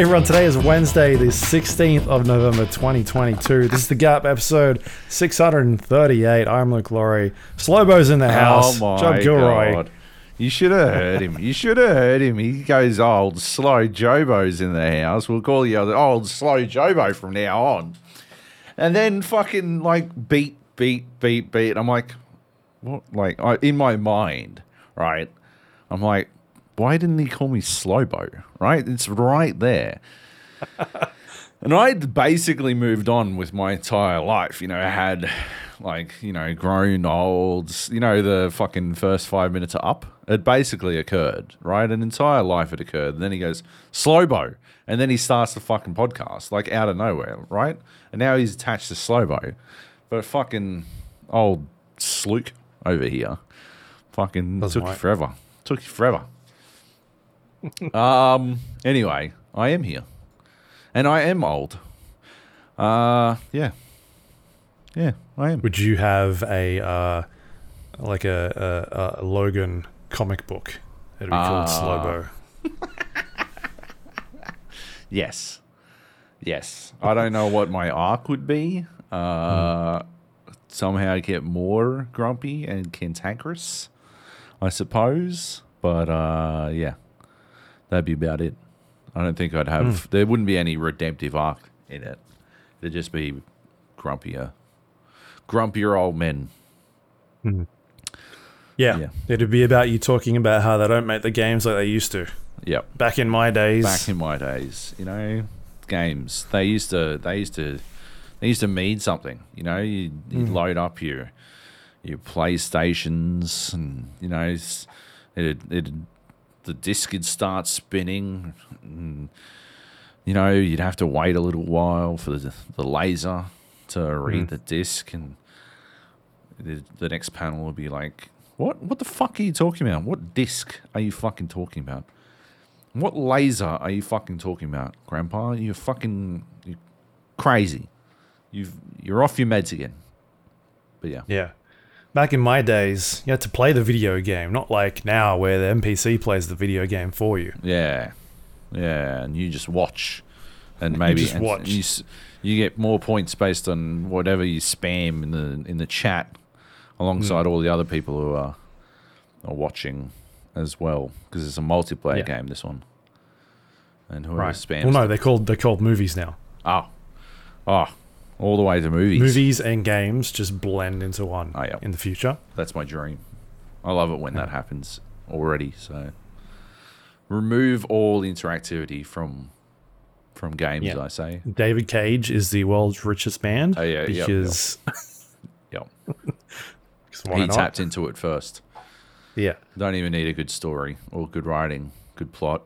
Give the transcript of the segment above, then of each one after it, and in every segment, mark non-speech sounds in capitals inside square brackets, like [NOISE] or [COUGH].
Hey everyone, today is Wednesday, the 16th of November 2022. This is the Gap episode 638. I'm Luke Lawrie. Slowbo's in the oh house. Oh my Joab Gilroy. god! You should have heard him. You should have heard him. He goes, "Old slow Jobo's in the house." We'll call you old slow Jobo from now on. And then fucking like beat, beat, beat, beat. I'm like, what? Like I, in my mind, right? I'm like, why didn't he call me Slowbo? Right? It's right there. [LAUGHS] And I'd basically moved on with my entire life. You know, I had like, you know, grown old, you know, the fucking first five minutes are up. It basically occurred, right? An entire life had occurred. And then he goes, Slowbo. And then he starts the fucking podcast, like out of nowhere, right? And now he's attached to Slowbo. But fucking old Sluke over here fucking Doesn't took you forever. Took you forever. Um, anyway, I am here and I am old. Uh, yeah, yeah, I am. Would you have a uh, like a, a, a Logan comic book? It'd be called Ah. Slowbo. [LAUGHS] Yes, yes. I don't know what my arc would be. Uh, somehow get more grumpy and cantankerous, I suppose. But uh, yeah, that'd be about it. I don't think I'd have. There wouldn't be any redemptive arc in it. It'd just be grumpier, grumpier old men. Yeah. Yeah. It'd be about you talking about how they don't make the games like they used to. Yep. Back in my days. back in my days, you know, games they used to they used to they used to mean something. You know, you you Mm. load up your your PlayStations, and you know, it's- it it the disc would start spinning. And, you know, you'd have to wait a little while for the the laser to read Mm. the disc, and the, the next panel would be like, "What? What the fuck are you talking about? What disc are you fucking talking about?" What laser are you fucking talking about, Grandpa? You're fucking you're crazy. You've you're off your meds again. But yeah, Yeah. Back in my days, you had to play the video game, not like now where the NPC plays the video game for you. yeah, yeah. And you just watch, and [LAUGHS] maybe you just watch. You, you get more points based on whatever you spam in the in the chat, alongside Hmm. all the other people who are are watching as well, because it's a multiplayer Yeah. game. This one, and whoever Right. spams. Well, no, they're called they're called movies now. oh, oh, all the way to movies. Movies and games just blend into one Oh, yeah. in the future. That's my dream. I love it when that happens already. So remove all interactivity from from games. Yeah. I say. David Cage is the world's richest man Oh, yeah, yep, [LAUGHS] yep. because Yep. why he not? tapped into it first. Yeah, Don't even need a good story or good writing, good plot,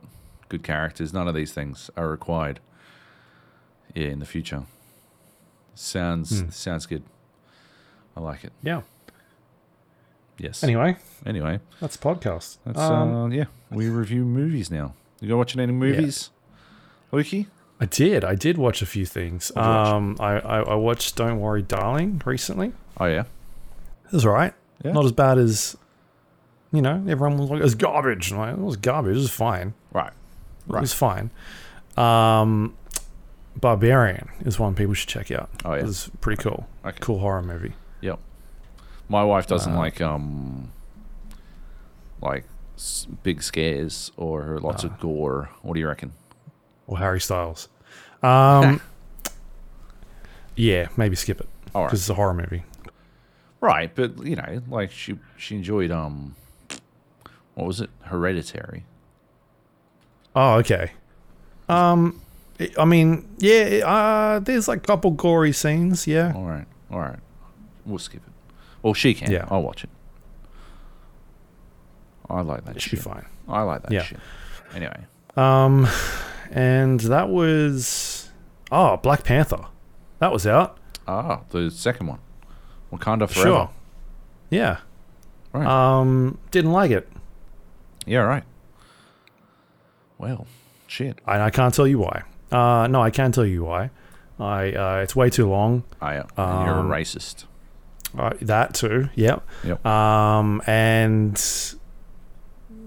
good characters. None of these things are required. Yeah, in the future. Sounds Hmm. sounds good. I like it. yeah. Yes. Anyway, Anyway, that's podcast. that's Um, uh, yeah. We review movies now. You go watching any movies, Lukey? I did. I did watch a few things. What'd you watch? Um, I, I I watched Don't Worry, Darling recently. Oh yeah. It was alright. Yeah. Not as bad as you know. Everyone was like, "It's garbage." I'm like, it was garbage. It was fine. Right. Right. It was fine. Um, Barbarian is one people should check out. Oh, yeah. It was pretty cool. Okay. Cool horror movie. Yep. My wife doesn't Uh, like um like s- big scares or lots Uh. of gore. What do you reckon? Or Harry Styles. Um, [LAUGHS] yeah, maybe skip it All right. because it's a horror movie. Right, but you know, like she she enjoyed um what was it? Hereditary. Oh, okay. Um, I- mean, yeah. Uh, there's like a couple gory scenes. Yeah. All right. All right. We'll skip it. Well, she can. Yeah. I'll watch it. I like that should be fine. I like that Yeah. shit. Anyway. Um, and that was oh Black Panther. That was out. Ah, the second one. Wakanda Forever. Sure. Yeah. Right. Um, didn't like it, yeah, right. Well, shit. and I can't tell you why. Uh, no, I can't tell you why. I uh, it's way too long. I, uh, you're a Um, racist. Uh, that too. Yep. Yep. Um, and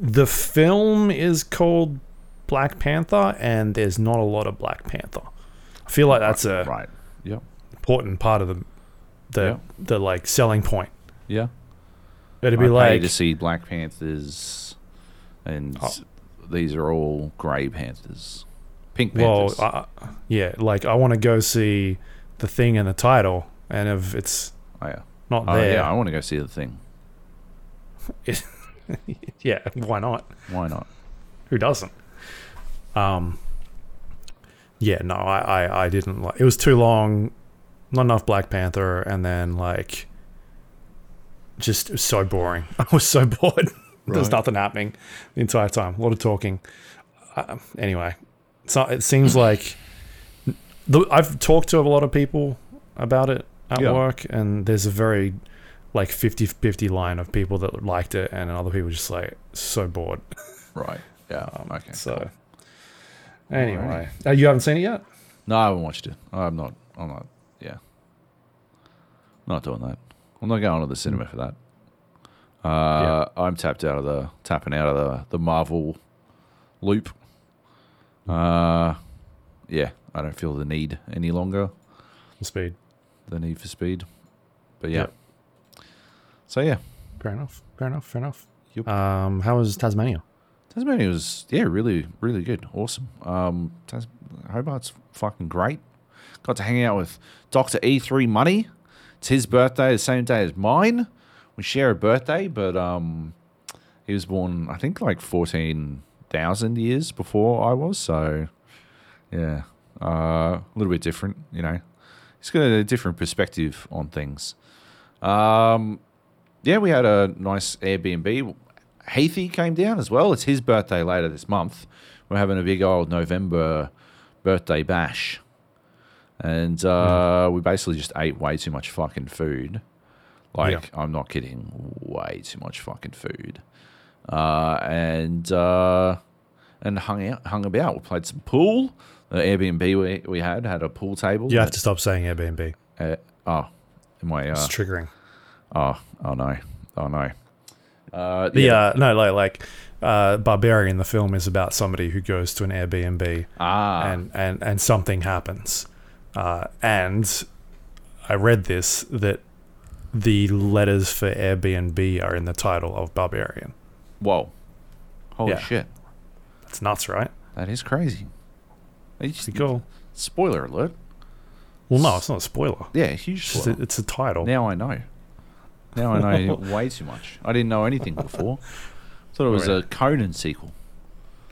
the film is called Black Panther, and there's not a lot of Black Panther. I feel like that's a right. Yep. important part of the the Yeah. the like selling point. Yeah. It'd be pay like to see Black Panthers, and Oh. these are all Grey Panthers, Pink well, Panthers. uh, yeah, like I want to go see the thing in the title, and if it's oh yeah. not Oh there, yeah. I want to go see the thing. [LAUGHS] yeah, why not? Why not? Who doesn't? Um. Yeah, no, I, I, I didn't like. It was too long, not enough Black Panther, and then like, just it was so boring. [LAUGHS] I was so bored. [LAUGHS] There was nothing happening the entire time. A lot of talking. Um, anyway, so it seems [CLEARS THROAT] like the, I've talked to a lot of people about it at Yeah. work, and there's a very like 50-50 line of people that liked it, and other people just like so bored. Right. Yeah. Um, okay. So, anyway, uh, you haven't seen it yet? No, I haven't watched it. I'm not. I'm not. Yeah. Not doing that. I'm not going to the cinema for that. Uh, I'm tapped out of the tapping out of the the Marvel loop. Uh, yeah, I don't feel the need any longer. The speed. The need for speed. But yeah. Yep. So yeah, Fair enough. Fair enough. Fair enough. Yep. Um, how was Tasmania? Tasmania was yeah really really good, awesome. Um, Tas- Hobart's fucking great. Got to hang out with Doctor E3 Money. It's his birthday, the same day as mine. We share a birthday, but um, he was born I think like fourteen thousand years before I was. So yeah, uh, a little bit different, you know. He's got a different perspective on things. Um, yeah, we had a nice Airbnb. Heathy came down as well. It's his birthday later this month. We're having a big old November birthday bash. And uh, we basically just ate way too much fucking food. Like, Yeah. I'm not kidding, way too much fucking food. Uh, and uh, and hung out, hung about. We played some pool. The Airbnb we, we had had a pool table. You have to stop saying Airbnb. Uh, oh, am I? It's Uh, triggering. oh, oh no, oh no. Uh, The uh, no, like like uh, Barbarian. The film is about somebody who goes to an Airbnb ah, and and and something happens. Uh, and I read this that the letters for Airbnb are in the title of Barbarian. Whoa, holy Yeah. shit, That's nuts, right? that is crazy. It's- cool. Spoiler alert. Well, no, it's not a spoiler. Yeah, huge It's just spoiler. a, it's a title. now I know. Now I know [LAUGHS] way too much. I didn't know anything before. Thought it was a Conan sequel.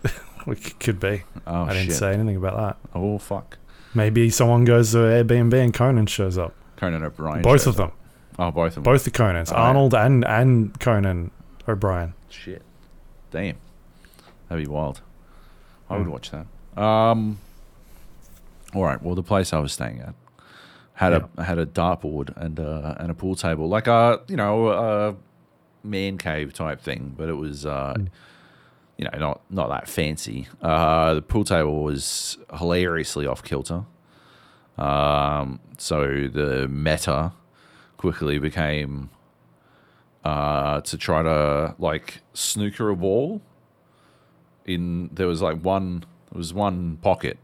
[LAUGHS] It could be. Oh I didn't shit. say anything about that. Oh fuck. Maybe someone goes to Airbnb and Conan shows up. Conan O'Brien. Both of them. up. Oh, both of them. Both the Conans. Oh, yeah. Arnold and, and Conan O'Brien. Shit. Damn. That'd be wild. I would Mm. watch that. Um. All right. Well, the place I was staying at had a had a dartboard and uh, and a pool table, like a you know a man cave type thing, but it was uh, Mm. you know not not that fancy. Uh, the pool table was hilariously off kilter. Um, so the meta quickly became uh, to try to like snooker a ball. In there was like one there was one pocket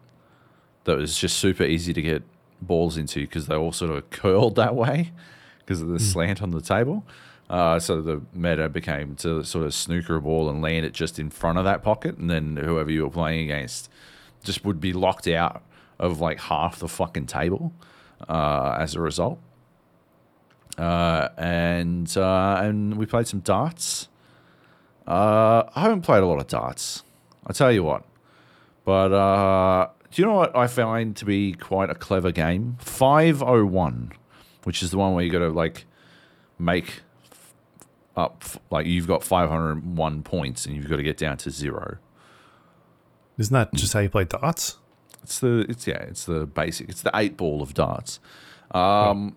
that was just super easy to get balls into because they all sort of curled that way because of the slant on the table. Uh, so the meta became to sort of snooker a ball and land it just in front of that pocket, and then whoever you were playing against just would be locked out of like half the fucking table uh, as a result. Uh, and uh, and we played some darts. Uh, I haven't played a lot of darts. I tell you what, but uh, do you know what I find to be quite a clever game? Five oh one, which is the one where you got to like make up like you've got five hundred one points and you've got to get down to zero. Isn't that just how you play darts? It's the it's yeah it's the basic it's the eight ball of darts, um,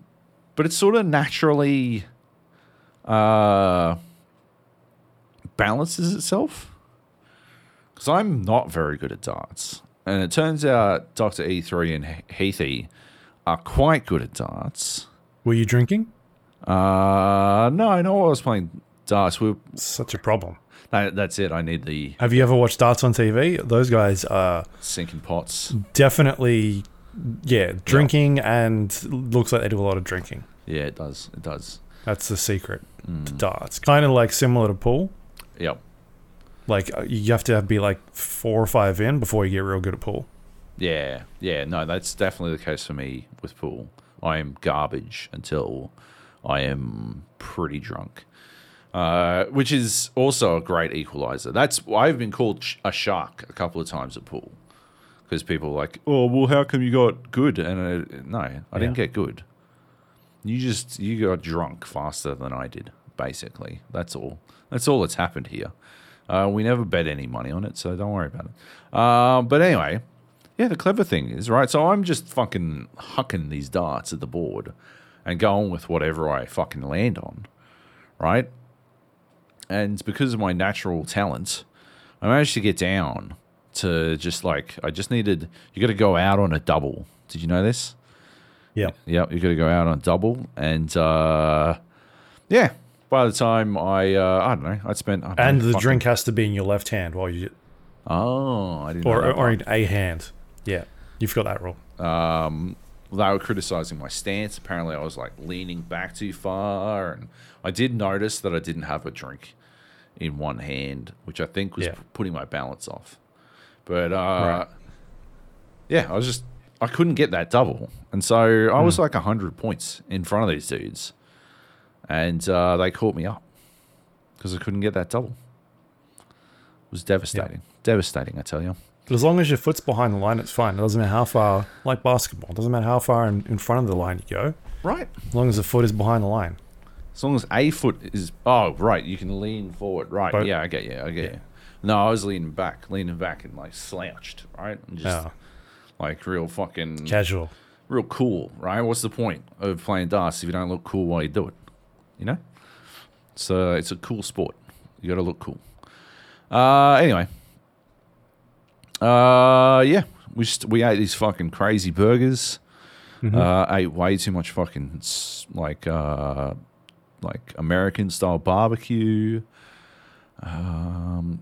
but it sort of naturally uh, balances itself. Because I'm not very good at darts, and it turns out Doctor E three and He- Heathy are quite good at darts. Were you drinking? Uh, no, no, I was playing darts. We Such a problem. that, that's it. I need the Have you ever watched darts on TV? Those guys are sinking pots. definitely, yeah, drinking and looks like they do a lot of drinking. Yeah, it does. It does. That's the secret to Mm. darts. Kind of like similar to pool. Yep. Like uh, you have to be like four or five in before you get real good at pool. Yeah, yeah, no, that's definitely the case for me with pool. I am garbage until I am pretty drunk, uh, which is also a great equalizer. That's I've been called sh- a shark a couple of times at pool because people are like, oh, well, how come you got good? And uh, no, I didn't get good. You just you got drunk faster than I did. Basically, that's all. That's all that's happened here. Uh, we never bet any money on it, so don't worry about it. Uh, but anyway, yeah, the clever thing is, right? So I'm just fucking hucking these darts at the board and going with whatever I fucking land on, right? And because of my natural talent, I managed to get down to just like, I just needed, you got to go out on a double. Did you know this? Yeah. Yep, you got to go out on a double. And uh, yeah, by the time I, uh, I don't know, I'd spent. I And know, the fucking- drink has to be in your left hand while you, Oh, I didn't know or that or part. in a hand. Yeah, you've got that rule. um, they were criticizing my stance. Apparently, I was like leaning back too far, and I did notice that I didn't have a drink in one hand, which I think was Yeah. p- putting my balance off. But uh, Right. yeah, I was just I couldn't get that double, and so I Hmm. was like hundred points in front of these dudes, and uh, they caught me up because I couldn't get that double. It was devastating, devastating, I tell you. But as long as your foot's behind the line, it's fine. It doesn't matter how far, like basketball, it doesn't matter how far in, in front of the line you go, Right. as long as the foot is behind the line. As long as a foot is oh right, you can lean forward. Right, yeah, I get you, I get Yeah. you. No, I was leaning back, leaning back and like slouched, right, and just Yeah. like real fucking Casual. real cool, right? What's the point of playing darts if you don't look cool while you do it? You know, so it's a cool sport. You got to look cool. Uh, anyway, uh, yeah, we just we ate these fucking crazy burgers. Uh, ate way too much fucking like uh, like American style barbecue. Um,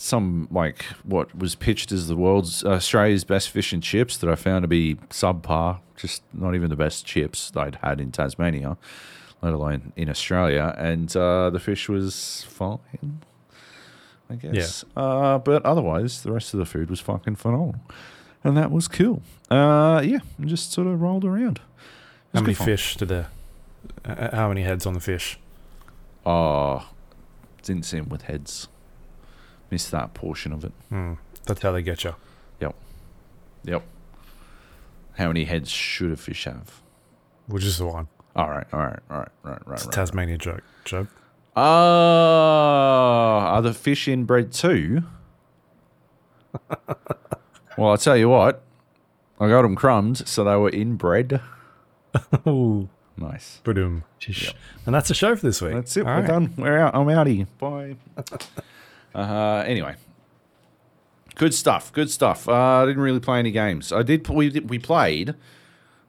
some like what was pitched as the world's Australia's best fish and chips that I found to be subpar, just not even the best chips I'd had in Tasmania, let alone in Australia. And uh, the fish was fine, I guess. Uh, but otherwise, the rest of the food was fucking phenomenal, and that was cool. Uh, yeah, just sort of rolled around. How many fun. fish did there? uh, How many heads on the fish? Oh, didn't see them with heads. Missed that portion of it. Hmm. That's how they get you. Yep. Yep. How many heads should a fish have? Which is the one. All right, all right, all right, right, right, It's a right. Tasmania joke. Joke. Oh, are the fish inbred too? [LAUGHS] well, I'll tell you what. I got them crumbed, so they were inbred. [LAUGHS] Ooh. Nice. Boom. And that's the show for this week. That's it. All We're right. done. We're out. I'm outie. Bye. [LAUGHS] uh, anyway, good stuff. Good stuff. Uh, I didn't really play any games. I did. We did, we played.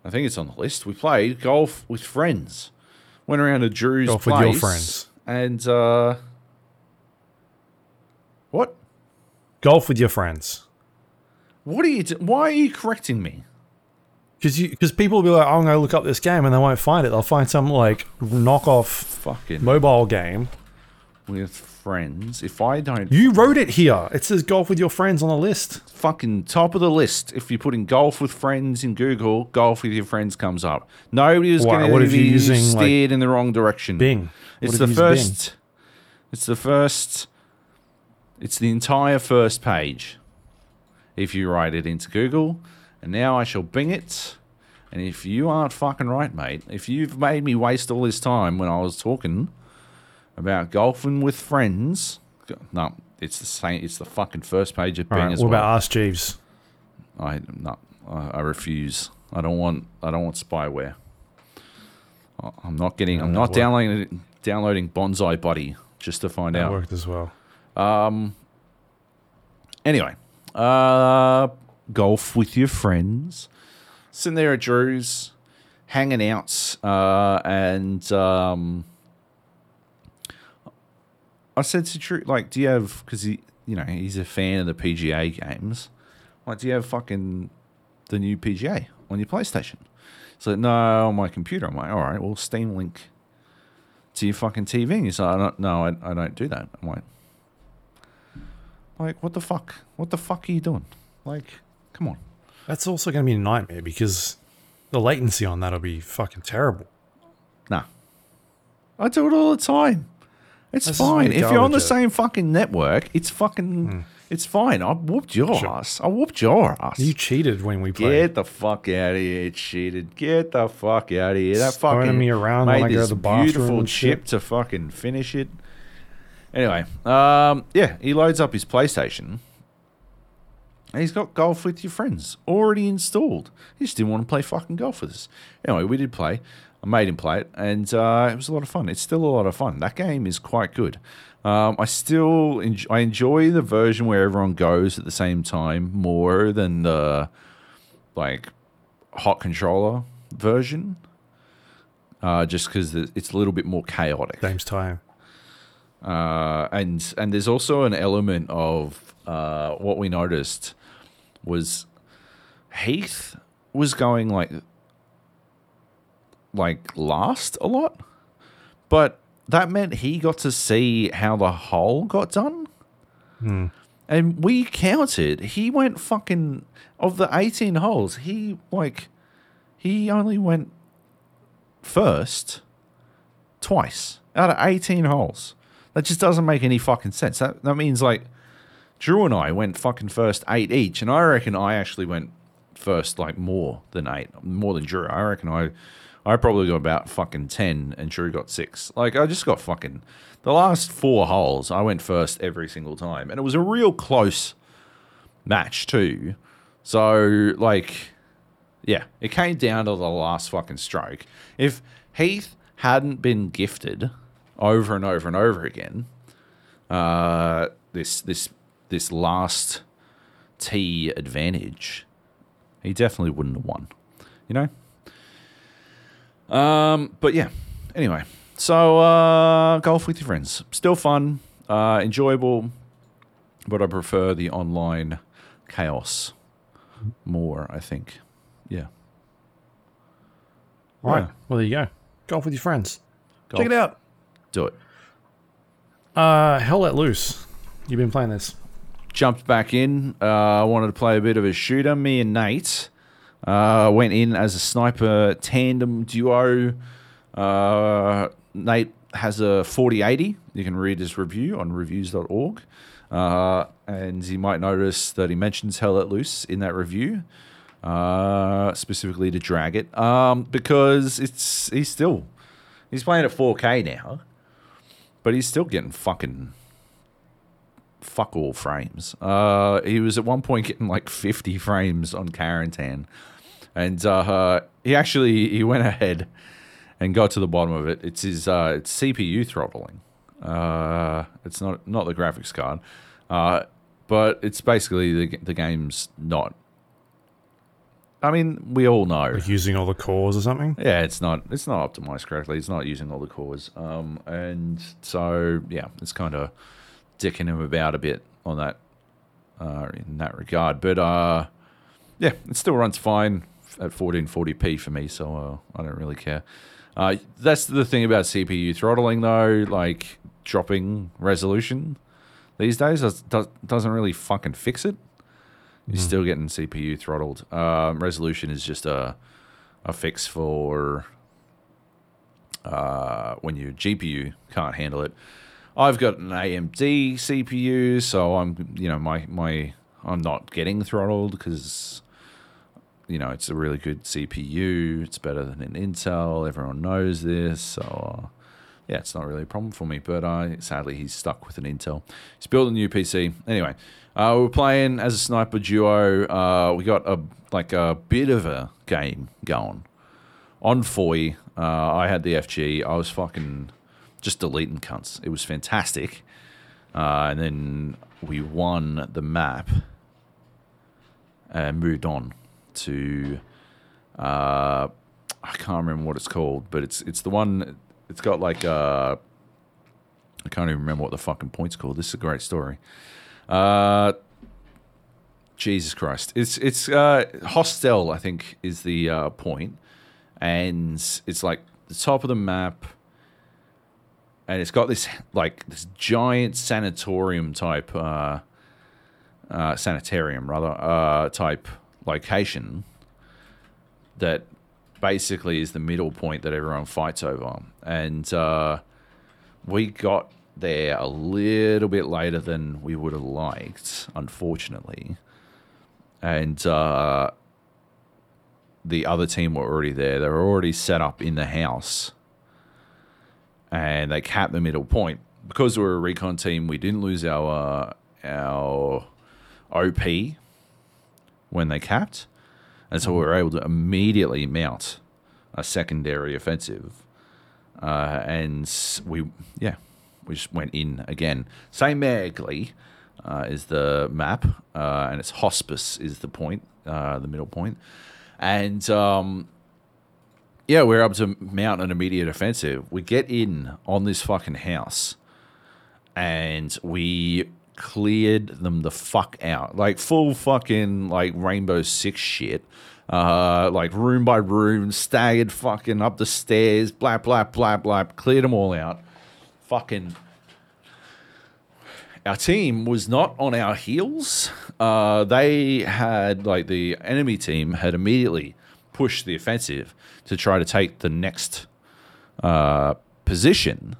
I think it's on the list. We played golf with friends. Went around to Drew's Golf place with your friends. and uh, what? Golf with your friends. What are you? Do- Why are you correcting me? Because because people will be like, I'm going to look up this game and they won't find it. They'll find some like knockoff Fucking mobile game. With friends. If I don't You wrote it here. It says golf with your friends on the list. fucking top of the list. If you put in golf with friends in Google, golf with your friends comes up. Nobody is Why- going what to if be using, like, steered in the wrong direction. Bing. It's the if you use Bing? first. It's the first. It's the entire first page. If you write it into Google, and now I shall Bing it. And if you aren't fucking right, mate, if you've made me waste all this time when I was talking about golfing with friends, no, it's the same. It's the fucking first page of Bing right, as what well. about Ask Jeeves? I not. I, I refuse. I don't want. I don't want spyware. I'm not getting. I'm that not worked. downloading downloading BonziBuddy just to find That out. worked as well. Um. Anyway, uh, golf with your friends, sitting there at Drew's, hanging out, uh, and um, I said to Drew, like, do you have because he, you know, he's a fan of the PGA games. Like, do you have fucking the new PGA on your PlayStation? So no, on my computer. I'm like, all right, well, Steam Link to your fucking TV. And He's like, I don't, no, I, I don't do that. I'm like, like, what the fuck? What the fuck are you doing? Like, come on. That's also going to be a nightmare because the latency on that'll be fucking terrible. Nah. I do it all the time. It's This fine. If you're on the garbage, same fucking network, it's fucking, it's fine. I whooped your Sure. ass. I whooped your ass. You cheated when we played. Get the fuck out of here, cheated. Get the fuck out of here. That throwing fucking me around made when I go to this beautiful chip shit. to fucking finish it. Anyway, um, yeah, he loads up his PlayStation. And he's got golf with your friends already installed. He just didn't want to play fucking golf with us. Anyway, we did play. I made him play it, and uh, it was a lot of fun. It's still a lot of fun. That game is quite good. Um, I still enjoy, I enjoy the version where everyone goes at the same time more than the like hot controller version. Uh, just because it's a little bit more chaotic. James time. Uh, and and there's also an element of uh, what we noticed was Heath was going like like last a lot, but that meant he got to see how the hole got done. Hmm. And we counted. He went fucking of the 18 holes. He like he only went first twice out of 18 holes. That just doesn't make any fucking sense. That that means like Drew and I went fucking first eight each, and I reckon I actually went first like more than eight, more than Drew. I reckon I I probably got about fucking ten, and Drew got six. Like I just got fucking the last four holes. I went first every single time, and it was a real close match too. So like yeah, it came down to the last fucking stroke. If Heath hadn't been gifted over and over and over again, uh, this this this last tee advantage, he definitely wouldn't have won. You know. Um, but yeah. Anyway, so uh, golf with your friends, still fun, uh, enjoyable, but I prefer the online chaos more. I think. Yeah. All right. Yeah. Well, there you go. Golf with your friends. Golf. Check it out. Do it. Uh, Hell Let Loose. You've been playing this. jumped back in. Uh, I wanted to play a bit of a shooter. Me and Nate uh, went in as a sniper tandem duo. Uh, Nate has a 4080. You can read his review on reviews.org. Uh, and you might notice that he mentions Hell Let Loose in that review, uh, specifically to drag it, um, because it's he's still he's playing at 4K now, but he's still getting fucking fuck all frames. Uh, he was at one point getting like 50 frames on Carentan. And uh, he actually he went ahead and got to the bottom of it. It's his uh, it's CPU throttling. Uh, it's not not the graphics card, uh, but it's basically the the game's not. I mean, we all know. Like using all the cores or something. Yeah, it's not it's not optimized correctly. It's not using all the cores. Um, and so yeah, it's kind of dicking him about a bit on that uh, in that regard. But uh, yeah, it still runs fine at 1440p for me, so uh, I don't really care. Uh, that's the thing about CPU throttling, though. Like dropping resolution these days does, does, doesn't really fucking fix it. You're still getting CPU throttled. Um, resolution is just a a fix for uh, when your GPU can't handle it. I've got an AMD CPU, so I'm you know my my I'm not getting throttled because you know it's a really good CPU. It's better than an Intel. Everyone knows this, so. Yeah, it's not really a problem for me, but uh, sadly he's stuck with an Intel. He's built a new PC. Anyway, uh, we were playing as a sniper duo. Uh, we got a like a bit of a game going on Foy. Uh, I had the FG. I was fucking just deleting cunts. It was fantastic. Uh, and then we won the map and moved on to uh, I can't remember what it's called, but it's it's the one. It's got like uh, I can't even remember what the fucking point's called. This is a great story. Uh, Jesus Christ, it's it's uh, Hostel, I think, is the uh, point, and it's like the top of the map, and it's got this like this giant sanatorium type, uh, uh, sanitarium rather, uh, type location that basically is the middle point that everyone fights over, and uh, we got there a little bit later than we would have liked, unfortunately and uh, the other team were already there. They were already set up in the house, and they capped the middle point because we were a recon team. We didn't lose our uh, our OP when they capped, and so we were able to immediately mount a secondary offensive, uh, and we yeah we just went in again. Sainte-Mère-Église uh, is the map, uh, and it's hospice is the point, uh, the middle point. point, and um, yeah, we're able to mount an immediate offensive. We get in on this fucking house, and we cleared them the fuck out, like full fucking like Rainbow Six shit. Uh, like room by room, staggered fucking up the stairs, blah blah blah blah, cleared them all out. Fucking our team was not on our heels. Uh, they had, like, the enemy team had immediately pushed the offensive to try to take the next uh, position.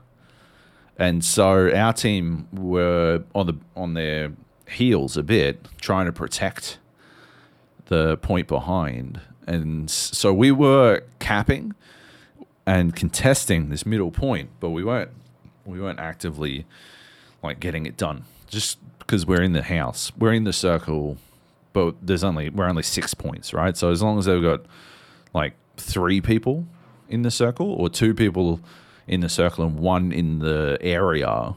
And so our team were on the on their heels a bit, trying to protect the point behind. And so we were capping and contesting this middle point, but we weren't we weren't actively like getting it done. Just because we're in the house, we're in the circle, but there's only we're only six points, right? So as long as they've got like three people in the circle or two people in the circle and one in the area,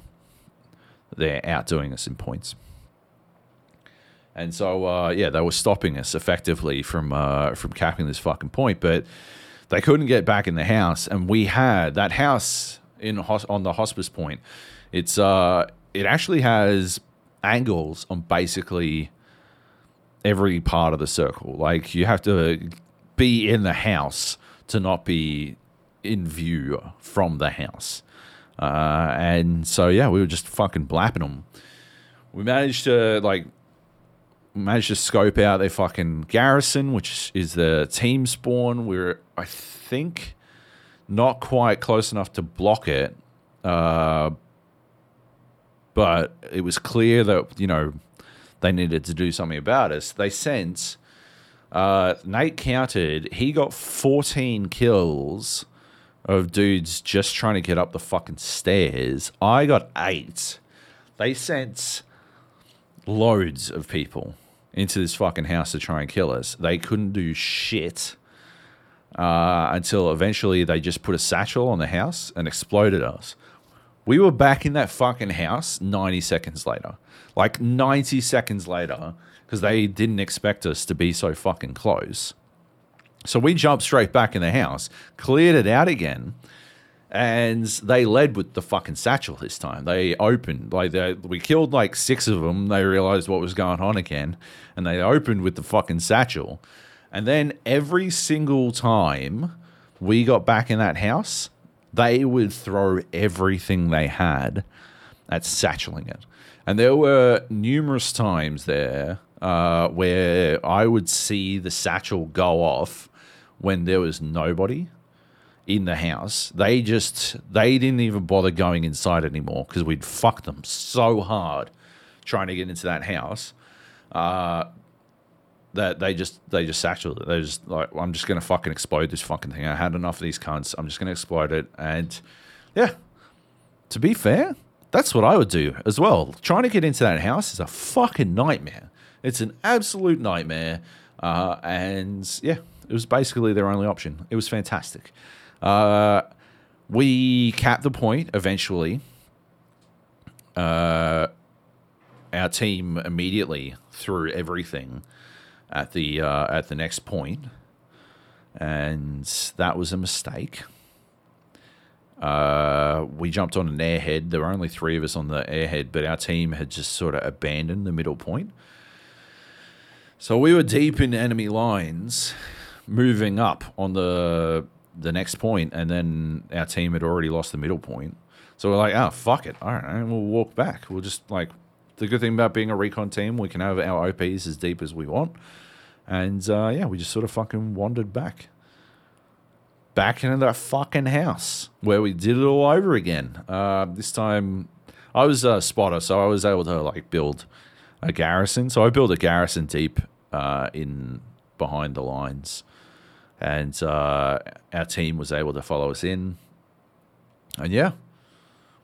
they're outdoing us in points. And so, uh, yeah, they were stopping us effectively from uh, from capping this fucking point, but they couldn't get back in the house. And we had that house in on the hospice point it's uh, it actually has angles on basically every part of the circle. Like you have to be in the house to not be in view from the house. Uh, and so yeah, we were just fucking blapping them. We managed to like managed to scope out their fucking garrison, which is the team spawn. We are I think not quite close enough to block it, uh, but it was clear that you know they needed to do something about us. They sent uh, Nate counted. He got 14 kills of dudes just trying to get up the fucking stairs. I got eight. They sent loads of people into this fucking house to try and kill us. They couldn't do shit uh, until eventually they just put a satchel on the house and exploded us. We were back in that fucking house 90 seconds later. Like 90 seconds later, because they didn't expect us to be so fucking close. So we jumped straight back in the house, cleared it out again, and they led with the fucking satchel this time. They opened, like, they, we killed like six of them. They realized what was going on again, and they opened with the fucking satchel. And then every single time we got back in that house, they would throw everything they had at satcheling it. And there were numerous times there uh, where I would see the satchel go off when there was nobody in the house. They just they didn't even bother going inside anymore because we'd fucked them so hard trying to get into that house. Uh, that they just they just satchel it. They just like I'm just gonna fucking explode this fucking thing. I had enough of these cunts. I'm just gonna explode it. And yeah, to be fair, that's what I would do as well. Trying to get into that house is a fucking nightmare. It's an absolute nightmare. Uh, and yeah, it was basically their only option. It was fantastic. Uh, we capped the point eventually. Uh, our team immediately threw everything at the uh, at the next point, and that was a mistake. Uh, we jumped on an airhead. There were only three of us on the airhead, but our team had just sort of abandoned the middle point. So we were deep in enemy lines, moving up on the the next point, and then our team had already lost the middle point. So we're like, oh fuck it, all right, we'll walk back. We'll just like the good thing about being a recon team, we can have our OPs as deep as we want, and uh, yeah, we just sort of fucking wandered back, back into that fucking house where we did it all over again. Uh, this time, I was a spotter, so I was able to like build a garrison. So I built a garrison deep uh, in behind the lines, and uh, our team was able to follow us in. And yeah,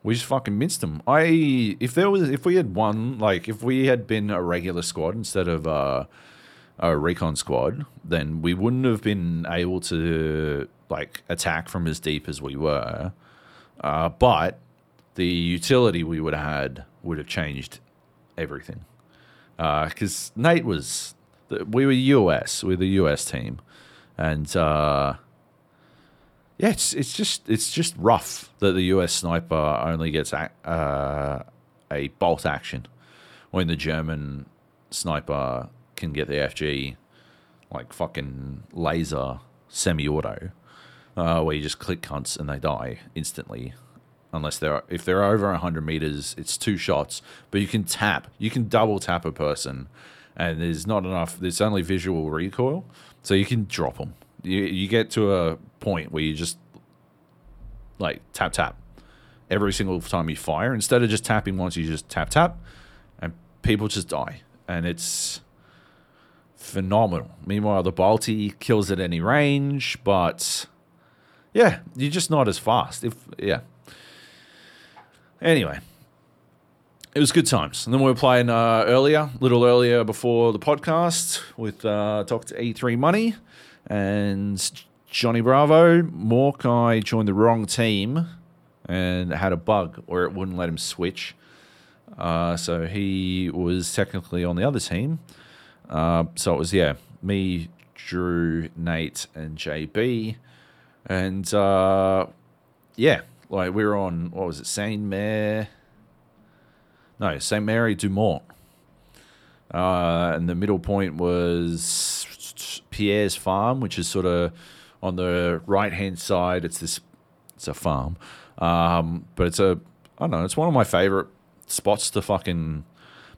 we just fucking minced them. I if there was if we had won like if we had been a regular squad instead of uh, a recon squad, then we wouldn't have been able to like attack from as deep as we were. Uh, but the utility we would have had would have changed everything. Because uh, Nate was we were US, we are the US team, and uh, yeah, it's it's just it's just rough that the US sniper only gets a, uh, a bolt action when the German sniper can get the FG like fucking laser semi-auto, uh, where you just click cunts and they die instantly. Unless they're if they're over hundred meters, it's two shots. But you can tap, you can double tap a person and there's not enough. There's only visual recoil, so you can drop them. You you get to a point where you just like tap tap every single time you fire. Instead of just tapping once, you just tap tap, and people just die, and it's phenomenal. Meanwhile, the Balti kills at any range, but yeah, you're just not as fast. If yeah. Anyway, it was good times. And then we were playing uh, earlier, a little earlier before the podcast with uh, Dr. E3 Money and Johnny Bravo. Morkai joined the wrong team and had a bug where it wouldn't let him switch. Uh, so he was technically on the other team. Uh, so it was, yeah, me, Drew, Nate, and JB. And uh, yeah, like we were on, what was it, Saint Mare no, St. Mary Dumont. Uh, and the middle point was Pierre's farm, which is sort of on the right hand side. It's this, it's a farm, um, but it's a, I don't know, it's one of my favorite spots to fucking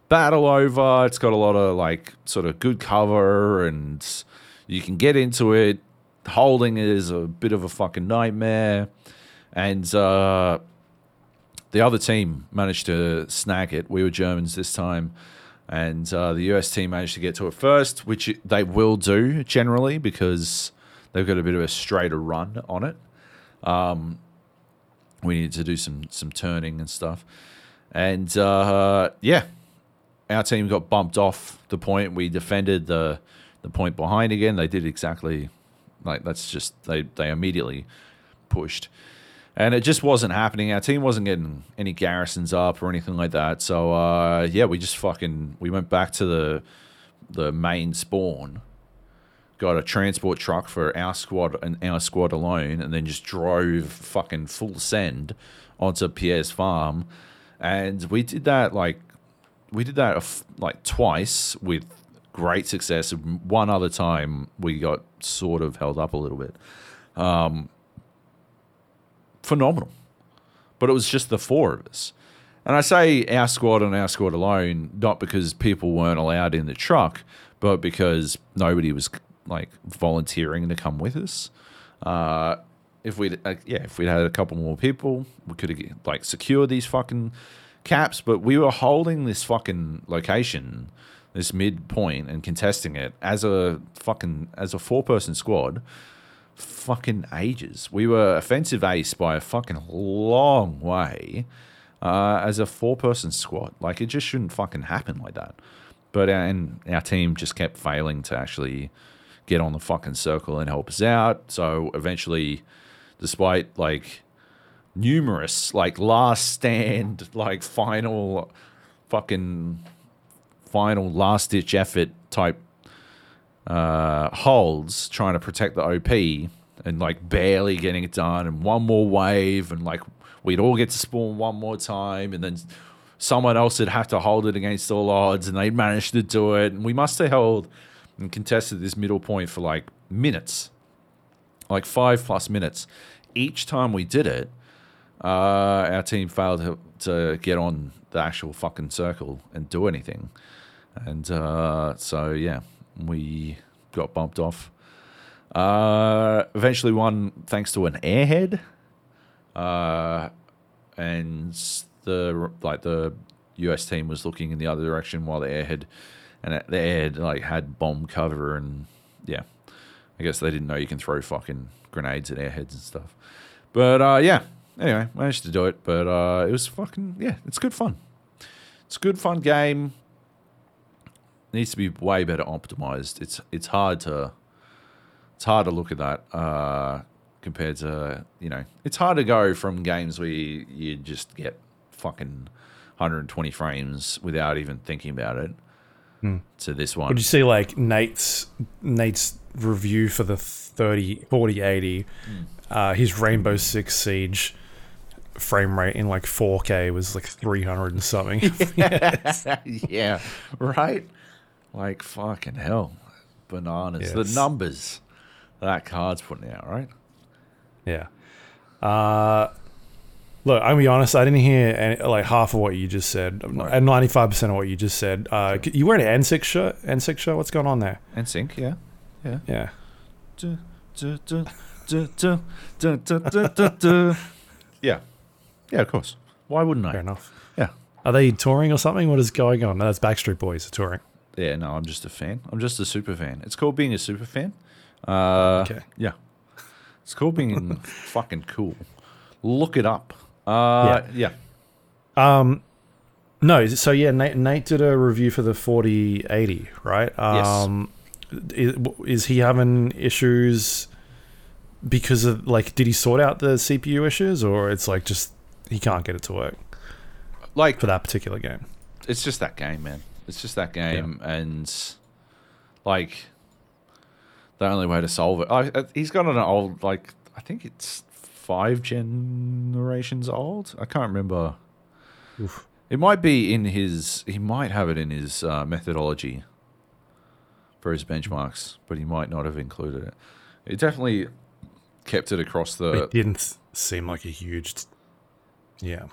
battle over. It's got a lot of like sort of good cover, and you can get into it. Holding is a bit of a fucking nightmare, and uh, the other team managed to snag it. We were Germans this time, and uh, the US team managed to get to it first, which they will do generally because they've got a bit of a straighter run on it. Um, we needed to do some some turning and stuff, and uh, yeah, our team got bumped off the point. We defended the the point behind again. They did exactly like that's just they they immediately pushed and it just wasn't happening. Our team wasn't getting any garrisons up or anything like that. So uh, yeah, we just fucking we went back to the the main spawn, got a transport truck for our squad and our squad alone, and then just drove fucking full send onto Pierre's farm, and we did that like we did that like twice with great success. One other time we got sort of held up a little bit. Um, phenomenal. But it was just the four of us. And I say our squad and our squad alone, not because people weren't allowed in the truck, but because nobody was like volunteering to come with us. Uh, if we uh, yeah, if we'd had a couple more people, we could have like secured these fucking caps. But we were holding this fucking location, this midpoint, and contesting it as a fucking as a four person squad fucking ages. We were offensive ace by a fucking long way uh, as a four person squad. Like, it just shouldn't fucking happen like that. But our, uh, and our team just kept failing to actually get on the fucking circle and help us out. So eventually, despite like numerous, like last stand, [LAUGHS] like final fucking final last ditch effort type uh, holds trying to protect the OP, and like barely getting it done, and one more wave, and like we'd all get to spawn one more time, and then someone else would have to hold it against all odds, and they'd manage to do it, and we must have held and contested this middle point for like minutes, like five plus minutes. Each time we did it, uh, our team failed to, get on the actual fucking circle and do anything. And uh, so, yeah, we got bumped off. Uh, eventually won thanks to an airhead. Uh, and the like the US team was looking in the other direction while the airhead and the airhead like had bomb cover and yeah, I guess they didn't know you can throw fucking grenades at airheads and stuff. But uh, yeah, anyway, managed to do it. But uh, it was fucking yeah, it's good fun. It's a good fun game. Needs to be way better optimized. It's it's hard to it's hard to look at that uh, compared to you know it's hard to go from games where you, you just get fucking 120 frames without even thinking about it to this one. Would you see like Nate's Nate's review for the 30 4080 uh, his Rainbow Six Siege frame rate in like 4K was like 300 and something. [LAUGHS] [LAUGHS] yeah, right. Like fucking hell, bananas. Yes. The numbers that card's putting out, right? Yeah. Uh, look, I'm gonna be honest. I didn't hear any, like half of what you just said, and 95 percent of what you just said. Uh, you wearing an NSYNC shirt? NSYNC shirt? What's going on there? NSYNC, yeah, yeah, yeah. [LAUGHS] Yeah, yeah, of course. Why wouldn't I? Fair enough. Yeah. Are they touring or something? What is going on? No, that's Backstreet Boys are touring yeah. No, I'm just a fan. I'm just a super fan. It's called being a super fan. Uh, Okay. Yeah, it's called being [LAUGHS] fucking cool. Look it up. Uh, yeah. Um, no. So yeah, Nate, Nate did a review for the 4080, right? Yes. Um, is, is he having issues because of like? Did he sort out the CPU issues, or it's like just he can't get it to work Like for that particular game? it's just that game, man. It's just that game, and like the only way to solve it. I, I- he's got an old, like I think it's five generations old. I can't remember. Oof. It might be in his. He might have it in his uh, methodology for his benchmarks, but he might not have included it. It definitely kept it across the. it didn't seem like a huge. Yeah.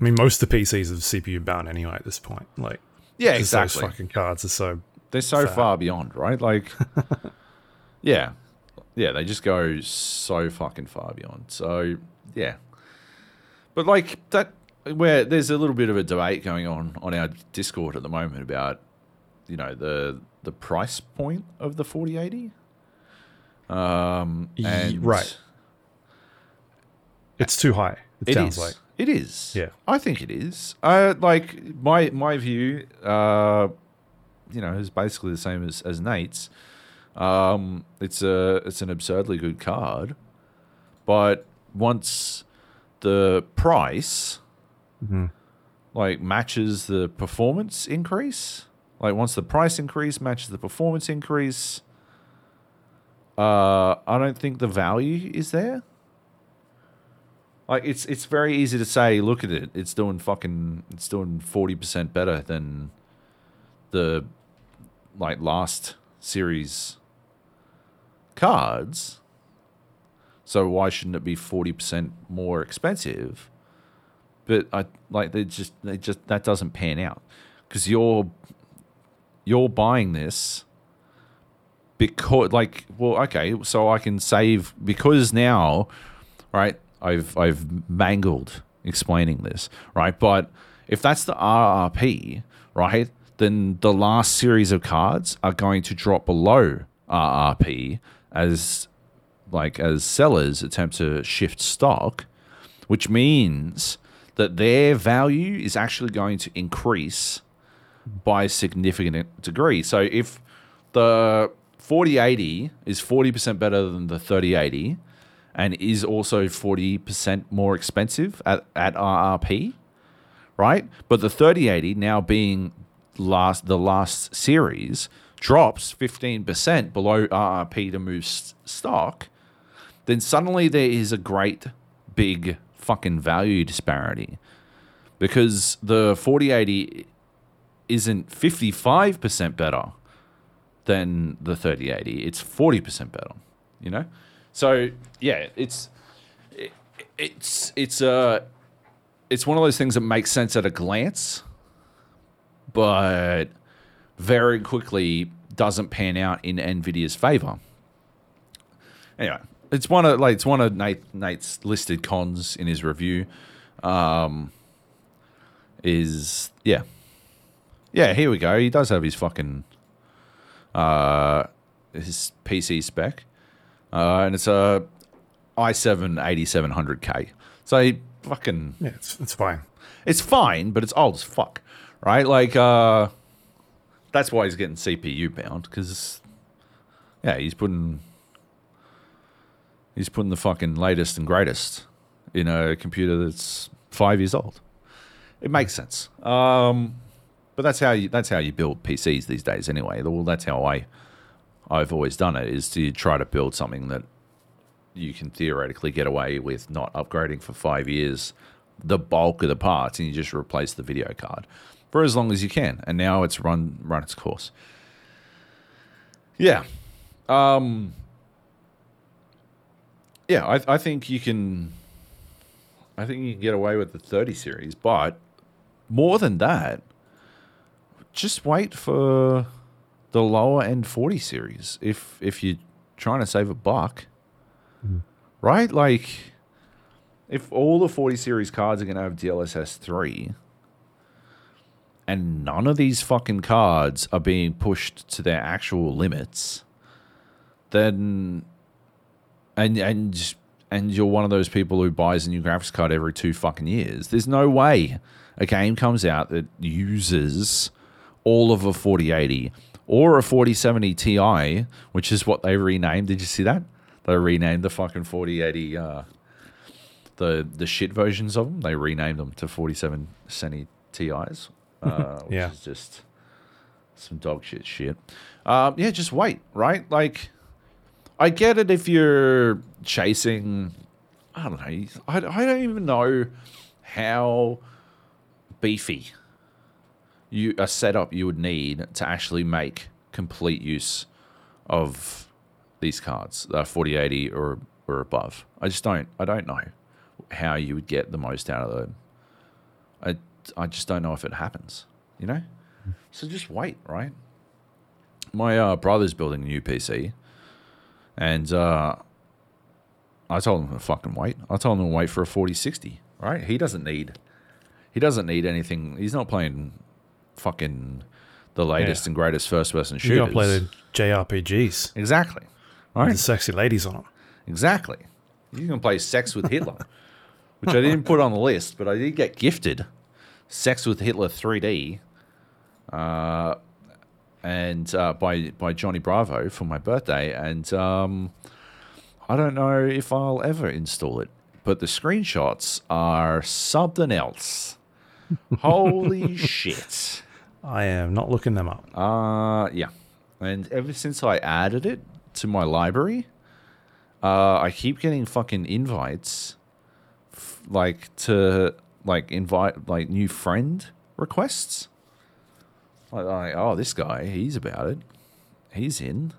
I mean, most of the PCs are CPU bound anyway at this point. Like, yeah, exactly. Those fucking cards are so They're so fat. far beyond, right? Like, [LAUGHS] yeah, yeah, they just go so fucking far beyond. So, yeah, but like that, where there's a little bit of a debate going on on our Discord at the moment about, you know, the the price point of the 4080. Um, and right. it's too high. It, It sounds is. like. It is. Yeah. I think it is. Uh, like my my view, uh, you know, is basically the same as as Nate's. Um, it's a it's an absurdly good card, but once the price Mhm. like matches the performance increase, like once the price increase matches the performance increase, uh, I don't think the value is there. Like it's it's very easy to say, look at it, it's doing fucking it's doing forty percent better than the like last series cards. So why shouldn't it be forty percent more expensive? But I like they just they just that doesn't pan out because you're you're buying this because like well okay so I can save because now right I've I've mangled explaining this right but if that's the RRP right then the last series of cards are going to drop below RRP as like as sellers attempt to shift stock which means that their value is actually going to increase by a significant degree. So if the 4080 is 40% better than the 3080 and is also 40% more expensive at, at RRP, right? But the 3080 now being last the last series drops 15% below RRP to move stock, then suddenly there is a great big fucking value disparity because the 4080 isn't 55% better than the 3080 it's 40% better you know so yeah it's it, it's it's uh it's one of those things that makes sense at a glance but very quickly doesn't pan out in nvidia's favor. Anyway it's one of like it's one of Nate, nate's listed cons in his review um is yeah. Yeah here we go. He does have his fucking uh, his PC spec, uh, and it's a i7 8700K. So fucking, Yeah, it's, it's fine. it's fine, but it's old as fuck, right? Like, uh, that's why he's getting CPU bound because, yeah, he's putting, he's putting the fucking latest and greatest in a computer that's five years old. It makes sense. Um, but that's how you that's how you build PCs these days anyway. Well, that's how I I've always done it is to try to build something that you can theoretically get away with not upgrading for 5 years the bulk of the parts and you just replace the video card for as long as you can. And now it's run run its course. Yeah. Um Yeah, I I think you can I think you can get away with the 30 series, but more than that, just wait for the lower end 40 series if if you're trying to save a buck. Hmm. Right? Like if all the 40 series cards are going to have DLSS 3 and none of these fucking cards are being pushed to their actual limits, then and and and you're one of those people who buys a new graphics card every two fucking years. There's no way a game comes out that uses all of a 4080 or a 4070 Ti, which is what they renamed. Did you see that? They renamed the fucking 4080 uh, the the shit versions of them. They renamed them to 4770 Ti's, uh, [LAUGHS] which Yeah. is just some dog shit shit. Um, yeah, just wait, right? Like, I get it if you're chasing. I don't know. I, I don't even know how beefy you a setup you would need to actually make complete use of these cards, uh, 4080 or or above. I just don't. I don't know how you would get the most out of them. I I just don't know if it happens. You know. So just wait, right? My uh, brother's building a new PC, and uh, I told him to fucking wait. I told him to wait for a 4060. Right? He doesn't need. He doesn't need anything. He's not playing fucking the latest Yeah. and greatest first person shooters. You gotta play the JRPGs. exactly. With Right. the sexy ladies on them. Exactly. You can play Sex with Hitler, which I didn't put on the list, but I did get gifted Sex with Hitler 3D, uh, and uh, by by Johnny Bravo for my birthday, and um, I don't know if I'll ever install it, but the screenshots are something else. Holy [LAUGHS] shit! I am not looking them up. Uh, yeah. And ever since I added it to my library, uh, I keep getting fucking invites, f- like to like invite like new friend requests. Like, like, oh, this guy, he's about it. He's in.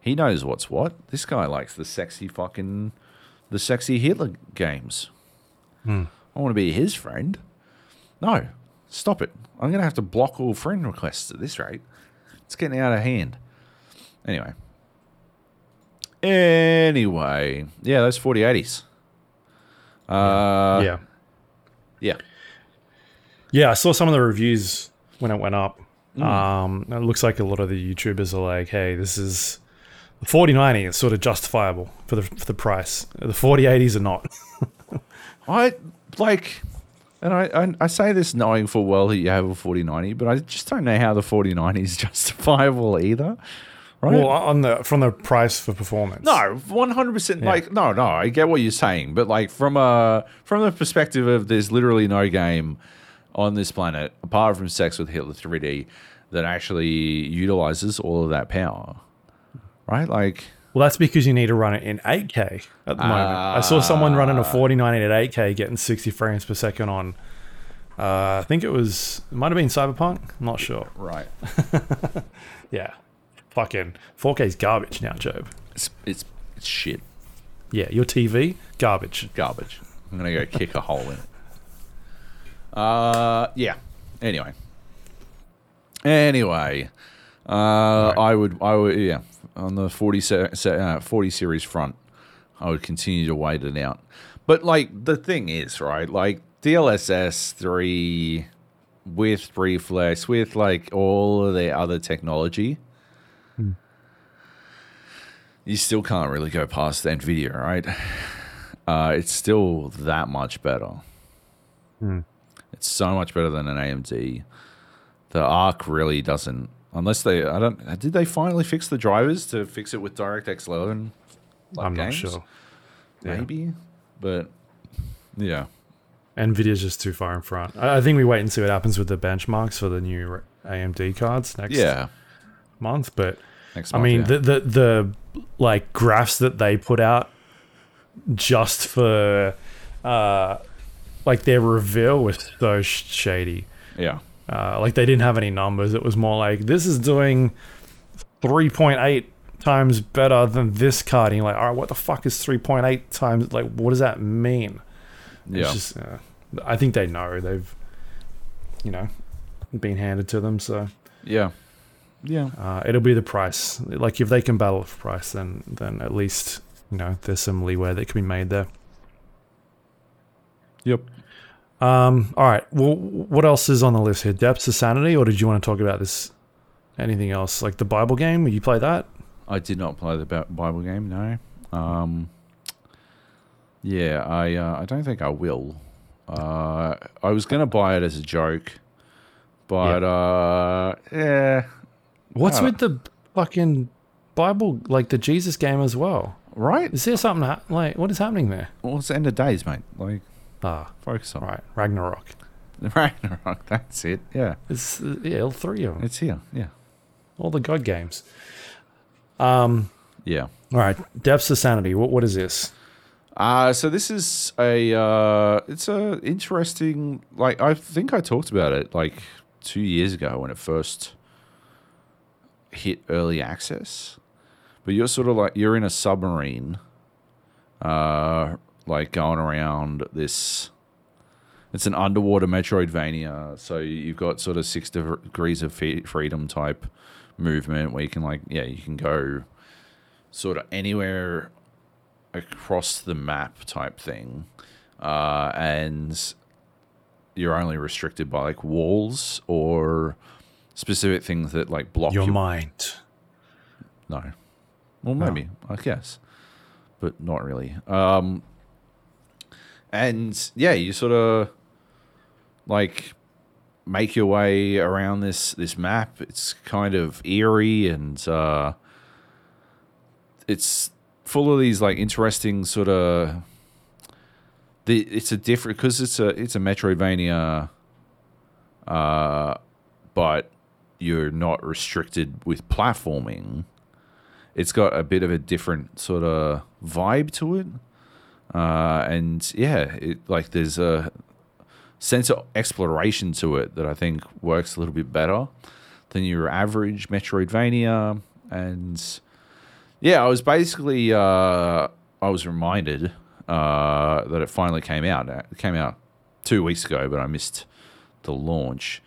He knows what's what. This guy likes the sexy fucking, the sexy Hitler games. I want to be his friend. No, stop it. I'm going to have to block all friend requests at this rate. It's getting out of hand. Anyway. Anyway. Yeah, those 4080s. Uh, yeah. yeah. Yeah, I saw some of the reviews when it went up. Mm. Um, it looks like a lot of the YouTubers are like, "Hey, this is the 4090 is sort of justifiable for the for the price. The 4080s are not." [LAUGHS] I like, and I, I, I say this knowing full well that you have a 4090, but I just don't know how the 4090 is [LAUGHS] justifiable either. Right? well, on the from the price for performance. No, one hundred percent. Like, no, no. I get what you're saying, but like from a from the perspective of there's literally no game on this planet, apart from Sex with Hitler 3D, that actually utilizes all of that power. Right? Like, Well, that's because you need to run it in 8K at the moment. I saw someone running a 4090 at 8K getting 60 frames per second on. Uh, I think it was, it might have been Cyberpunk. I'm not sure. right. [LAUGHS] Yeah. Fucking 4K is garbage now, Joab. It's, it's, it's shit. Yeah, your TV, garbage. Garbage. I'm going to go kick a hole in it. Uh, yeah. Anyway. Anyway. Uh, I would, I would, yeah, on the 40, se- se- uh, 40 series front, I would continue to wait it out. But like the thing is, right? Like DLSS three with reflex, with like all of the other technology, you still can't really go past Nvidia, right? Uh, it's still that much better. It's so much better than an AMD. The Arc really doesn't, unless they. I don't. Did they finally fix the drivers to fix it with DirectX 11? like I'm not games? sure. Yeah. Maybe, but yeah, Nvidia's just too far in front. I, I think we wait and see what happens with the benchmarks for the new AMD cards next yeah. month. But Next I mean, yeah. the, the the like graphs that they put out just for uh, like their reveal was so shady. yeah, Uh, like they didn't have any numbers. It was more like this is doing 3.8 times better than this card. And you're like, all right, what the fuck is 3.8 times? Like, what does that mean? yeah, just, uh, I think they know they've, you know, been handed to them. So yeah, yeah, uh, it'll be the price. Like if they can battle for price, then then at least you know there's some leeway that can be made there. yep. Um, all right. Well, what else is on the list here? Depths of Sanity, or did you want to talk about this? Anything else like the Bible game? Will you play that? I did not play the Bible game. No. Um. Yeah, I uh, I don't think I will. Uh, I was gonna buy it as a joke, but uh, yeah, What's Oh. with the fucking Bible, like the Jesus game as well? right. Is there something ha- like what is happening there? Well, it's the end of days, mate. Like, Ah, focus on right, Ragnarok. [LAUGHS] Ragnarok. That's it. Yeah, It's uh, yeah, all three of them, it's here. Yeah, all the God games. Um, yeah. all right, Depths of Sanity. What what is this? Uh, so this is a uh, it's a interesting like I think I talked about it like two years ago when it first hit early access. But you're sort of like you're in a submarine, uh, like going around this. It's an underwater Metroidvania, so you've got sort of six degrees of freedom type movement where you can like yeah you can go sort of anywhere across the map type thing, uh, and you're only restricted by like walls or specific things that like block Your your mind. no. Well, maybe I guess, but not really. Um, and yeah, you sort of like make your way around this this map. It's kind of eerie and uh, it's full of these like interesting sort of. The, it's a different because it's a it's a Metroidvania, uh, but you're not restricted with platforming it's got a bit of a different sort of vibe to it. Uh, and yeah, it like there's a sense of exploration to it that I think works a little bit better than your average Metroidvania. And yeah, I was basically uh, I was reminded uh, that it finally came out. It came out two weeks ago, but I missed the launch.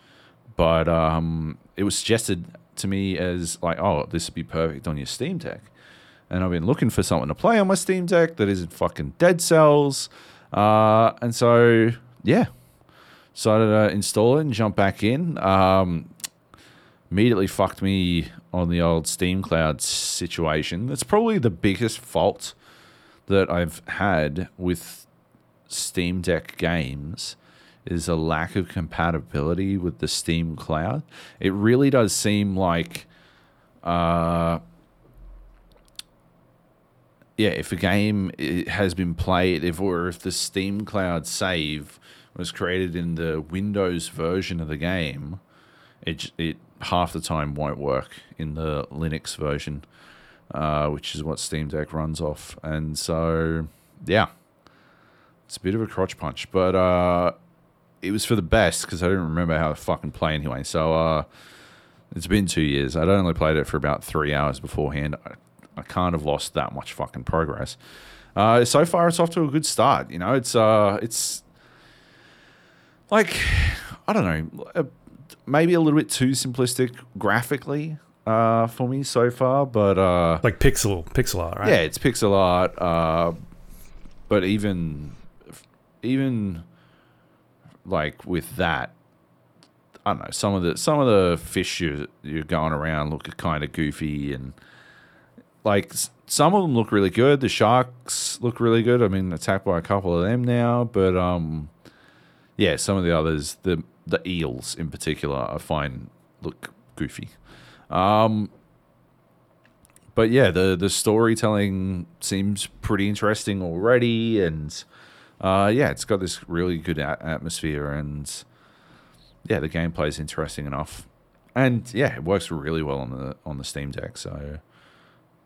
But um, it was suggested to me as like, oh, this would be perfect on your Steam Deck. And I've been looking for something to play on my Steam Deck that isn't fucking Dead Cells. Uh, and so, yeah, decided to install it and jump back in. Um, immediately fucked me on the old Steam Cloud situation. That's probably the biggest fault that I've had with Steam Deck games is a lack of compatibility with the Steam Cloud. It really does seem like, uh, yeah, if a game has been played, if or if the Steam Cloud save was created in the Windows version of the game, it it half the time won't work in the Linux version, uh, which is what Steam Deck runs off. And so, yeah, it's a bit of a crotch punch, but uh, it was for the best because I didn't remember how to fucking play anyway. So uh, it's been two years. I'd only played it for about three hours beforehand. I, I can't have lost that much fucking progress. Uh, so far, it's off to a good start. You know, it's uh, it's like I don't know, uh, maybe a little bit too simplistic graphically uh, for me so far, but uh, Like pixel pixel art, right? yeah, it's pixel art. Uh, but even even like with that, I don't know. Some of the some of the fish you you're going around look kind of goofy and like some of them look really good. The sharks look really good. I mean, attacked by a couple of them now, but um, yeah, some of the others, the the eels in particular, I find look goofy. Um, but yeah, the the storytelling seems pretty interesting already, and uh, yeah, it's got this really good a- atmosphere, and yeah, the gameplay is interesting enough, and yeah, it works really well on the on the Steam Deck. So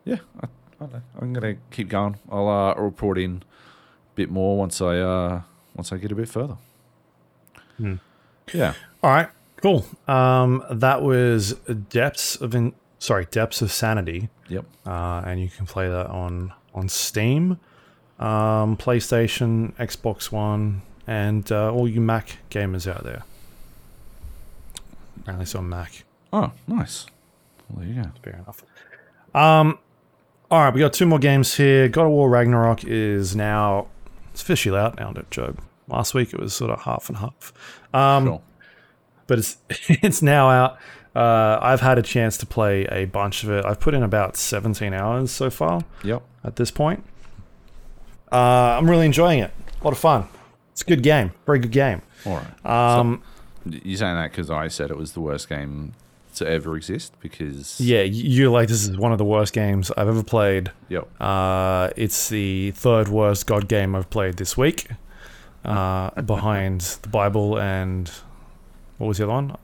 yeah, I, I don't know. I'm gonna keep going. I'll uh, report in a bit more once I uh, once I get a bit further. Hmm. Yeah, All right, cool. Um, that was Depths of in sorry Depths of Sanity, yep, uh, and you can play that on on Steam, um, PlayStation, Xbox One, and uh, all you Mac gamers out there. Apparently, it's on Mac. Oh, nice. Well, there you go. Fair enough. Um, all right, we got two more games here. God of War Ragnarok is now it's officially out now, don't Joab. Last week it was sort of half and half. Um, Sure. but it's [LAUGHS] it's now out. Uh, I've had a chance to play a bunch of it. I've put in about 17 hours so far Yep. at this point. Uh, I'm really enjoying it. A lot of fun. It's a good game. Very good game. All right. Um, You saying that because I said it was the worst game to ever exist? Because yeah, you're like this is one of the worst games I've ever played. yep, Uh, it's the third worst God game I've played this week, uh, [LAUGHS] behind the Bible and what was the other one?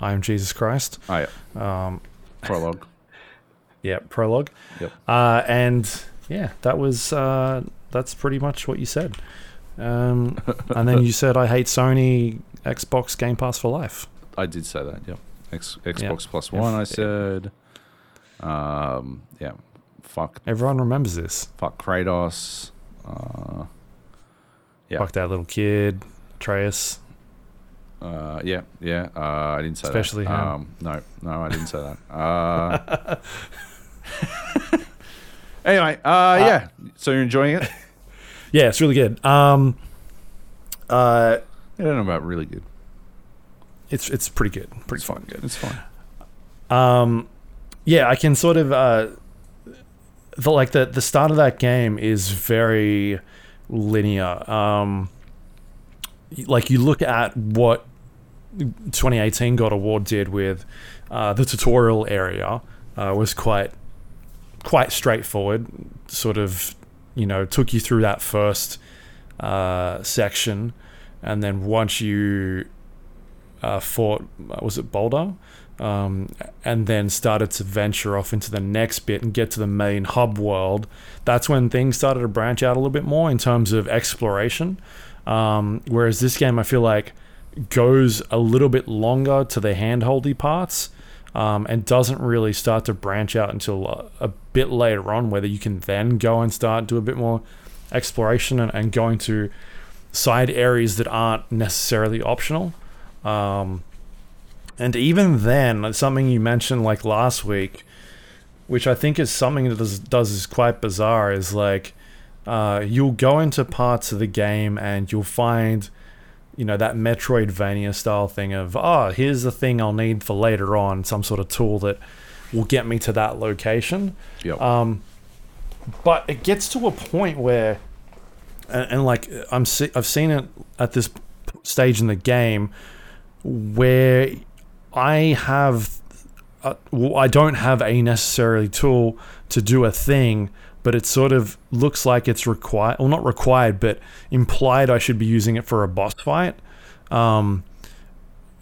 I am Jesus Christ. oh, yeah. Um, prologue. [LAUGHS] yeah, prologue. Yep. Uh, and yeah, that was uh, that's pretty much what you said. Um, [LAUGHS] and then you said I hate Sony Xbox Game Pass for life. I did say that. Yep. X, Xbox Yeah. plus Yeah. one. I said. Um. Yeah. Fuck. Everyone remembers this. Fuck Kratos. Uh. Yeah. Fuck that little kid, Atreus. Uh. Yeah. Yeah. Uh. I didn't say that. Especially that. him. Um. No. No. I didn't say that. Uh. [LAUGHS] anyway. Uh. Yeah. So you're enjoying it? [LAUGHS] Yeah, it's really good. Um, uh, I don't know about really good. It's it's pretty good. Pretty fucking good. It's fun. Um, yeah, I can sort of uh, the like the the start of that game is very linear. Um, like you look at what 2018 God of War did with uh, the tutorial area uh, was quite quite straightforward. Sort of, you know, took you through that first uh, section, and then once you uh, fought, was it Baldur? Um, and then started to venture off into the next bit and get to the main hub world. That's when things started to branch out a little bit more in terms of exploration. Um, whereas this game, I feel like, goes a little bit longer to the handholdy parts um, and doesn't really start to branch out until a, a bit later on, whether you can then go and start do a bit more exploration and, and going to side areas that aren't necessarily optional. Um, and even then, something you mentioned like last week, which I think is something that does, does is quite bizarre, is like uh, you'll go into parts of the game and you'll find, you know, that Metroidvania style thing of, oh, here's the thing I'll need for later on, some sort of tool that will get me to that location. Yep. Um, but it gets to a point where, and, and like I'm, I've seen it at this stage in the game where I have, uh, well, I don't have a necessarily tool to do a thing, but it sort of looks like it's required, well, not required, but implied I should be using it for a boss fight. Um,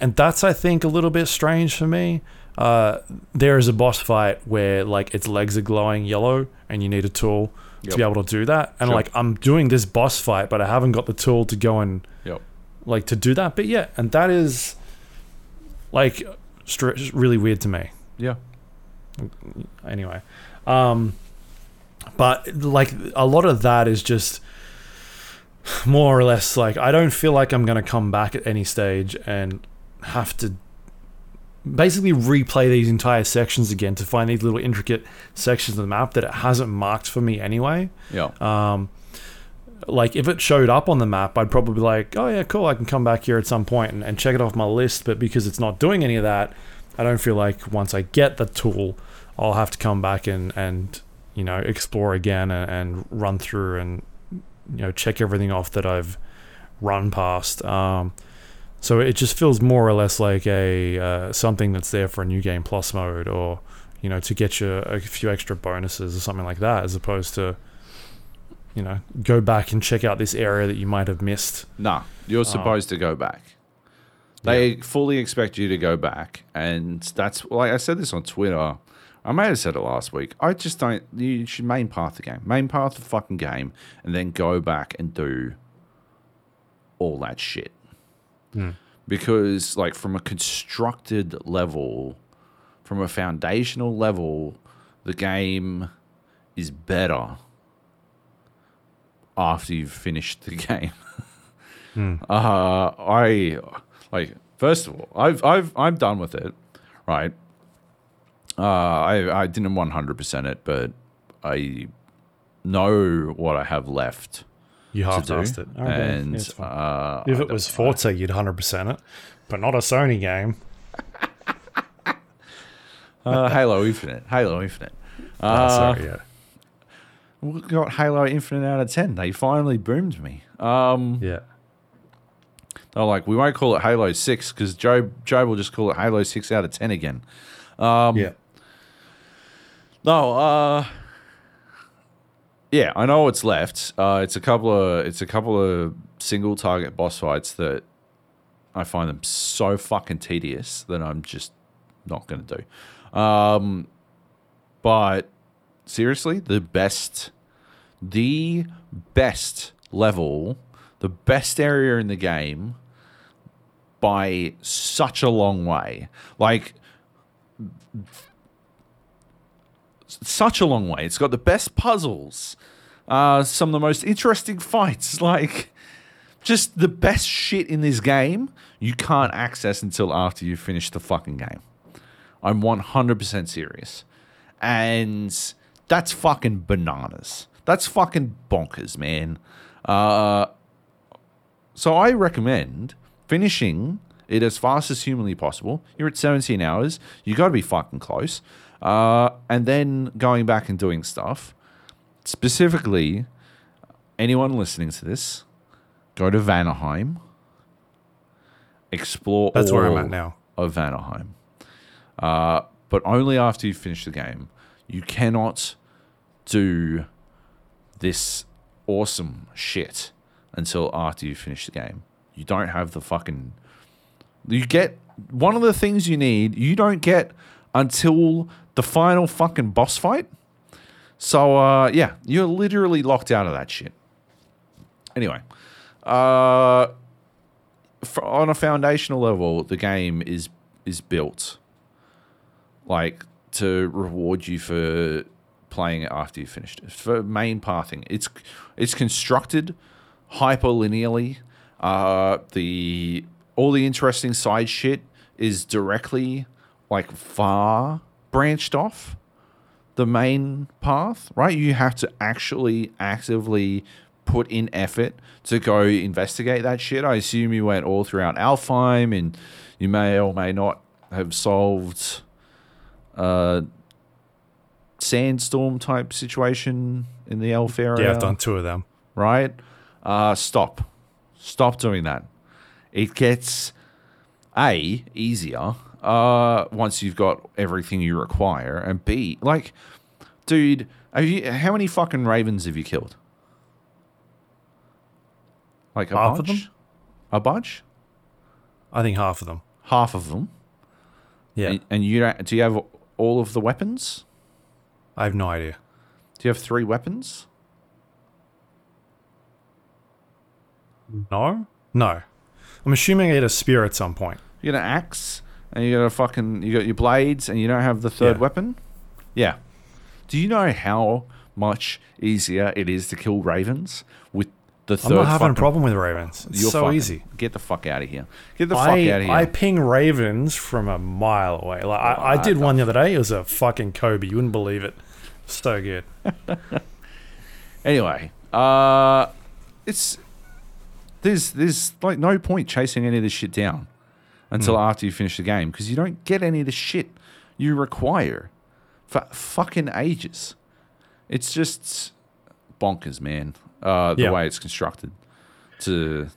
and that's I think a little bit strange for me. Uh, there is a boss fight where like its legs are glowing yellow, and you need a tool Yep. to be able to do that. And Sure. like I'm doing this boss fight, but I haven't got the tool to go and Yep. Like to do that. But yeah, and that is like str- really weird to me. Yeah. Anyway, um, but like a lot of that is just more or less like I don't feel like I'm gonna come back at any stage and have to basically replay these entire sections again to find these little intricate sections of the map that it hasn't marked for me anyway. Yeah. Um, like if it showed up on the map, I'd probably be like, oh yeah, cool, I can come back here at some point and, and check it off my list. But because it's not doing any of that, I don't feel like once I get the tool, I'll have to come back and and you know explore again and, and run through and you know check everything off that I've run past. Um, so it just feels more or less like a uh, something that's there for a new game plus mode or you know to get you a few extra bonuses or something like that, as opposed to you know go back and check out this area that you might have missed. Nah, you're um, supposed to go back. They fully expect you to go back, and that's like I said this on Twitter. I may have said it last week. I just don't. You should main path the game, main path the fucking game, and then go back and do all that shit. Hmm. Because, like, from a constructed level, from a foundational level, the game is better after you've finished the [LAUGHS] game. Uh, I like first of all, I've I've I'm done with it, right? Uh, I I didn't 100 percent it, but I know what I have left You to half assed it, and yeah, uh, if it was Forza, you'd hundred percent it, but not a Sony game. [LAUGHS] uh, Halo Infinite, Halo Infinite. Oh, Uh, sorry, yeah, we got Halo Infinite out of 10. They finally boomed me. Um, yeah. They're like, we won't call it Halo 6 because Joe, Joe will just call it Halo 6 out of 10 again. Um, yeah. No, uh, yeah, I know what's left. Uh, it's a couple of it's a couple of single target boss fights that I find them so fucking tedious that I'm just not going to do. Um, but seriously, the best, the best level, the best area in the game by such a long way. Like such a long way. It's got the best puzzles, uh, some of the most interesting [LAUGHS] fights, like just the best shit in this game. You can't access until after you finish the fucking game. I'm 100% serious. And that's fucking bananas. That's fucking bonkers, man. Uh, so I recommend finishing it as fast as humanly possible. You're at 17 hours. You got to be fucking close. Uh, and then going back and doing stuff. Specifically, anyone listening to this, go to Vanaheim. Explore. That's where I'm at now. Of Vanaheim, uh, but only after you finish the game. You cannot do this awesome shit until after you finish the game. You don't have the fucking. You get one of the things you need. You don't get until the final fucking boss fight. So uh, yeah, you're literally locked out of that shit. Anyway, uh, for, on a foundational level, the game is is built like to reward you for playing it after you finished it. For main pathing, it's it's constructed hyperlinearly. Uh, the all the interesting side shit is directly like far branched off the main path, right? You have to actually actively put in effort to go investigate that shit. I assume you went all throughout Alfheim and you may or may not have solved a sandstorm type situation in the elf area. Yeah, I've done two of them. Right? Uh, stop. Stop doing that. It gets A, easier uh, once you've got everything you require, and B, like, dude, have you, how many fucking ravens have you killed? Like a Half of bunch? them? A bunch? I think half of them. Half of them. Yeah, And, and you don't. Do you have all of the weapons? I have no idea. Do you have three weapons? No, no. I'm assuming I get a spear at some point. You got an axe, and you got a fucking. You got your blades, and you don't have the third Yeah. weapon. Yeah. Do you know how much easier it is to kill ravens with the 3rd I'm not having a problem with ravens. It's You're so fucking- easy. Get the fuck out of here. Get the fuck I, out of here. I ping ravens from a mile away. Like I, I did one the other day. It was a fucking Kobe. You wouldn't believe it. So good. [LAUGHS] Anyway, uh, it's there's there's like no point chasing any of this shit down until after you finish the game because you don't get any of the shit you require for fucking ages. It's just bonkers, man. Uh, the Yeah. way it's constructed to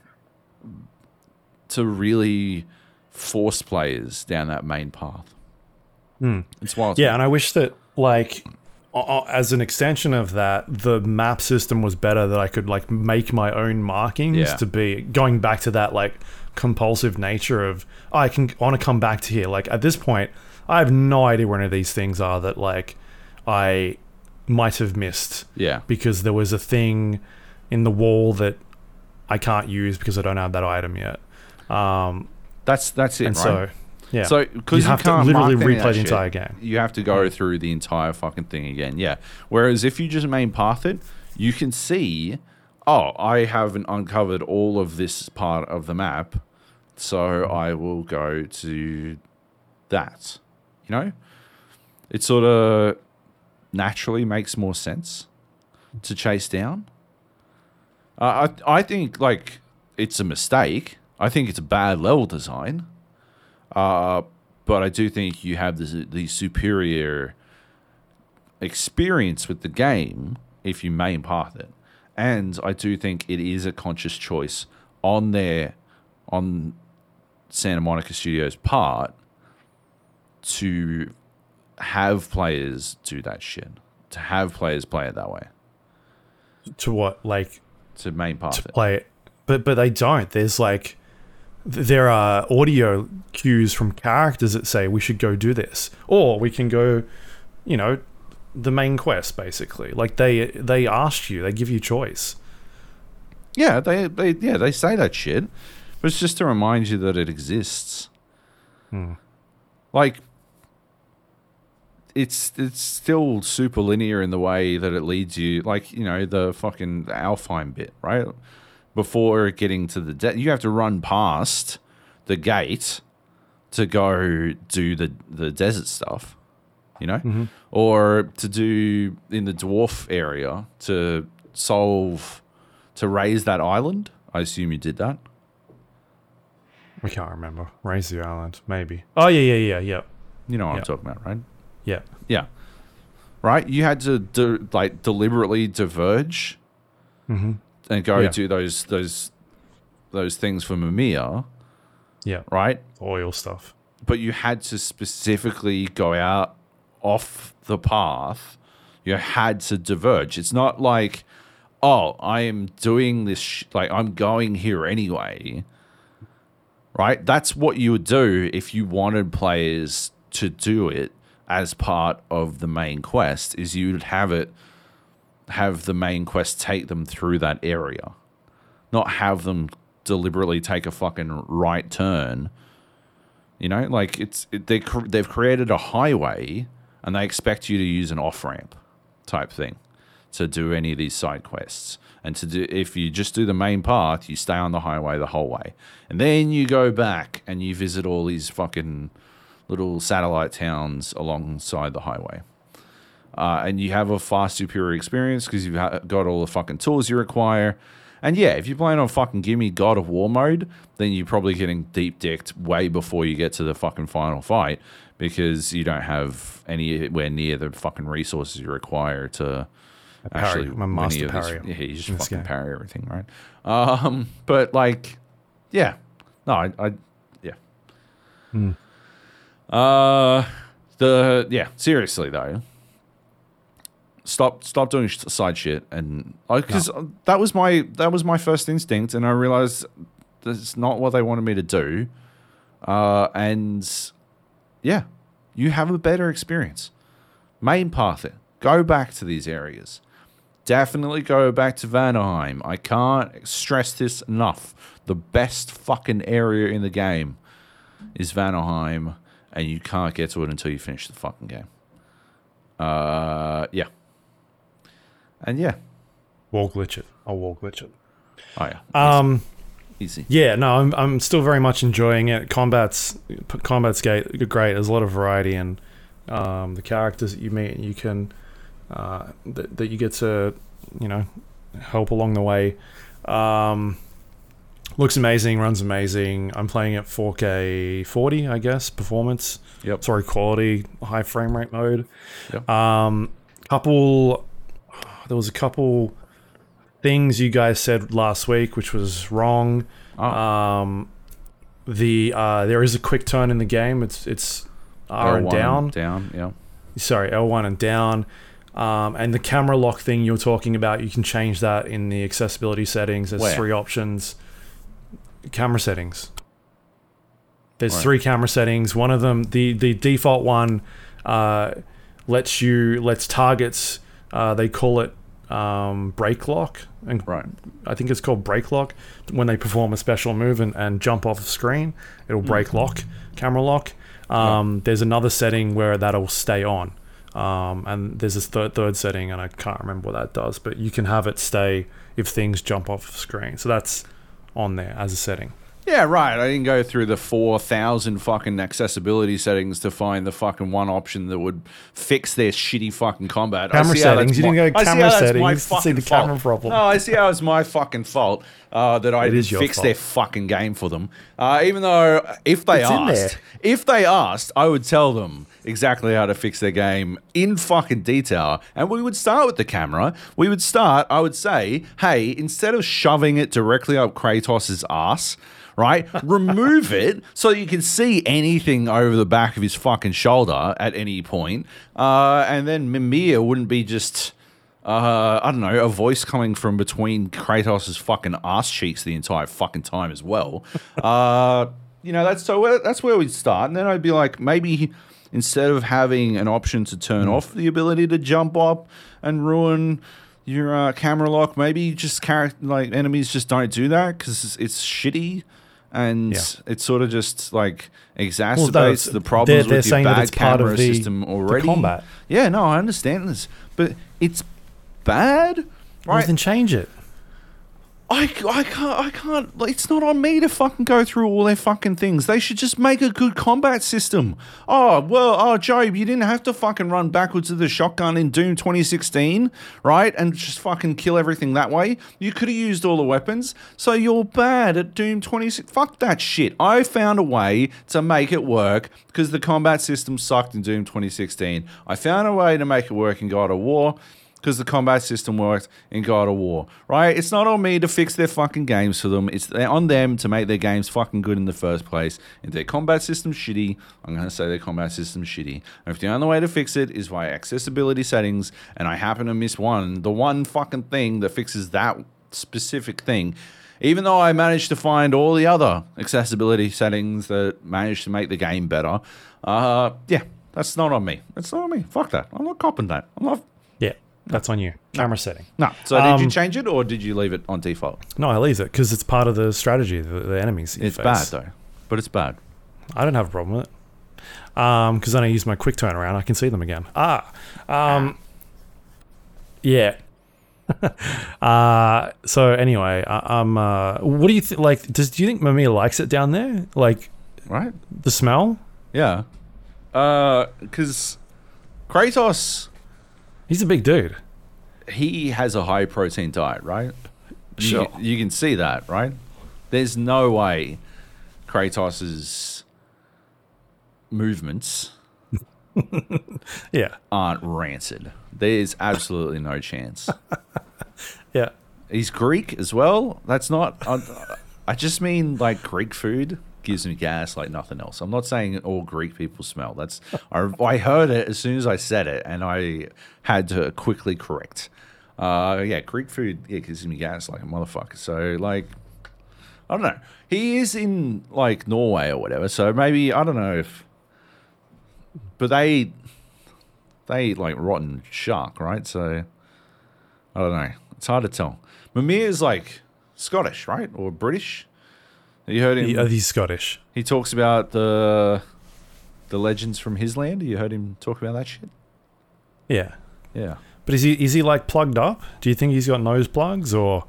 to really force players down that main path. It's wild. Yeah, and I wish that like as an extension of that, the map system was better. That I could like make my own markings Yeah. to be going back to that like compulsive nature of oh, I can want to come back to here. Like at this point, I have no idea where any of these things are that like I might have missed yeah. because there was a thing in the wall that I can't use because I don't have that item yet. Um, That's that's it, and right? so yeah, So because you have to literally replay the entire game. you have to go through the entire fucking thing again. Yeah. Whereas if you just main path it, you can see, oh, I haven't uncovered all of this part of the map, so I will go to that. You know, it sort of naturally makes more sense to chase down. Uh, I I think like it's a mistake. I think it's a bad level design. Uh, but I do think you have the, the superior experience with the game if you main path it. And I do think it is a conscious choice on their on Santa Monica Studios' part to have players do that shit. To have players play it that way. to what like To main path to it. play it, but but they don't. There's like there are audio cues from characters that say we should go do this, or we can go, you know, the main quest basically. Like they they asked you, they give you choice. Yeah, they, they yeah, they say that shit. But it's just to remind you that it exists. Hmm. Like it's it's still super linear in the way that it leads you like, you know, the fucking Alfheim bit, right? Before getting to the de- you have to run past the gate to go do the the desert stuff, you know? Mm-hmm. Or to do in the dwarf area to solve to raise that island. I assume you did that. I can't remember. Raise the island, maybe. Oh yeah, yeah, yeah, yeah, You know what Yeah. I'm talking about, right? yeah. Yeah. Right? You had to do, like deliberately diverge mm-hmm. And go Yeah. do those those those things for Mamiya, Yeah, right? oil stuff. But you had to specifically go out off the path. You had to diverge. It's not like, oh, I am doing this, sh- like, I'm going here anyway. Right? That's what you would do if you wanted players to do it as part of the main quest is you would have it have the main quest take them through that area. Not have them deliberately take a fucking right turn you know, like it's it, they they've created a highway and they expect you to use an off ramp type thing to do any of these side quests. And to do if you just do the main path, you stay on the highway the whole way, and then you go back and you visit all these fucking little satellite towns alongside the highway. Uh, and you have a far superior experience because you've ha- got all the fucking tools you require. And yeah, if you're playing on fucking gimme God of War mode, then you're probably getting deep decked way before you get to the fucking final fight because you don't have anywhere near the fucking resources you require to parry. actually a master these- Yeah, you just fucking game. parry everything, right? Um, but like, yeah, no, I, I yeah. Hmm. Uh, the yeah, seriously though, stop stop doing side shit and because that was my that was my first instinct and i realized that's not what they wanted me to do Uh, and yeah, you have a better experience. Main path it. Go back to these areas. Definitely go back to Vanaheim. I can't stress this enough. The best fucking area in the game is Vanaheim, and you can't get to it until you finish the fucking game. Uh, yeah. And yeah. Wall glitch it. I'll wall glitch it. Oh yeah. Um, Easy. yeah, no, I'm I'm still very much enjoying it. Combat's combat's great. Great. There's a lot of variety and um, the characters that you meet. You can uh, that that you get to you know help along the way. Um, looks amazing. Runs amazing. I'm playing at 4K 40, I guess, performance. Yep. Sorry, quality, high frame rate mode. Yep. Um, couple. There was a couple things you guys said last week, which was wrong. Oh. Um, the uh, there is a quick turn in the game. It's it's R and down. Down, yeah. Sorry, L one and down. Um, and the camera lock thing you're talking about, you can change that in the accessibility settings. There's Where? three options. Camera settings. There's Right. three camera settings. One of them, the the default one, uh, lets you lets targets. Uh, they call it um, break lock, and Right. I think it's called break lock. When they perform a special move and, and jump off the screen, it'll break lock, camera lock. Um, There's another setting where that'll stay on. Um, and there's this third, third setting, and I can't remember what that does, but you can have it stay if things jump off screen. So that's on there as a setting. Yeah, right. I didn't go through the 4,000 fucking accessibility settings to find the fucking one option that would fix their shitty fucking combat. I Camera see how that's settings. You my- didn't go camera settings to see the fault. camera problem. No, I see how it's my fucking fault uh, that I didn't fix fault. their fucking game for them. Uh, even though if they It's asked, if they asked, I would tell them exactly how to fix their game in fucking detail. And we would start with the camera. We would start, I would say, hey, instead of shoving it directly up Kratos' ass, right, remove it so you can see anything over the back of his fucking shoulder at any point. Uh, and then Mimir wouldn't be just. Uh, I don't know, a voice coming from between Kratos' fucking ass cheeks the entire fucking time as well. [LAUGHS] Uh, you know, that's so where- that's where we'd start, and then I'd be like, maybe instead of having an option to turn off the ability to jump up and ruin your uh, camera lock, maybe just like enemies just don't do that because it's, it's shitty. And Yeah. it sort of just like exacerbates that's- the problems they're- they're with your bad it's part of camera the- system the already. combat. Yeah, no, I understand this, but it's bad, Well, right? then change it. I, I can't I can't it's not on me to fucking go through all their fucking things. They should just make a good combat system. Oh well, oh Joab, you didn't have to fucking run backwards with the shotgun in Doom 2016, right? And just fucking kill everything that way. You could have used all the weapons, so you're bad at Doom 26. Fuck that shit. I found a way to make it work because the combat system sucked in Doom 2016. I found a way to make it work in God of War because the combat system worked in God of War, right? It's not on me to fix their fucking games for them. It's on them to make their games fucking good in the first place. If their combat system's shitty, I'm going to say their combat system's shitty. And if the only way to fix it is via accessibility settings, and I happen to miss one, the one fucking thing that fixes that specific thing, even though I managed to find all the other accessibility settings that managed to make the game better, uh, yeah, that's not on me. That's not on me. Fuck that. I'm not copping that. I'm not. Yeah, that's on you. Camera setting. No. So did you Um, change it or did you leave it on default? No, I leave it because it's part of the strategy. The, the enemies. you It's face. bad though. But it's bad. I don't have a problem with it. Um, because then I use my quick turnaround, I can see them again. Ah, um, yeah. [LAUGHS] uh, so anyway, I, I'm. Uh, what do you think? Like, does do you think Mimir likes it down there? Like Right? the smell? Yeah. Uh, because Kratos, He's a big dude. he has a high protein diet, right? You- Sure. You, can see that, right? There's no way Kratos's movements [LAUGHS] Yeah, aren't rancid. There's absolutely no chance. [LAUGHS] yeah. He's Greek as well. That's not. I, I just mean like Greek food gives me gas like nothing else. I'm not saying all Greek people smell. That's I, I heard it as soon as I said it, and I had to quickly correct. Uh, yeah, Greek food yeah, gives me gas like a motherfucker. So like, I don't know. He is in like Norway or whatever, so maybe I don't know if. But they, they eat like rotten shark, right? So I don't know. It's hard to tell. Mimir is like Scottish, right, or British? You heard him. He, uh, he's Scottish. He talks about the the legends from his land. You heard him talk about that shit. Yeah. Yeah. But is he is he like plugged up? Do you think he's got nose plugs or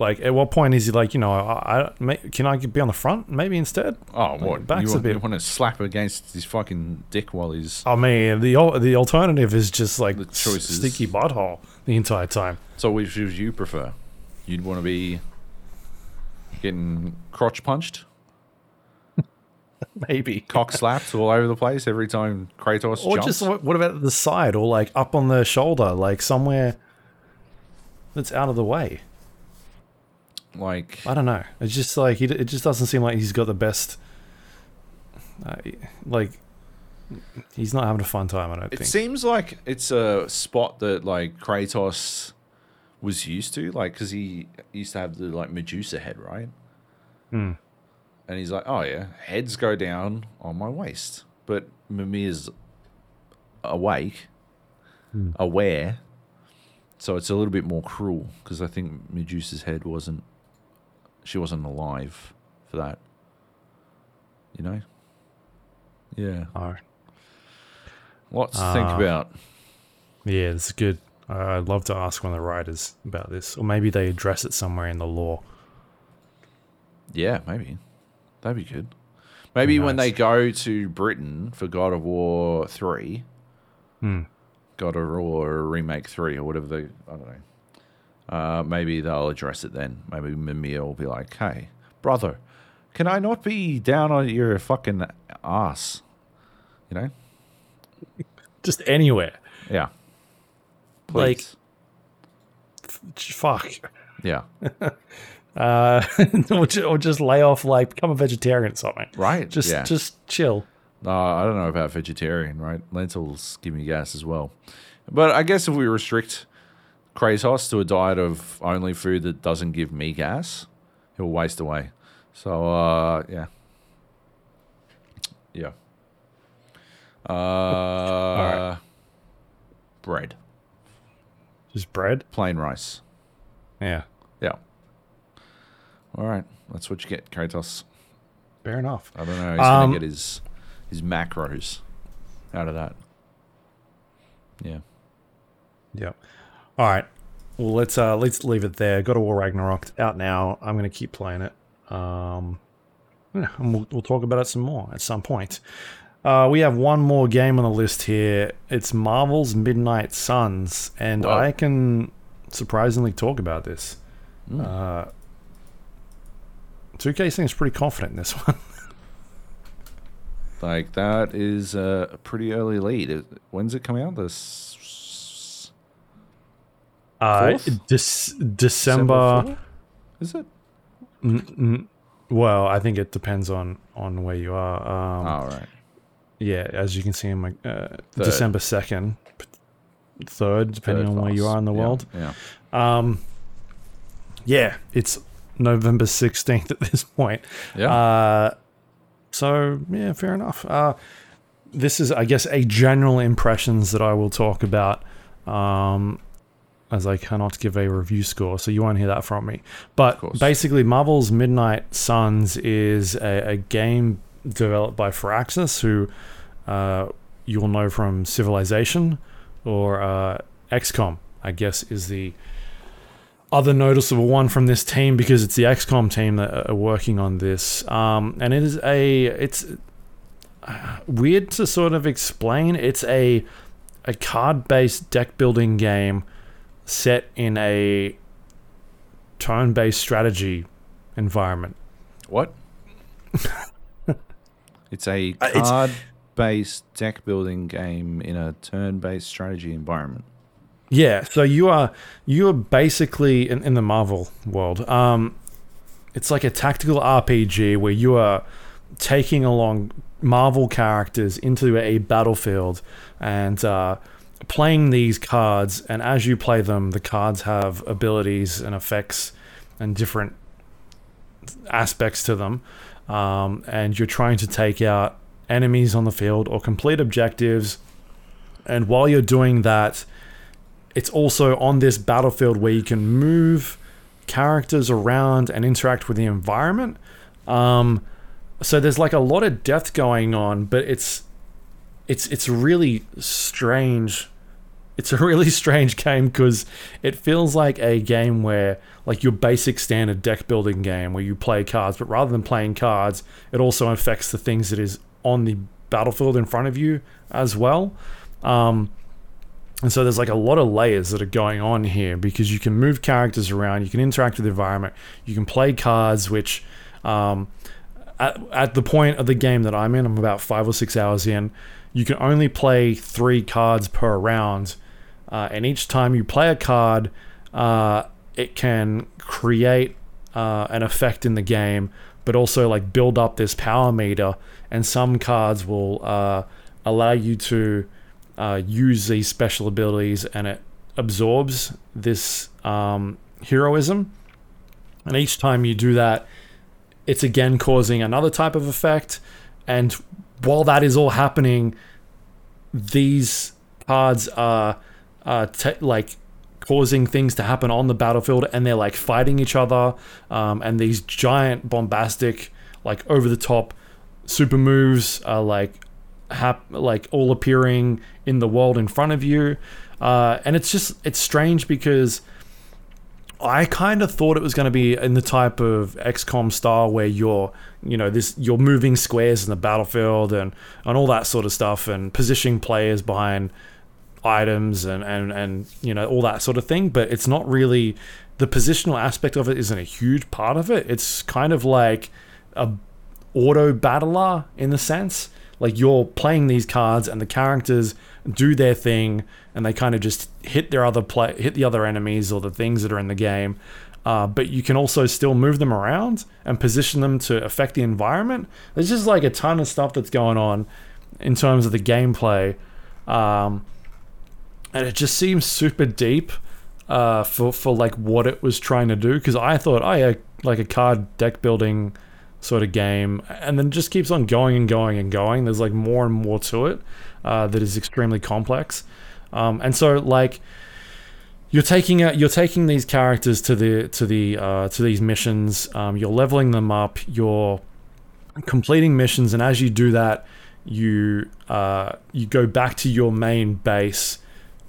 like at what point is he like you know I, I may, can I be on the front maybe instead? Oh, Like, what? back's you, a want, bit- you want to slap against his fucking dick while he's. I mean the the alternative is just like The choices. sticky butthole the entire time. So, which would you prefer? You'd want to be getting crotch punched, [LAUGHS] Maybe cock slapped all over the place every time Kratos or jumps. just what, what about the side or like up on the shoulder like somewhere that's out of the way. like, I don't know. It's just like he, it just doesn't seem like he's got the best. Uh, like he's not having a fun time. I don't it think. seems like it's a spot that like Kratos was used to, like, because he used to have the like Medusa head, right? Hmm. And he's like, oh yeah, heads go down on my waist, but Mimir's awake, Hmm. aware, so it's a little bit more cruel because I think Medusa's head wasn't, she wasn't alive for that. You know. Yeah, Oh, lots to think Ah. about. yeah, it's good. Uh, I'd love to ask one of the writers about this, or maybe they address it somewhere in the lore. Yeah, maybe. That'd be good. Maybe when they go to Britain for God of War 3, Hmm. God of War Remake 3, or whatever they, I don't know. Uh, maybe they'll address it then. Maybe Mimir will be like, hey, brother, can I not be down on your fucking ass? You know? [LAUGHS] Just anywhere. Yeah. Like- Please. Fuck. yeah. [LAUGHS] Uh, [LAUGHS] or, ju- or just lay off, like become a vegetarian or something. Right. Just, yeah. just chill. No, I don't know about vegetarian, right? Lentils give me gas as well. But I guess if we restrict Kratos to a diet of only food that doesn't give me gas, he'll waste away. So, uh, yeah. Yeah. Uh, Bread. Just bread. Plain rice. Yeah. Yeah. All right. That's what you get, Kratos. Fair enough. I don't know. He's Um, going to get his, his macros out of that. Yeah. Yep. All right. Well, let's uh let's leave it there. God of War Ragnarok out now. I'm gonna keep playing it. Um, yeah, and we'll we'll talk about it some more at some point. Uh, we have one more game on the list here. It's Marvel's Midnight Suns, and Whoa. I can surprisingly talk about this. Mm. Uh, 2K seems pretty confident in this [LAUGHS] one. Like that is a pretty early lead. When's it coming out? This Uh, Fourth? Dec- December. Is it? N- n- well, I think it depends on on where you are. Um, All right. Yeah, as you can see in my uh. December second, third, depending Third on where you are in the Yeah, world. Yeah. Um, yeah, it's November sixteenth at this point. Yeah. Uh, so yeah, fair enough. Uh, this is, I guess, a general impressions that I will talk about. Um, as I cannot give a review score, so you won't hear that from me. But basically, Marvel's Midnight Suns is a, a game developed by Firaxis, who uh, you will know from Civilization or uh, XCOM. I guess is the other noticeable one from this team because it's the XCOM team that are working on this, um, and it is a it's uh, weird to sort of explain. It's a a card based deck building game set in a turn based strategy environment. what? [LAUGHS] it's a Uh, card-based deck building game in a turn-based strategy environment. Yeah, so you are you are basically in, in the Marvel world. Um, it's like a tactical RPG where you are taking along Marvel characters into a battlefield and uh, playing these cards. And as you play them, the cards have abilities and effects and different aspects to them, um, and you're trying to take out enemies on the field or complete objectives. And while you're doing that, it's also on this battlefield where you can move characters around and interact with the environment. Um, so there's like a lot of depth going on, but it's it's it's really strange. It's a really strange game because it feels like a game where like your basic standard deck building game where you play cards, but rather than playing cards, it also affects the things that is on the battlefield in front of you as well. Um, and so there's like a lot of layers that are going on here because you can move characters around, you can interact with the environment, you can play cards, which um, at, at the point of the game that I'm in, I'm about five or six hours in, you can only play three cards per round. Uh, and each time you play a card, uh, it can create uh, an effect in the game, but also like build up this power meter. And some cards will uh, allow you to uh, use these special abilities, and it absorbs this um, heroism. And each time you do that, it's again causing another type of effect. And while that is all happening, these cards are, te- like causing things to happen on the battlefield and they're like fighting each other um, and these giant bombastic like over the top super moves are like hap- like all appearing in the world in front of you. Uh, and it's just it's strange because I kind of thought it was going to be in the type of XCOM style where you're, you know, this you're moving squares in the battlefield and and all that sort of stuff and positioning players behind items and and and you know all that sort of thing. But it's not really the positional aspect of it isn't a huge part of it. It's kind of like a auto battler in the sense like you're playing these cards and the characters do their thing and they kind of just hit their other play hit the other enemies or the things that are in the game uh, but you can also still move them around and position them to affect the environment there's just like a ton of stuff that's going on in terms of the gameplay um, and it just seems super deep uh, for for like what it was trying to do because I thought oh yeah like a card deck building sort of game, and then just keeps on going and going and going. There's like more and more to it uh, that is extremely complex, um, and so like you're taking a, you're taking these characters to the to the uh, to these missions. Um, you're leveling them up. You're completing missions, and as you do that, you uh, you go back to your main base.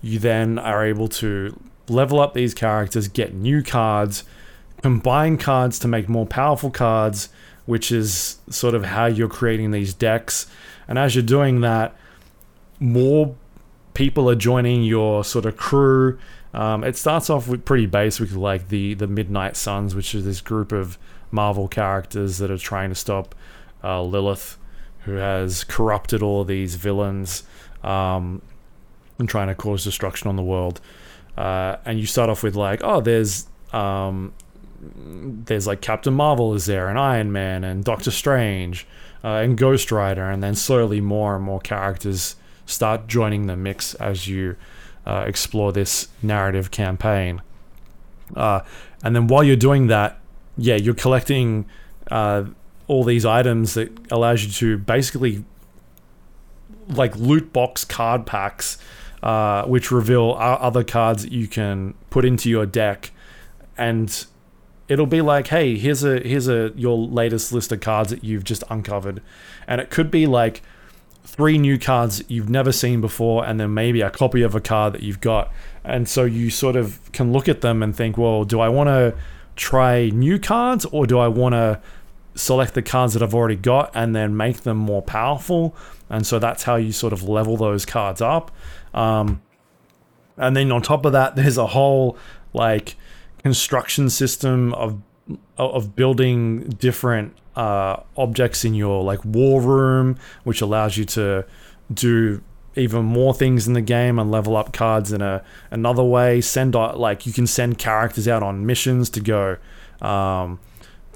You then are able to level up these characters, get new cards, combine cards to make more powerful cards, which is sort of how you're creating these decks. And as you're doing that, more people are joining your sort of crew. Um, it starts off with pretty basic, like the the Midnight Suns, which is this group of Marvel characters that are trying to stop uh, Lilith, who has corrupted all these villains um, and trying to cause destruction on the world. Uh, and you start off with like, oh, there's um, there's like Captain Marvel is there, and Iron Man, and Doctor Strange, uh, and Ghost Rider, and then slowly more and more characters start joining the mix as you uh, explore this narrative campaign. Uh, and then while you're doing that, yeah, you're collecting uh, all these items that allows you to basically like loot box card packs, uh, which reveal other cards that you can put into your deck, and it'll be like, hey, here's a here's a your latest list of cards that you've just uncovered, and it could be like three new cards you've never seen before, and then maybe a copy of a card that you've got, and so you sort of can look at them and think, well, do I want to try new cards or do I want to select the cards that I've already got and then make them more powerful? And so that's how you sort of level those cards up. Um, and then on top of that, [LAUGHS] there's a whole like construction system of of building different uh, objects in your like war room, which allows you to do even more things in the game and level up cards in a another way. Send like you can send characters out on missions to go um,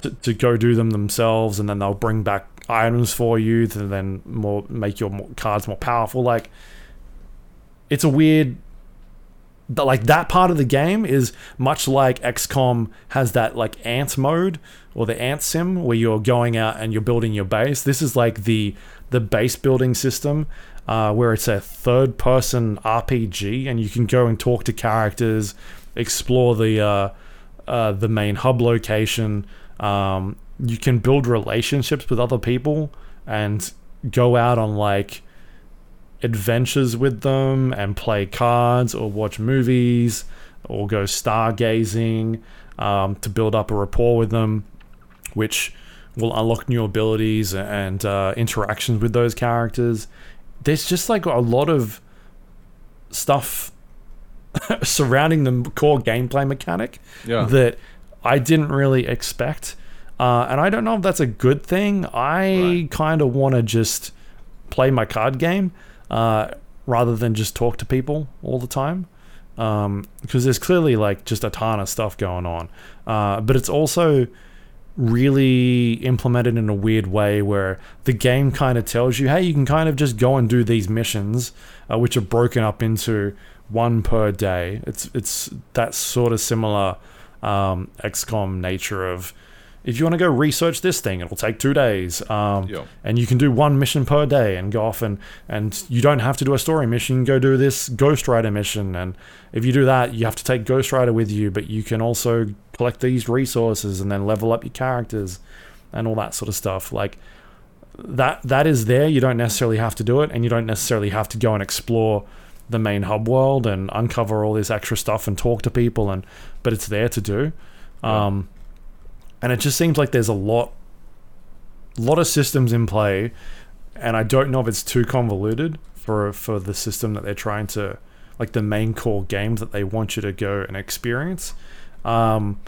to, to go do them themselves, and then they'll bring back items for you to then more make your cards more powerful. Like it's a weird like that part of the game is much like XCOM has that like ant mode or the ant sim where you're going out and you're building your base. This is like the the base building system uh, where it's a third person RPG and you can go and talk to characters, explore the uh, uh, the main hub location. Um, you can build relationships with other people and go out on like adventures with them and play cards or watch movies or go stargazing um, to build up a rapport with them, which will unlock new abilities and uh, interactions with those characters. There's just like a lot of stuff [LAUGHS] surrounding the core gameplay mechanic Yeah. that I didn't really expect. Uh, and I don't know if that's a good thing. I Right. kind of want to just play my card game uh, rather than just talk to people all the time. Because there's clearly like just a ton of stuff going on. Uh, but it's also really implemented in a weird way where the game kind of tells you, hey, you can kind of just go and do these missions, uh, which are broken up into one per day. It's it's that sort of similar um, XCOM nature of if you want to go research this thing, it'll take two days. Um, Yeah. And you can do one mission per day and go off and, and you don't have to do a story mission. You can go do this Ghost Rider mission. And if you do that, you have to take Ghost Rider with you, but you can also collect these resources and then level up your characters and all that sort of stuff. Like that that is there. You don't necessarily have to do it, and you don't necessarily have to go and explore the main hub world and uncover all this extra stuff and talk to people and but it's there to do. Um, and it just seems like there's a lot lot of systems in play and I don't know if it's too convoluted for for the system that they're trying to like the main core game that they want you to go and experience. Um,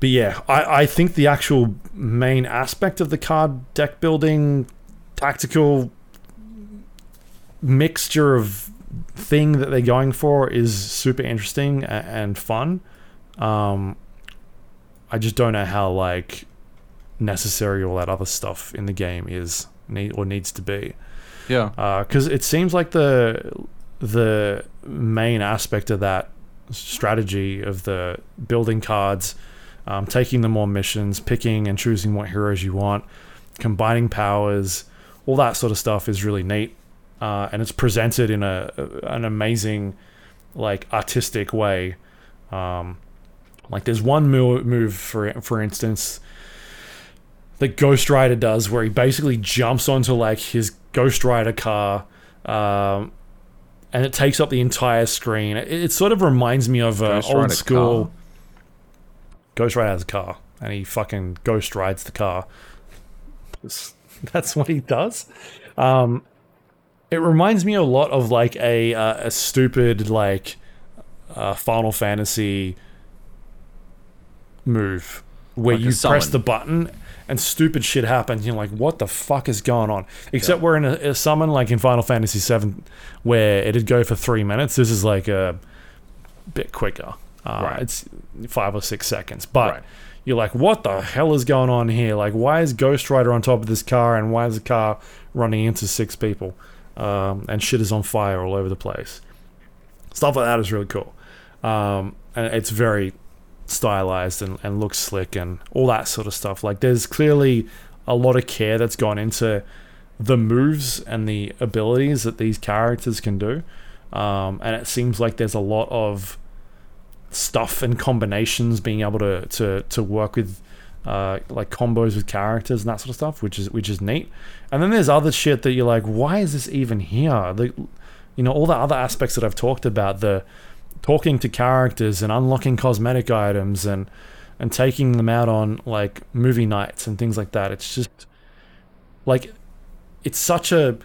but yeah, I, I think the actual main aspect of the card deck building tactical mixture of thing that they're going for is super interesting and fun. Um, I just don't know how like necessary all that other stuff in the game is need or needs to be Yeah. because it seems like the the main aspect of that strategy of the building cards, um, taking them on missions, picking and choosing what heroes you want, combining powers, all that sort of stuff is really neat, uh, and it's presented in a an amazing, like artistic way. Um, like there's one move, move for for instance that Ghost Rider does, where he basically jumps onto like his Ghost Rider car, um, and it takes up the entire screen. It, it sort of reminds me of uh, old school. car? Ghost Rider has a car, and he fucking ghost rides the car. [LAUGHS] That's what he does. Um, it reminds me a lot of like a uh, a stupid like uh, Final Fantasy move where Like you press the button and stupid shit happens. You're like, what the fuck is going on? Except we're in a, a summon like in Final Fantasy VII, where it'd go for three minutes. This is like a bit quicker. Uh, Right. It's five or six seconds, but Right. you're like, what the hell is going on here? Like, why is Ghost Rider on top of this car, and why is the car running into six people? Um, and shit is on fire all over the place. Stuff like that is really cool, um, and it's very stylized and, and looks slick and all that sort of stuff. Like, there's clearly a lot of care that's gone into the moves and the abilities that these characters can do, um, and it seems like there's a lot of stuff and combinations being able to to to work with uh, like combos with characters and that sort of stuff, which is which is neat. And then there's other shit that you're like, why is this even here? The you know all the other aspects that I've talked about, the talking to characters and unlocking cosmetic items and and taking them out on like movie nights and things like that. It's just like it's such a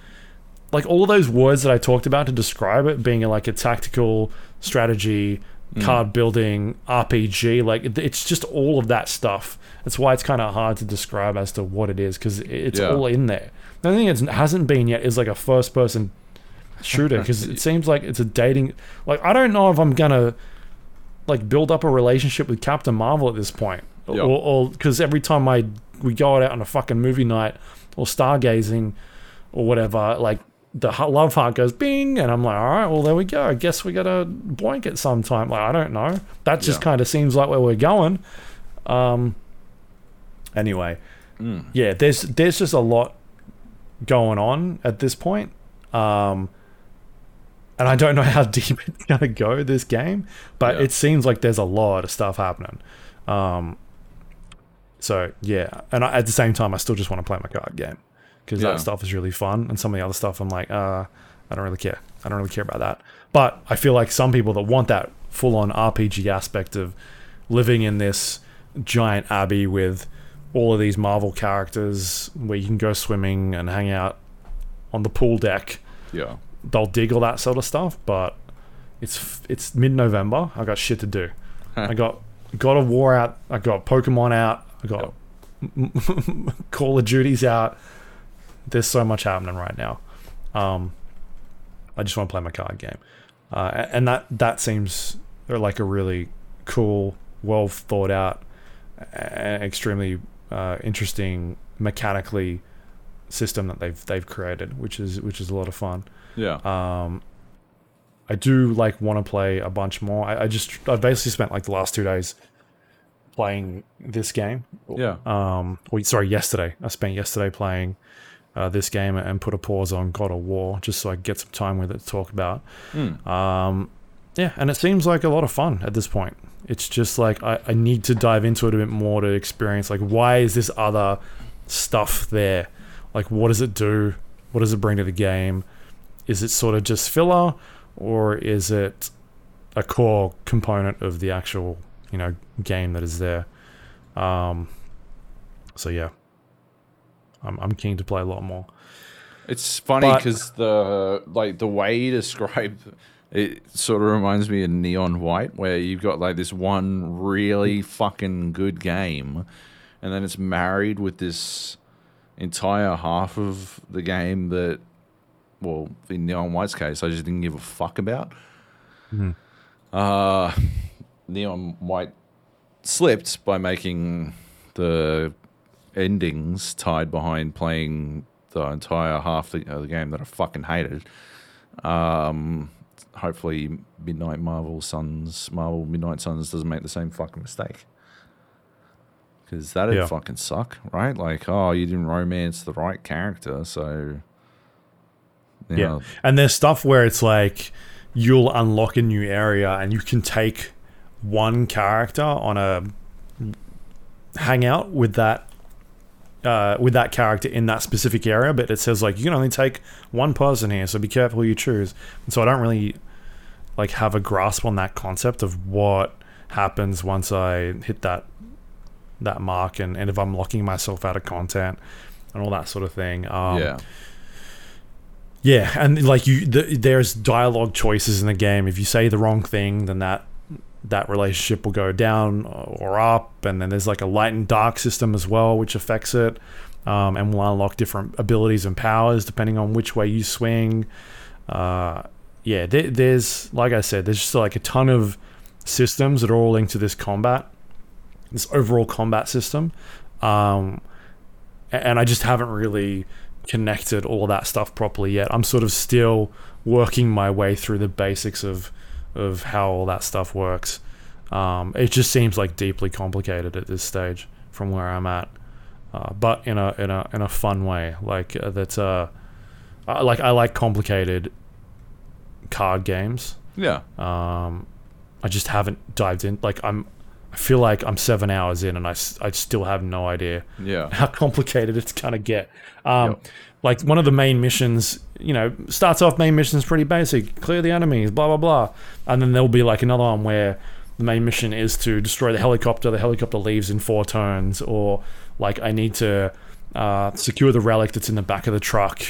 like all of those words that I talked about to describe it being like a tactical strategy, mm. card building, RPG, like it's just all of that stuff. That's why it's kind of hard to describe as to what it is because it's Yeah. all in there. The only thing it hasn't been yet is like a first person shooter because [LAUGHS] it seems like it's a dating. Like I don't know if I'm gonna like build up a relationship with Captain Marvel at this point, Yeah. or because every time I we go out on a fucking movie night or stargazing or whatever, like the love heart goes bing, and I'm like, all right, well there we go. I guess we gotta boink it sometime. Like I don't know. That just Yeah. kind of seems like where we're going. Um. Anyway, Mm. yeah, there's there's just a lot going on at this point. Um. And I don't know how [LAUGHS] deep it's gonna go this game, but Yeah. it seems like there's a lot of stuff happening. Um. So yeah, and I, at the same time, I still just want to play my card game because Yeah. that stuff is really fun, and some of the other stuff, I'm like, uh, I don't really care. I don't really care about that. But I feel like some people that want that full-on RPG aspect of living in this giant abbey with all of these Marvel characters, where you can go swimming and hang out on the pool deck, Yeah. They'll dig all that sort of stuff. But it's it's mid-November. I got shit to do. I got God of War out. I got Pokemon out. I got [LAUGHS] Call of Duty's out. There's so much happening right now. Um, I just want to play my card game, uh, and that that seems like a really cool, well thought out, and extremely uh, interesting mechanically system that they've they've created, which is which is a lot of fun. Yeah. Um, I do like want to play a bunch more. I, I just I basically spent like the last two days playing this game. yeah. Um, or, sorry, yesterday I spent yesterday playing uh, this game and put a pause on God of War just so I could get some time with it to talk about. Mm. Um, yeah, and it seems like a lot of fun at this point. It's just like I, I need to dive into it a bit more to experience like why is this other stuff there? Like what does it do? What does it bring to the game? Is it sort of just filler or is it a core component of the actual, you know, game that is there? Um so yeah. I'm I'm keen to play a lot more. It's funny because the like the way you describe it sort of reminds me of Neon White, where you've got like this one really fucking good game, and then it's married with this entire half of the game that, well, in Neon White's case, I just didn't give a fuck about. Mhm. Uh, Neon White slipped by making the endings tied behind playing the entire half the, of the game that I fucking hated. Um, hopefully, Midnight Marvel Suns, Marvel Midnight Suns doesn't make the same fucking mistake. Because that'd Yeah. fucking suck, right? Like, oh, you didn't romance the right character, so. Yeah. know, And there's stuff where it's like you'll unlock a new area and you can take one character on a hangout with that uh, with that character in that specific area, but it says like you can only take one person here, so be careful who you choose. And so I don't really like have a grasp on that concept of what happens once I hit that that mark and, and if I'm locking myself out of content and all that sort of thing. Um, yeah. Yeah, and like you, the, there's dialogue choices in the game. If you say the wrong thing, then that that relationship will go down or up, and then there's like a light and dark system as well, which affects it, um, and will unlock different abilities and powers depending on which way you swing. Uh, yeah, there, there's like I said, there's just like a ton of systems that are all linked to this combat, this overall combat system, um, and I just haven't really connected all that stuff properly yet. I'm sort of still working my way through the basics of of how all that stuff works. Um, it just seems like deeply complicated at this stage from where I'm at, uh, but in a in a in a fun way. Like uh, that's uh, I, like I like complicated card games. Yeah. Um, I just haven't dived in. Like I'm, I feel like I'm seven hours in, and I, I still have no idea Yeah. [LAUGHS] how complicated it's gonna get. Um, Yep. Like one of the main missions, you know, starts off main mission's pretty basic: clear the enemies, blah blah blah, and then there'll be like another one where the main mission is to destroy the helicopter. The helicopter leaves in four turns, or like I need to uh, secure the relic that's in the back of the truck,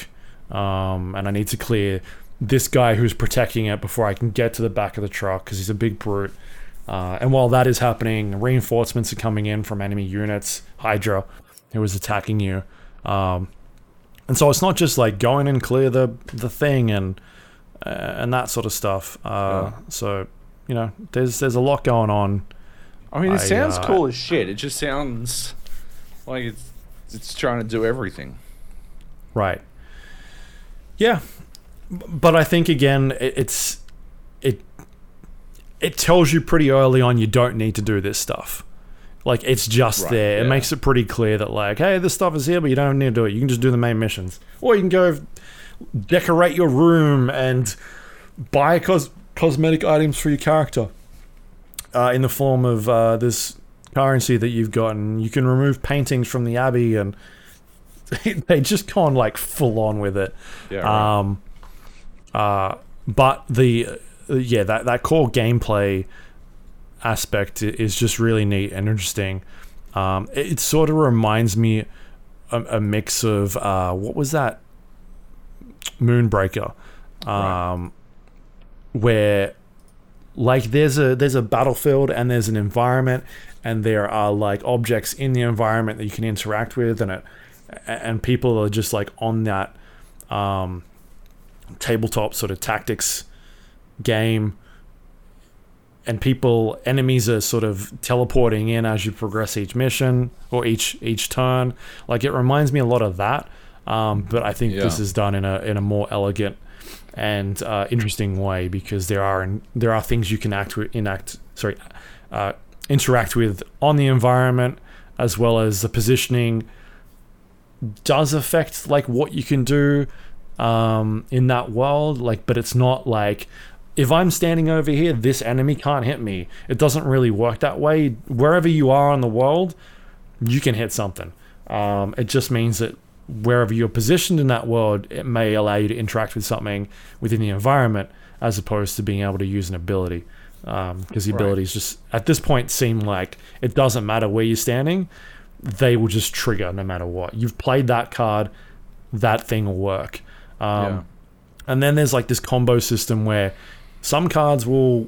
um, and I need to clear this guy who's protecting it before I can get to the back of the truck because he's a big brute. Uh, and while that is happening, reinforcements are coming in from enemy units, Hydra, who is attacking you. Um, and so it's not just like going and clear the the thing and uh, and that sort of stuff. Uh, So you know, there's there's a lot going on. I mean, it I, sounds uh, cool as shit. It just sounds like it's it's trying to do everything. Right. Yeah. but I think again, it, it's it it tells you pretty early on you don't need to do this stuff. Like it's just Right, there. It makes it pretty clear that like, hey, this stuff is here, but you don't need to do it. You can just do the main missions, or you can go decorate your room and buy cos- cosmetic items for your character uh, in the form of uh, this currency that you've gotten. You can remove paintings from the abbey, and [LAUGHS] they just gone like full on with it. Yeah. Right. Um, uh, but the yeah that that core gameplay aspect is just really neat and interesting. Um, it, it sort of reminds me a, a mix of uh, what was that Moonbreaker, Right. um, where like there's a there's a battlefield and there's an environment and there are like objects in the environment that you can interact with and it and people are just like on that um, tabletop sort of tactics game and people enemies are sort of teleporting in as you progress each mission or each each turn. Like it reminds me a lot of that um, but I think this is done in a in a more elegant and uh, interesting way because there are there are things you can act with, enact sorry uh, interact with on the environment as well as the positioning does affect like what you can do um, in that world. Like but it's not like if I'm standing over here this enemy can't hit me it doesn't really work that way wherever you are in the world you can hit something um, it just means that wherever you're positioned in that world, it may allow you to interact with something within the environment as opposed to being able to use an ability. Because the Right. abilities just, at this point, seem like it doesn't matter where you're standing, they will just trigger no matter what. You've played that card, that thing will work. Um, yeah. and then there's like this combo system where some cards will,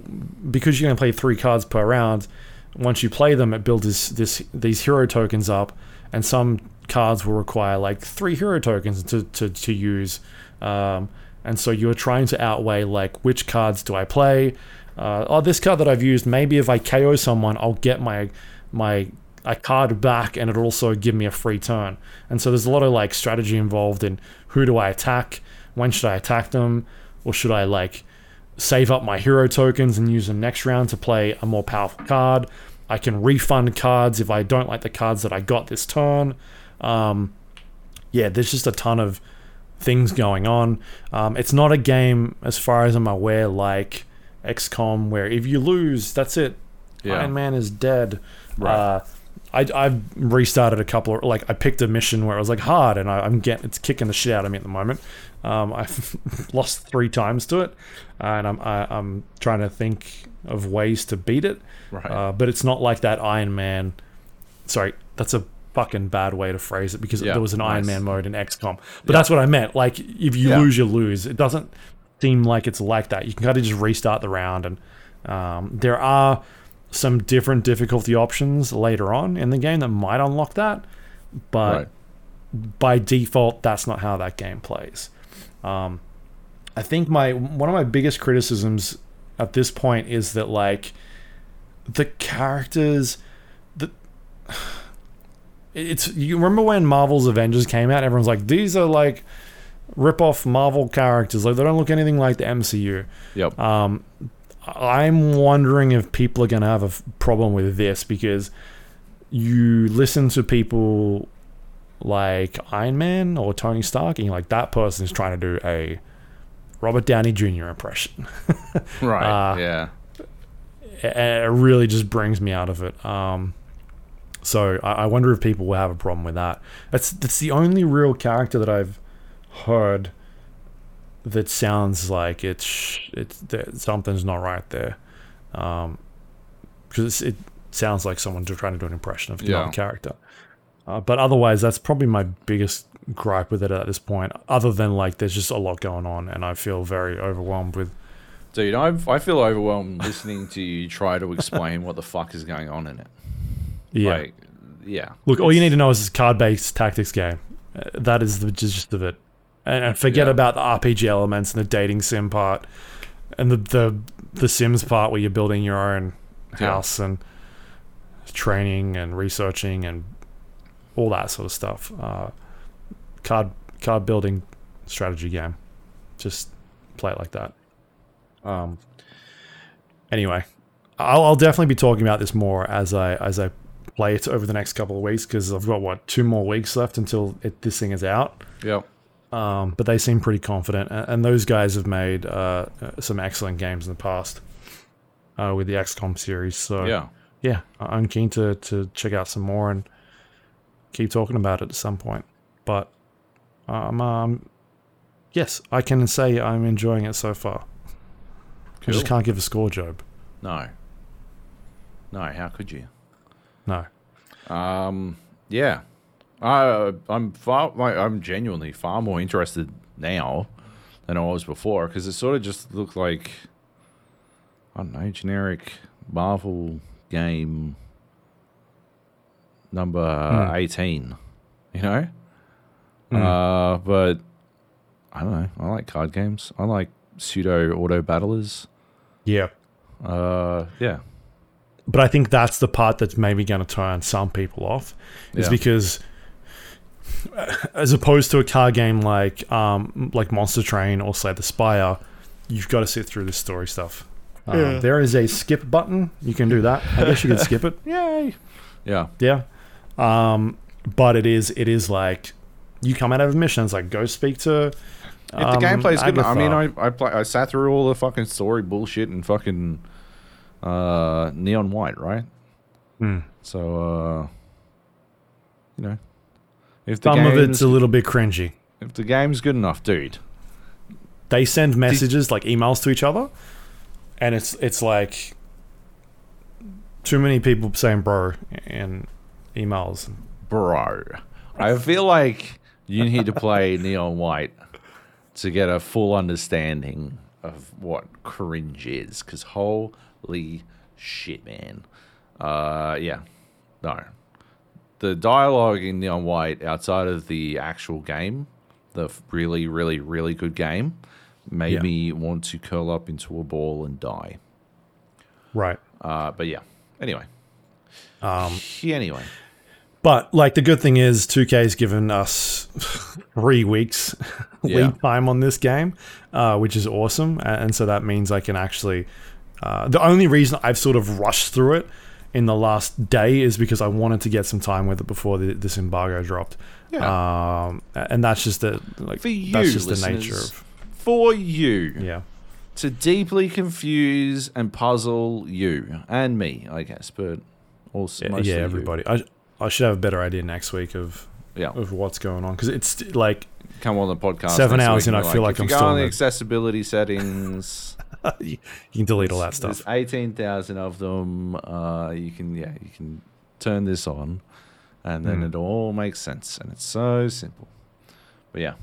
because you're going to play three cards per round. Once you play them, it builds this, this these hero tokens up, and some cards will require like three hero tokens to to, to use. Um, and so you're trying to outweigh like which cards do I play? Uh, oh, this card that I've used, maybe if I KO someone, I'll get my my a card back, and it'll also give me a free turn. And so there's a lot of like strategy involved in who do I attack, when should I attack them, or should I like save up my hero tokens and use them next round to play a more powerful card. I can refund cards if I don't like the cards that I got this turn. Um, yeah, there's just a ton of things going on. Um, it's not a game, as far as I'm aware, like XCOM, where if you lose, that's it. Yeah. Iron Man is dead. Right. Uh, I, I've restarted a couple of like I picked a mission where it was like hard and I, I'm getting it's kicking the shit out of me at the moment. Um, I've [LAUGHS] lost three times to it, and I'm I, I'm trying to think of ways to beat it. Right. Uh, but it's not like that Iron Man. Sorry, that's a fucking bad way to phrase it because Yeah, there was an Iron. Man mode in XCOM. But that's what I meant. Like if you Yeah. lose, you lose. It doesn't seem like it's like that. You can kind of just restart the round, and um, there are some different difficulty options later on in the game that might unlock that. But right. by default, that's not how that game plays. Um, I think my one of my biggest criticisms at this point is that like the characters, the it's you remember when Marvel's Avengers came out? Everyone's like, these are like rip off Marvel characters. Like they don't look anything like the MCU. Yep. Um, I'm wondering if people are going to have a problem with this because you listen to people like Iron Man or Tony Stark, and you're like, that person is trying to do a Robert Downey Jr. impression. [LAUGHS] right. uh, yeah. and it really just brings me out of it. Um, so I, I wonder if people will have a problem with that. That's that's the only real character that I've heard that sounds like it's it's that something's not right there. Um, because it sounds like someone trying to do an impression of Yeah. character. Uh, but otherwise, that's probably my biggest gripe with it at this point. Other than like, there's just a lot going on, and I feel very overwhelmed with Dude, I've, I feel overwhelmed listening to you try to explain what the fuck is going on in it. yeah. Like, yeah. Look, all you need to know is it's a card-based tactics game. Uh, that is the gist of it. And, and forget Yeah. about the RPG elements and the dating sim part, and the the the Sims part where you're building your own Yeah. house and training and researching and all that sort of stuff. Uh, card card building strategy game. Just play it like that. Um. Anyway, I'll, I'll definitely be talking about this more as I as I play it over the next couple of weeks because I've got what two more weeks left until it, this thing is out. Yep. Um, but they seem pretty confident, and, and those guys have made uh, uh, some excellent games in the past uh, with the XCOM series. So Yeah. yeah, I'm keen to to check out some more and keep talking about it at some point. But um, um yes, I can say I'm enjoying it so far. I just can't give a score, Joab. No. No, how could you? No. Um, yeah, I I'm far like, I'm genuinely far more interested now than I was before because it sort of just looked like I don't know generic Marvel game number Hmm. eighteen, you know. Hmm. Uh, but I don't know. I like card games. I like pseudo auto battlers. Yeah. Uh, yeah, but I think that's the part that's maybe going to turn some people off, is Yeah. because uh, as opposed to a car game like um, like Monster Train or Slay the Spire, you've got to sit through this story stuff. Um, Yeah. There is a skip button. You can do that. I guess you can skip it. [LAUGHS] yay. Yeah, Yeah. Um, but it is it is like you come out of missions like go speak to. If the um, gameplay's good, enough- I mean, I I, play, I sat through all the fucking story bullshit and fucking uh, neon white, right? Hmm. So, uh, you know, if the some of it's a little bit cringy. if the game's good enough, dude. they send messages like emails to each other and it's it's like too many people saying bro in emails bro. I feel like you need to play [LAUGHS] Neon White to get a full understanding of what cringe is. Because holy shit, man. Uh, yeah, no. The dialogue in Neon White outside of the actual game, the really, really, really good game, made Yeah. me want to curl up into a ball and die. right Uh, but yeah, anyway. um Anyway. But like the good thing is 2k's given us [LAUGHS] three weeks [LAUGHS] Yeah. lead time on this game uh, which is awesome. And so that means i can actually uh, the only reason i've sort of rushed through it in the last day is because i wanted to get some time with it before the, this embargo dropped. Um, and that's just the like For you, that's just the nature of for you. Yeah. To deeply confuse and puzzle you and me, I guess, but also yeah, yeah everybody. I, I should have a better idea next week of Yeah, of what's going on because it's like come on the podcast. Seven hours and I feel like if I'm still on the accessibility settings. [LAUGHS] you can delete all that stuff There's eighteen thousand of them. Uh, you can yeah, you can turn this on, and then Mm. it all makes sense, and it's so simple. But yeah.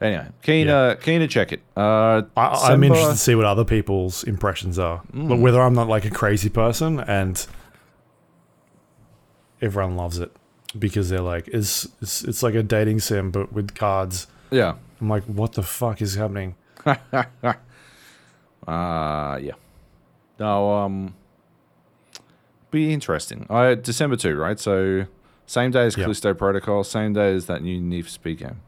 Anyway, keen Yeah. uh, keen to check it. Uh, I, I'm interested to see what other people's impressions are, Mm. but whether I'm not like a crazy person and everyone loves it because they're like, it's, it's it's like a dating sim but with cards. Yeah. I'm like, what the fuck is happening? [LAUGHS] Uh yeah. No, um be interesting. I December two, right? So same day as Yeah. Callisto Protocol, same day as that new Need for Speed game.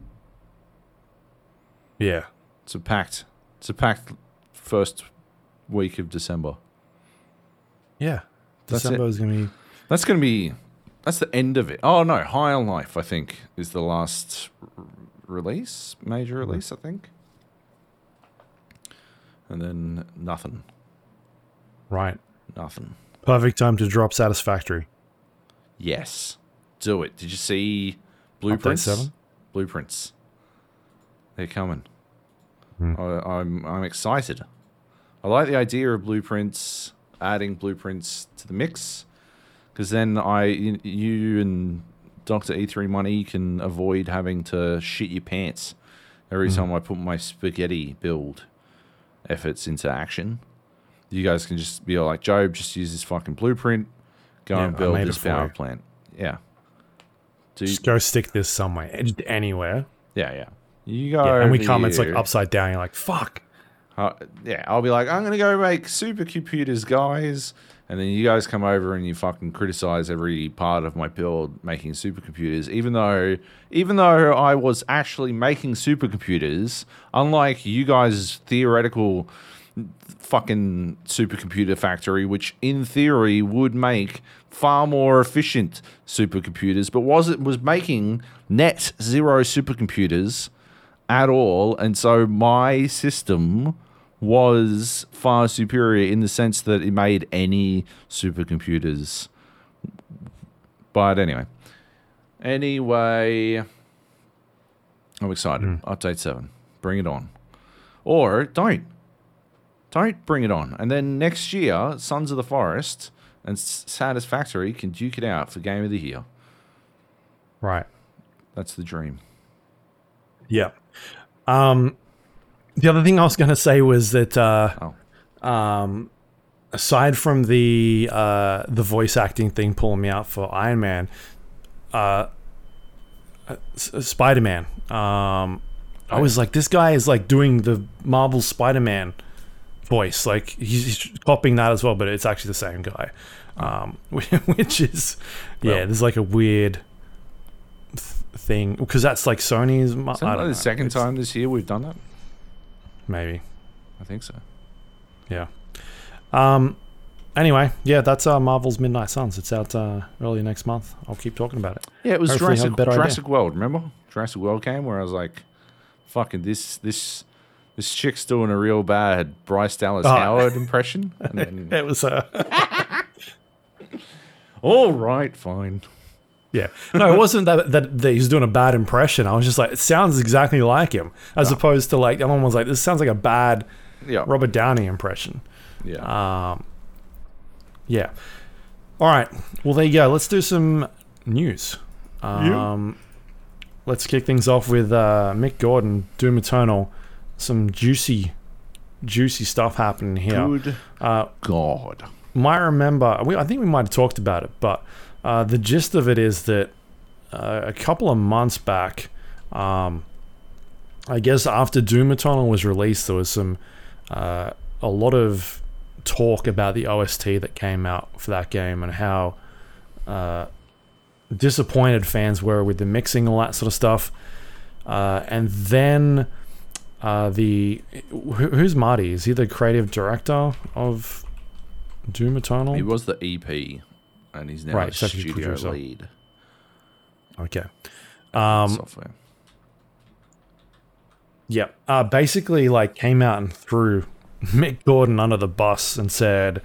Yeah, It's a packed it's a packed first week of December. yeah. December is gonna be That's gonna be that's the end of it. Oh no, High on Life, I think, is the last r- release, major release, I think. And then nothing. right. Nothing. Perfect time to drop Satisfactory. Yes. Do it. Did you see Blueprints? seven? Blueprints. They're coming. Hmm. I, I'm I'm excited. I like the idea of blueprints, adding blueprints to the mix, because then I you, and Doctor E3 Money can avoid having to shit your pants every Hmm. time I put my spaghetti build efforts into action. You guys can just be like, Joab, just use this fucking blueprint, go Yeah, and build this power you. plant. Yeah. Do Just go stick this somewhere, just anywhere. yeah, yeah. You go. Yeah, and we come, it's like upside down. You're like, fuck. Uh, yeah, I'll be like, I'm gonna go make supercomputers, guys, And then you guys come over and you fucking criticize every part of my build making supercomputers, even though even though I was actually making supercomputers, unlike you guys' theoretical fucking supercomputer factory, which in theory would make far more efficient supercomputers, but was it was making net zero supercomputers at all, and so my system was far superior in the sense that it made any supercomputers. But anyway, anyway, I'm excited. Update seven, bring it on, or don't, don't bring it on, and then next year, Sons of the Forest and S- Satisfactory can duke it out for Game of the Year. Right. That's the dream. Yeah. Um, the other thing I was going to say was that uh, Oh. um, aside from the uh, the voice acting thing pulling me out for Iron Man, uh, Spider Man. Um, I was like, this guy is like doing the Marvel Spider Man voice. Like he's, he's copying that as well, but it's actually the same guy. Um, [LAUGHS] which is, yeah, Well- there's like a weird th- thing because that's like Sony's. Mar- Is that I don't the know. second It's- time this year we've done that? Maybe. I think so. Yeah. Um. Anyway, yeah, that's uh, Marvel's Midnight Suns. It's out uh, early next month. I'll keep talking about it. Yeah, it was Hopefully Jurassic, idea. Jurassic World. Remember Jurassic World came where I was like, "Fucking this this this chick's doing a real bad Bryce Dallas Oh. Howard impression." And [LAUGHS] then, It was uh, [LAUGHS] all right, fine. Yeah. [LAUGHS] No, it wasn't that, that that he's doing a bad impression. I was just like, it sounds exactly like him, as opposed to like everyone was like, this sounds like a bad Yeah, Robert Downey impression. yeah. Um. Yeah. All right. Well, there you go. Let's do some news. Um, Let's kick things off with uh, Mick Gordon, Doom Eternal. Some juicy, juicy stuff happening here. Good Uh, God. might remember, we, I think we might have talked about it, but uh, the gist of it is that uh, a couple of months back, um, I guess after Doom Eternal was released, there was some uh, a lot of talk about the OST that came out for that game and how uh, disappointed fans were with the mixing, all that sort of stuff. Uh, and then uh, the who, who's Marty? Is he the creative director of Doom Eternal? He was the EP, and he's now Right, a studio producer. lead. Okay. Um, software. yeah. Uh, basically, like, came out and threw Mick Gordon under the bus and said,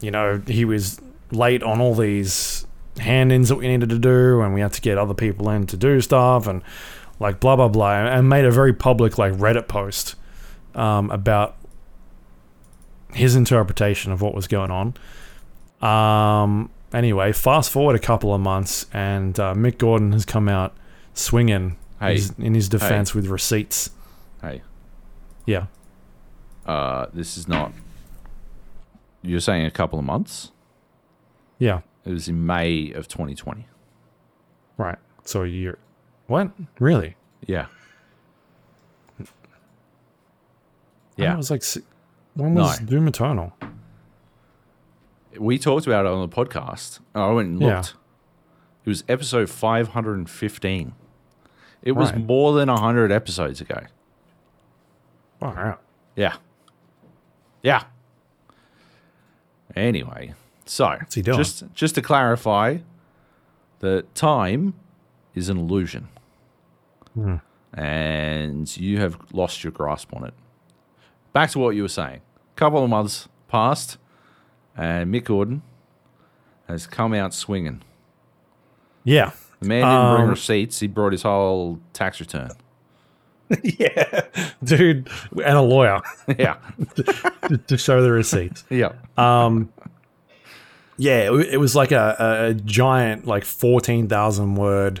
you know, he was late on all these hand ins that we needed to do, and we had to get other people in to do stuff, and like, blah, blah, blah, and made a very public, like, Reddit post um, about his interpretation of what was going on. Um, anyway, fast forward a couple of months, and uh, Mick Gordon has come out swinging Hey, his, in his defense with receipts. hey, Yeah. uh, this is not. You're saying a couple of months? Yeah. It was in May of 2020. Right. So a year. What? Really? Yeah. Yeah. It was like. When was No. Doom Eternal? We talked about it on the podcast. I went and Yeah. looked. It was episode 515. It was Right. more than 100 episodes ago. Oh, yeah. Yeah. Yeah. Anyway, so he doing? just just to clarify, the time is an illusion, Hmm. and you have lost your grasp on it. Back to what you were saying. A couple of months passed, and Mick Gordon has come out swinging. Yeah. The man didn't bring Um, receipts; he brought his whole tax return. [LAUGHS] yeah. Dude. And a lawyer [LAUGHS] yeah, [LAUGHS] to, to show the receipts. yeah. Um, yeah, it, it was like a, a giant, like 14,000 word,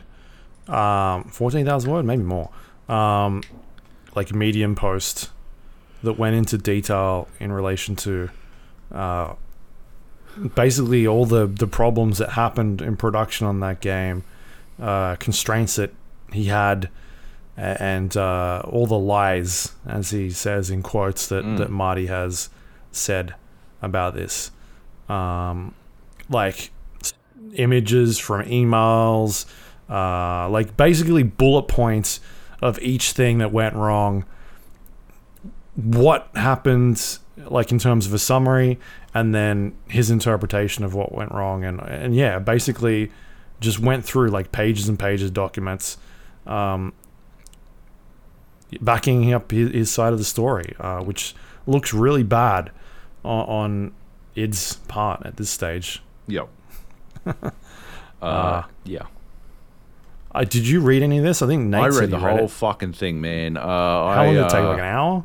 um, 14,000 word, maybe more, um, like medium post that went into detail in relation to, uh, basically all the, the problems that happened in production on that game, uh, constraints that he had, and uh, all the lies, as he says in quotes, that, Mm. that Marty has said about this. um, like images from emails, uh, like basically bullet points of each thing that went wrong. What happened, like in terms of a summary, and then his interpretation of what went wrong, and and yeah, basically just went through like pages and pages of documents, um, backing up his, his side of the story, uh, which looks really bad on, on id's part at this stage. Yep. [LAUGHS] uh, Uh, yeah. Did you read any of this? I think Nate I said read the read whole fucking thing, man. Uh, How I, long did it take? uh, Like an hour?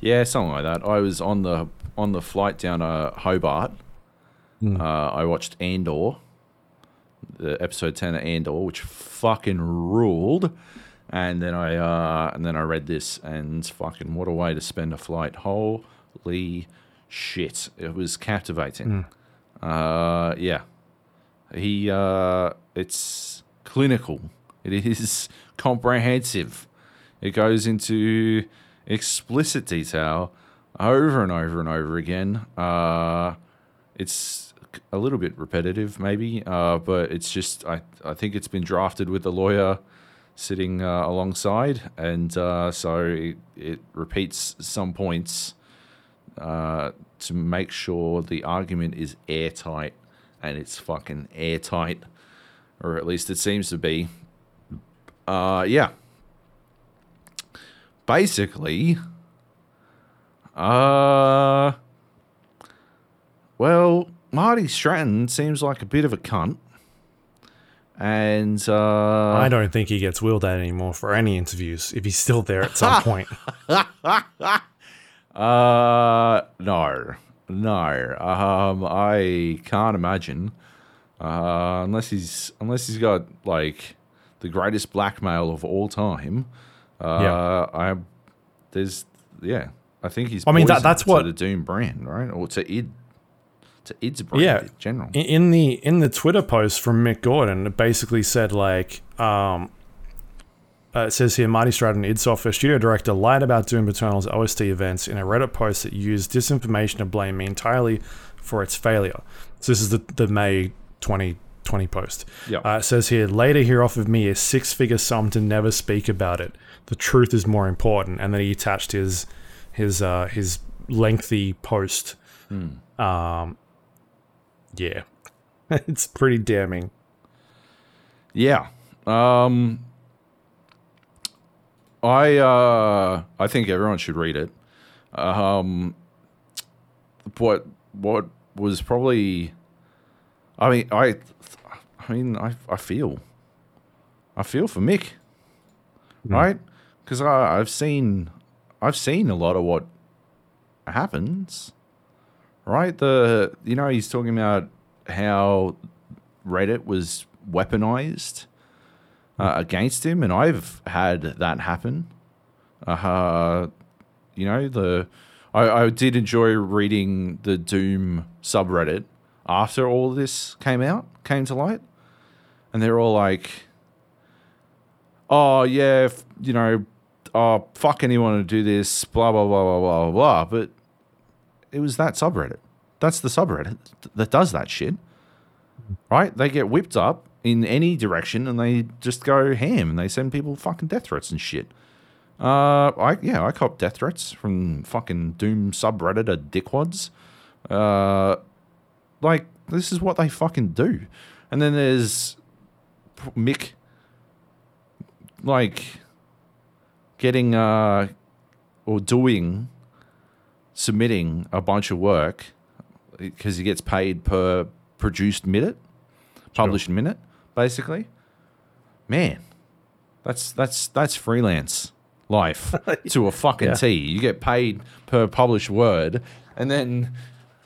Yeah, something like that. I was on the on the flight down to Hobart. Hmm. Uh, I watched Andor, the episode ten of Andor, which fucking ruled. And then I uh, and then I read this, and fucking what a way to spend a flight! Holy shit! It was captivating. Uh, yeah, he uh, it's clinical. It is [LAUGHS] comprehensive. It goes into explicit detail over and over and over again. Uh, it's a little bit repetitive, maybe, uh, but it's just I I think it's been drafted with the lawyer sitting uh, alongside, and uh, so it, it repeats some points uh, to make sure the argument is airtight, and it's fucking airtight, or at least it seems to be. Uh, yeah. Basically, uh, well, Marty Stratton seems like a bit of a cunt. And uh, I don't think he gets wheeled out anymore for any interviews if he's still there at some [LAUGHS] point. Uh, no, no. Um, I can't imagine. Uh, unless he's unless he's got like the greatest blackmail of all time. Uh, Yeah. I there's yeah. I think he's. I mean, that- that's to what- the Doom brand, right? Or to id, to id's brand Yeah. in general. in, the in the Twitter post from Mick Gordon, it basically said like, um, uh, it says here, Marty Stratton, id Software studio director, lied about Doom Eternal's OST events in a Reddit post that used disinformation to blame me entirely for its failure. So this is the the May 2020 post. Yeah. Uh, it says here, later he offered me a six figure sum to never speak about it. The truth is more important. And then he attached his his uh, his lengthy post. Um, yeah, [LAUGHS] it's pretty damning. Yeah. Um I uh I think everyone should read it. Um what what was probably I mean I I mean I I feel I feel for Mick. Right? I I've seen I've seen a lot of what happens. Right? The you know he's talking about how Reddit was weaponized uh, against him, and I've had that happen. Uh, you know, the I, I did enjoy reading the Doom subreddit after all this came out, came to light, and they're all like, "Oh yeah, you know, oh fuck anyone to do this, blah blah blah blah blah blah." But it was that subreddit. That's the subreddit that does that shit right? They get whipped up in any direction and they just go ham and they send people fucking death threats and shit. Uh, I yeah, I cop death threats from fucking Doom subredditor dickwads. Uh, like this is what they fucking do. And then there's Mick, like getting uh or doing submitting a bunch of work because he gets paid per produced minute, published minute, basically. Man, that's that's that's freelance life [LAUGHS] to a fucking Yeah. T. You get paid per published word, and then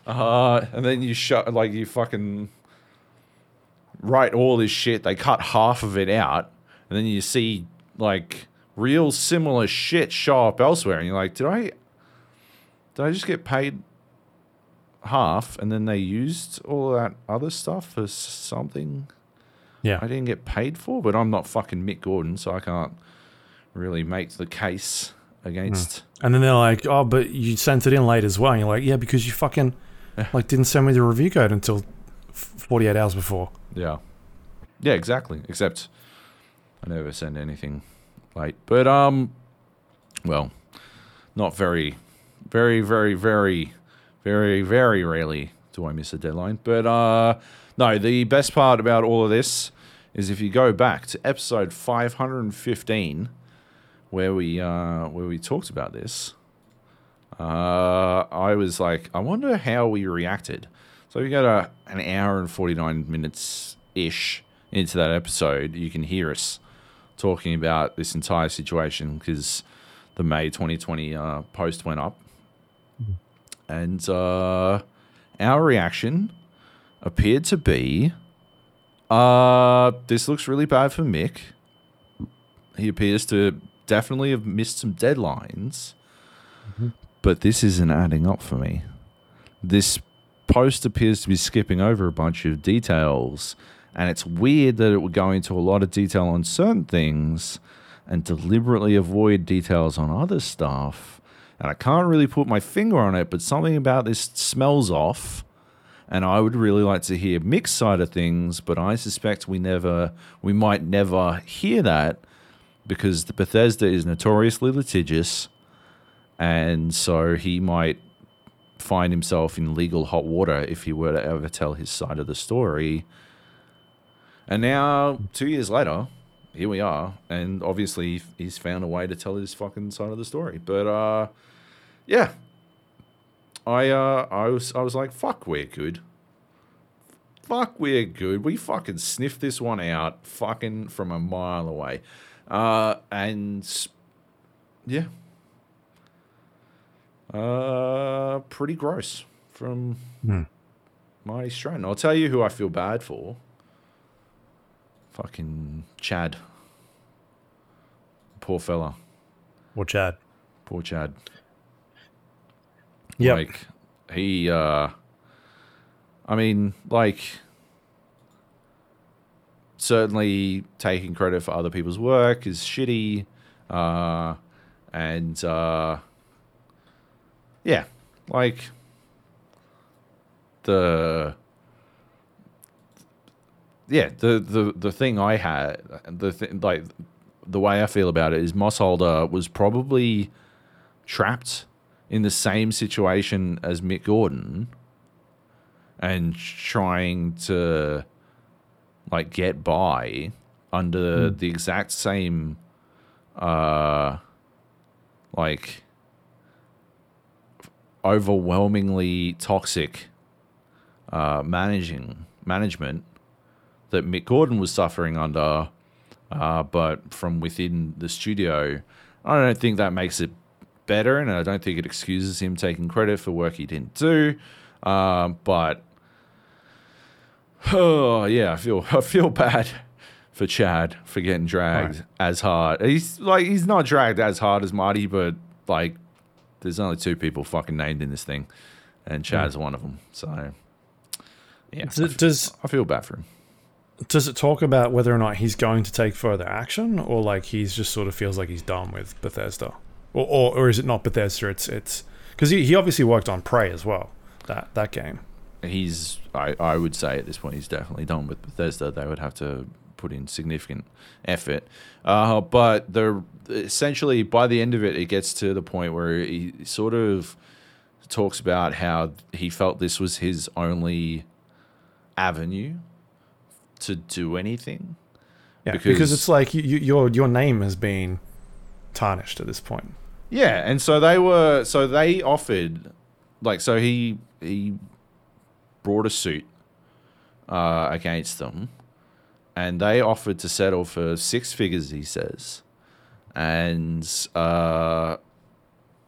uh, and then you shut like you fucking write all this shit. They cut half of it out, and then you see like real similar shit show up elsewhere, and you're like, did I did I just get paid half, and then they used all that other stuff for something Yeah, I didn't get paid for? But I'm not fucking Mick Gordon, so I can't really make the case against. Hmm. and then they're like, "Oh, but you sent it in late as well." And you're like, "Yeah, because you fucking like didn't send me the review code until 48 hours before. Yeah. Yeah, exactly. Except I never send anything But um well, not very very very very very very rarely do I miss a deadline. But uh no, the best part about all of this is if you go back to episode 515 where we uh where we talked about this. Uh I was like I wonder how we reacted. So we got a, an hour and 49 minutes ish into that episode, you can hear us talking about this entire situation because the May 2020 uh, post went up. And uh, our reaction appeared to be uh, this looks really bad for Mick. He appears to definitely have missed some deadlines, but this isn't adding up for me. This post appears to be skipping over a bunch of details and it's weird that it would go into a lot of detail on certain things and deliberately avoid details on other stuff. And I can't really put my finger on it, but something about this smells off. And I would really like to hear Mick's side of things, but I suspect we never, we might never hear that because the Bethesda is notoriously litigious, and so he might find himself in legal hot water if he were to ever tell his side of the story. And now, two years later, here we are, and obviously he's found a way to tell his fucking side of the story. But uh, yeah, I uh, I was I was like, fuck, we're good. Fuck, we're good. We fucking sniffed this one out, fucking from a mile away, uh, and yeah, uh, pretty gross from Hmm. Marty Stratton. I'll tell you who I feel bad for. Fucking Chad. Poor fella. Or Chad. Poor Chad. Yeah. Like he uh I mean, like certainly taking credit for other people's work is shitty. Uh and uh yeah, like the yeah, the the the thing I had, the thing like the way I feel about it is Mossholder was probably trapped in the same situation as Mick Gordon and trying to like get by under the exact same uh like overwhelmingly toxic uh managing management that Mick Gordon was suffering under uh, but from within the studio I don't think that makes it better, and I don't think it excuses him taking credit for work he didn't do. Um, but oh yeah, I feel [LAUGHS] I feel bad for Chad for getting dragged Right. as hard. He's like he's not dragged as hard as Marty, but like there's only two people fucking named in this thing, and Chad's one of them. So yeah, I, Does, f- does I feel bad for him. Does it talk about whether or not he's going to take further action, or like he's just sort of feels like he's done with Bethesda, or or, or is it not Bethesda? It's it's because he, he obviously worked on Prey as well. That that game. he's I, I would say at this point he's definitely done with Bethesda. They would have to put in significant effort. Uh, but the essentially by the end of it, it gets to the point where he sort of talks about how he felt this was his only avenue to do anything. Yeah, Because- because, it's like you, you, your your name has been tarnished at this point. Yeah, and so they were so they offered like so he he brought a suit uh, against them and they offered to settle for six figures he says and uh,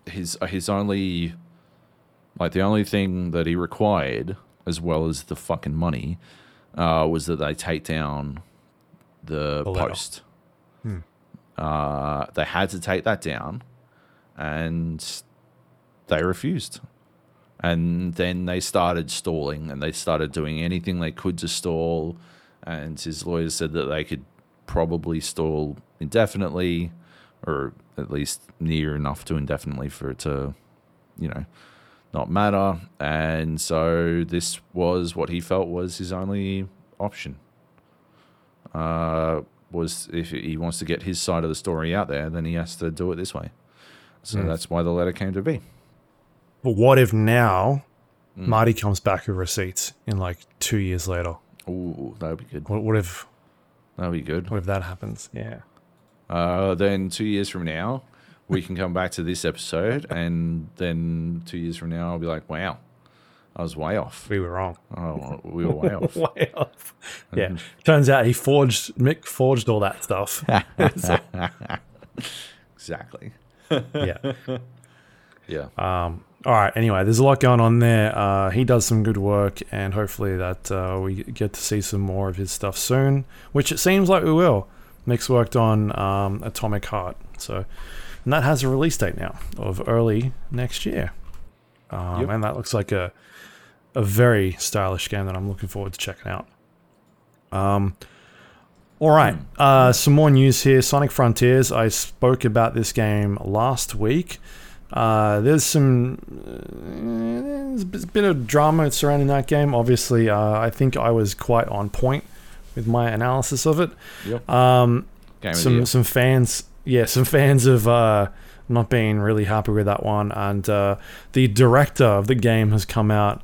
his his only like the only thing that he required as well as the fucking money uh, was that they take down the post uh, they had to take that down and they refused. And then they started stalling and they started doing anything they could to stall. And his lawyers said that they could probably stall indefinitely or at least near enough to indefinitely for it to, you know, not matter. And so this was what he felt was his only option. Uh, was if he wants to get his side of the story out there, then he has to do it this way. So Mm. that's why the letter came to be. But what if now Mm. Marty comes back with receipts in like two years later? Ooh, that would be good. What, what if That would be good. what if that happens? Yeah. Uh, then two years from now, we can come back to this episode, and then two years from now, I'll be like, "Wow, I was way off. We were wrong. Oh, we were way off." [LAUGHS] Way off. Yeah. Turns out he forged Mick forged all that stuff. [LAUGHS] [LAUGHS] exactly. yeah. Yeah. Um, all right. Anyway, there's a lot going on there. Uh, he does some good work, and hopefully that uh, we get to see some more of his stuff soon, which it seems like we will. Mick's worked on um, Atomic Heart, so and that has a release date now of early next year, um, Yep. and that looks like a a very stylish game that I'm looking forward to checking out. Um, all right, uh, some more news here. Sonic Frontiers. I spoke about this game last week. Uh, there's some uh, there's a bit of drama surrounding that game. Obviously, uh, I think I was quite on point with my analysis of it. Yep. Um, Game of the some some fans, yeah, some fans of uh, not being really happy with that one, and uh, the director of the game has come out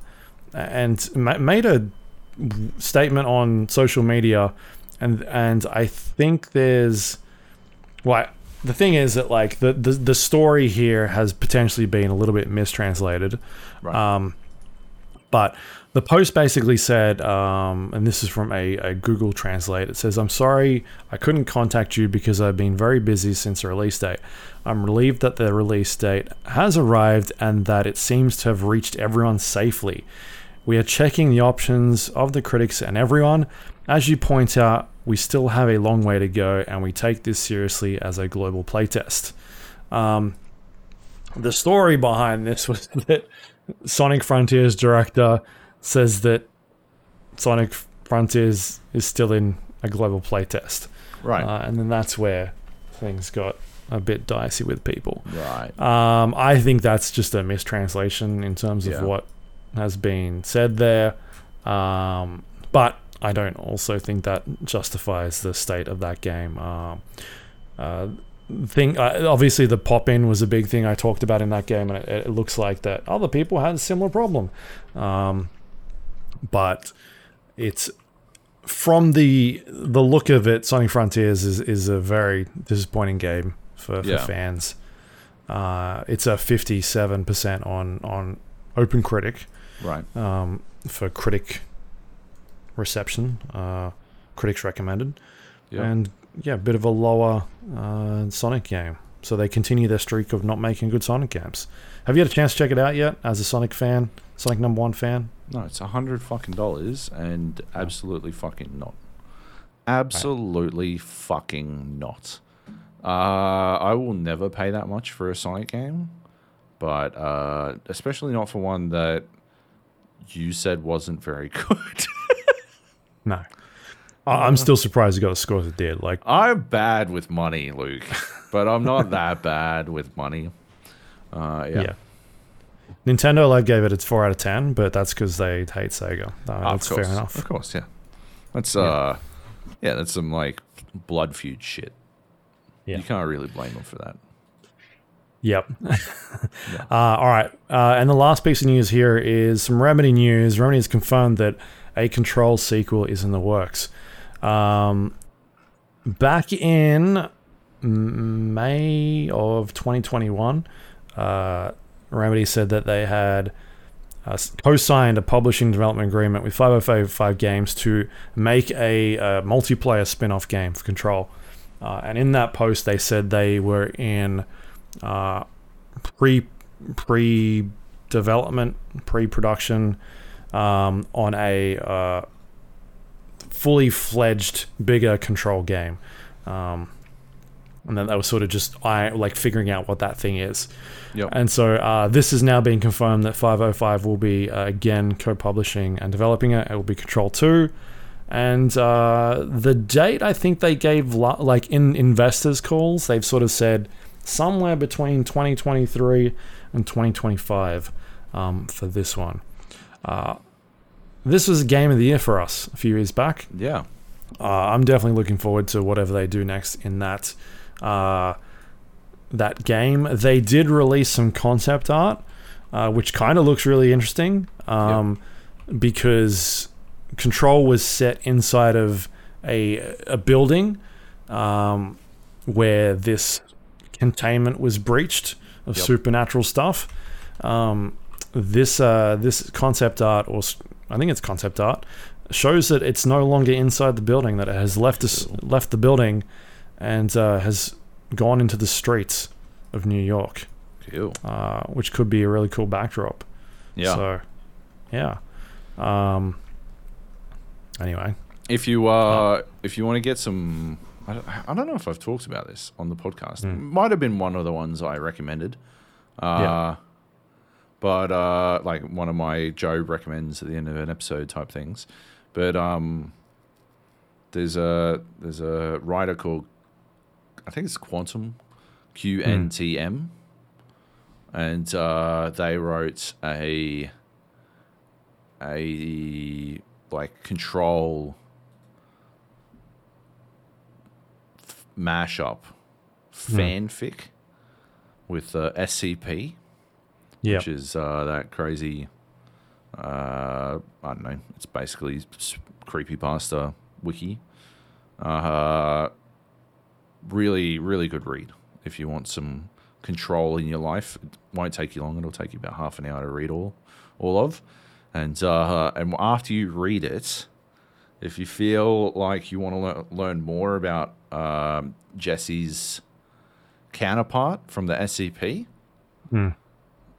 and ma- made a statement on social media, and and I think there's, well, the thing is that like the the, the story here has potentially been a little bit mistranslated. Right. Um, but the post basically said, um, and this is from a, a Google Translate. It says, "I'm sorry, I couldn't contact you because I've been very busy since the release date. I'm relieved that the release date has arrived and that it seems to have reached everyone safely. We are checking the options of the critics and everyone. As you point out, we still have a long way to go, and we take this seriously as a global playtest." Um, the story behind this [LAUGHS] was that Sonic Frontiers director says that Sonic Frontiers is still in a global playtest, right. uh, and then that's where things got a bit dicey with people. right. Um, I think that's just a mistranslation in terms of Yeah. what has been said there. Um, but I don't also think that justifies the state of that game. Um, uh, thing uh, obviously the pop in was a big thing I talked about in that game, and it, it looks like that other people had a similar problem. Um, but it's from the the look of it, Sonic Frontiers is is a very disappointing game for, for Yeah. fans. Uh, it's a fifty seven percent on on Open Critic right. um, for critic reception, uh, critics recommended, Yeah. and yeah, a bit of a lower uh, Sonic game. So they continue their streak of not making good Sonic games. Have you had a chance to check it out yet? As a Sonic fan, Sonic number one fan. No, it's a hundred fucking dollars, and absolutely fucking not. Absolutely fucking not. Uh, I will never pay that much for a Sonic game, but uh, especially not for one that you said wasn't very [LAUGHS] good. No, I'm still surprised you got the scores it did. Like, I'm bad with money, Luke, [LAUGHS] but I'm not that bad with money. Uh, yeah. yeah. Nintendo Life gave it its four out of ten, but that's because they hate Sega. Uh, Ah, that's fair enough. Of course, yeah. That's Yeah. uh, yeah, that's some like blood feud shit. Yeah. You can't really blame them for that. Yep. [LAUGHS] [LAUGHS] uh, all right. Uh, and the last piece of news here is some Remedy news. Remedy has confirmed that a Control sequel is in the works. Um, back in May of 2021, uh, Remedy said that they had uh, co-signed a publishing development agreement with 5055 Games to make a, uh multiplayer spin-off game for Control. Uh, and in that post, they said they were in uh, pre pre development, pre production um, on a uh, fully fledged bigger control game. Um, and then they were sort of just I like figuring out what that thing is. Yep. And so uh, this is now being confirmed that 505 will be uh, again co-publishing and developing it. It will be Control 2. And uh, the date I think they gave lo- like in investors calls, they've sort of said somewhere between 2023 and 2025. um, for this one. Uh, this was a game of the year for us a few years back. Yeah. Uh, I'm definitely looking forward to whatever they do next in that uh, that game. They did release some concept art, uh, which kind of looks really interesting um, because Control was set inside of a a building um, where this containment was breached of Yep. supernatural stuff. Um, this uh, this concept art, or s- I think it's concept art, shows that it's no longer inside the building; that it has left us left the building and uh, has gone into the streets of New York, Cool. uh, which could be a really cool backdrop. Yeah. So, yeah. Um. Anyway, if you uh, if you want to get some, I don't, I don't know if I've talked about this on the podcast. Mm. Might have been one of the ones I recommended. Uh, Yeah. But uh, like one of my Joe recommends at the end of an episode type things. But um, there's a there's a writer called I think it's Quantum Q N T M, and uh, they wrote a a like control f- mashup fanfic with uh, SCP, yeah, which is uh, that crazy. Uh, I don't know. It's basically creepy pasta wiki. Uh, really, really good read if you want some control in your life. It won't take you long. It'll take you about half an hour to read all, all of. And uh, and after you read it, if you feel like you want to lear- learn more about um, Jesse's counterpart from the SCP, Hmm.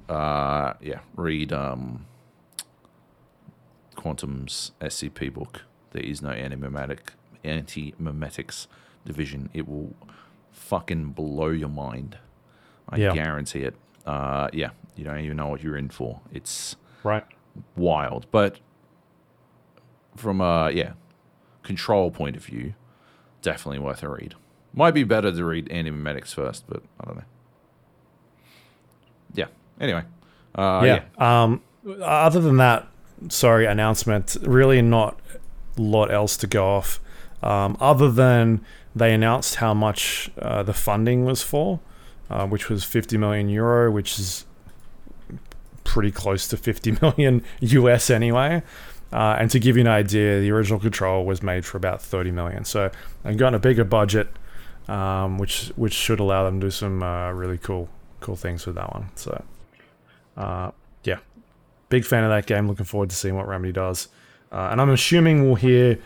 uh, yeah, read um, Quantum's SCP book. There is no anti-memetic, anti-memetics division. It will fucking blow your mind. I Yeah. guarantee it. Uh, yeah, you don't even know what you're in for. It's right. wild. But from a yeah control point of view, definitely worth a read. Might be better to read Antimemetics first, but I don't know. Yeah. Anyway. Uh, yeah. yeah. Um, other than that, sorry, announcement. Really, not a lot else to go off. Um, other than they announced how much uh, the funding was for, uh, which was 50 million euro, which is pretty close to 50 [LAUGHS] million US anyway. Uh, and to give you an idea, the original Control was made for about 30 million. So they've gotten a bigger budget, um, which which should allow them to do some uh, really cool cool things with that one. So uh, yeah, big fan of that game. Looking forward to seeing what Remedy does. Uh, and I'm assuming we'll hear.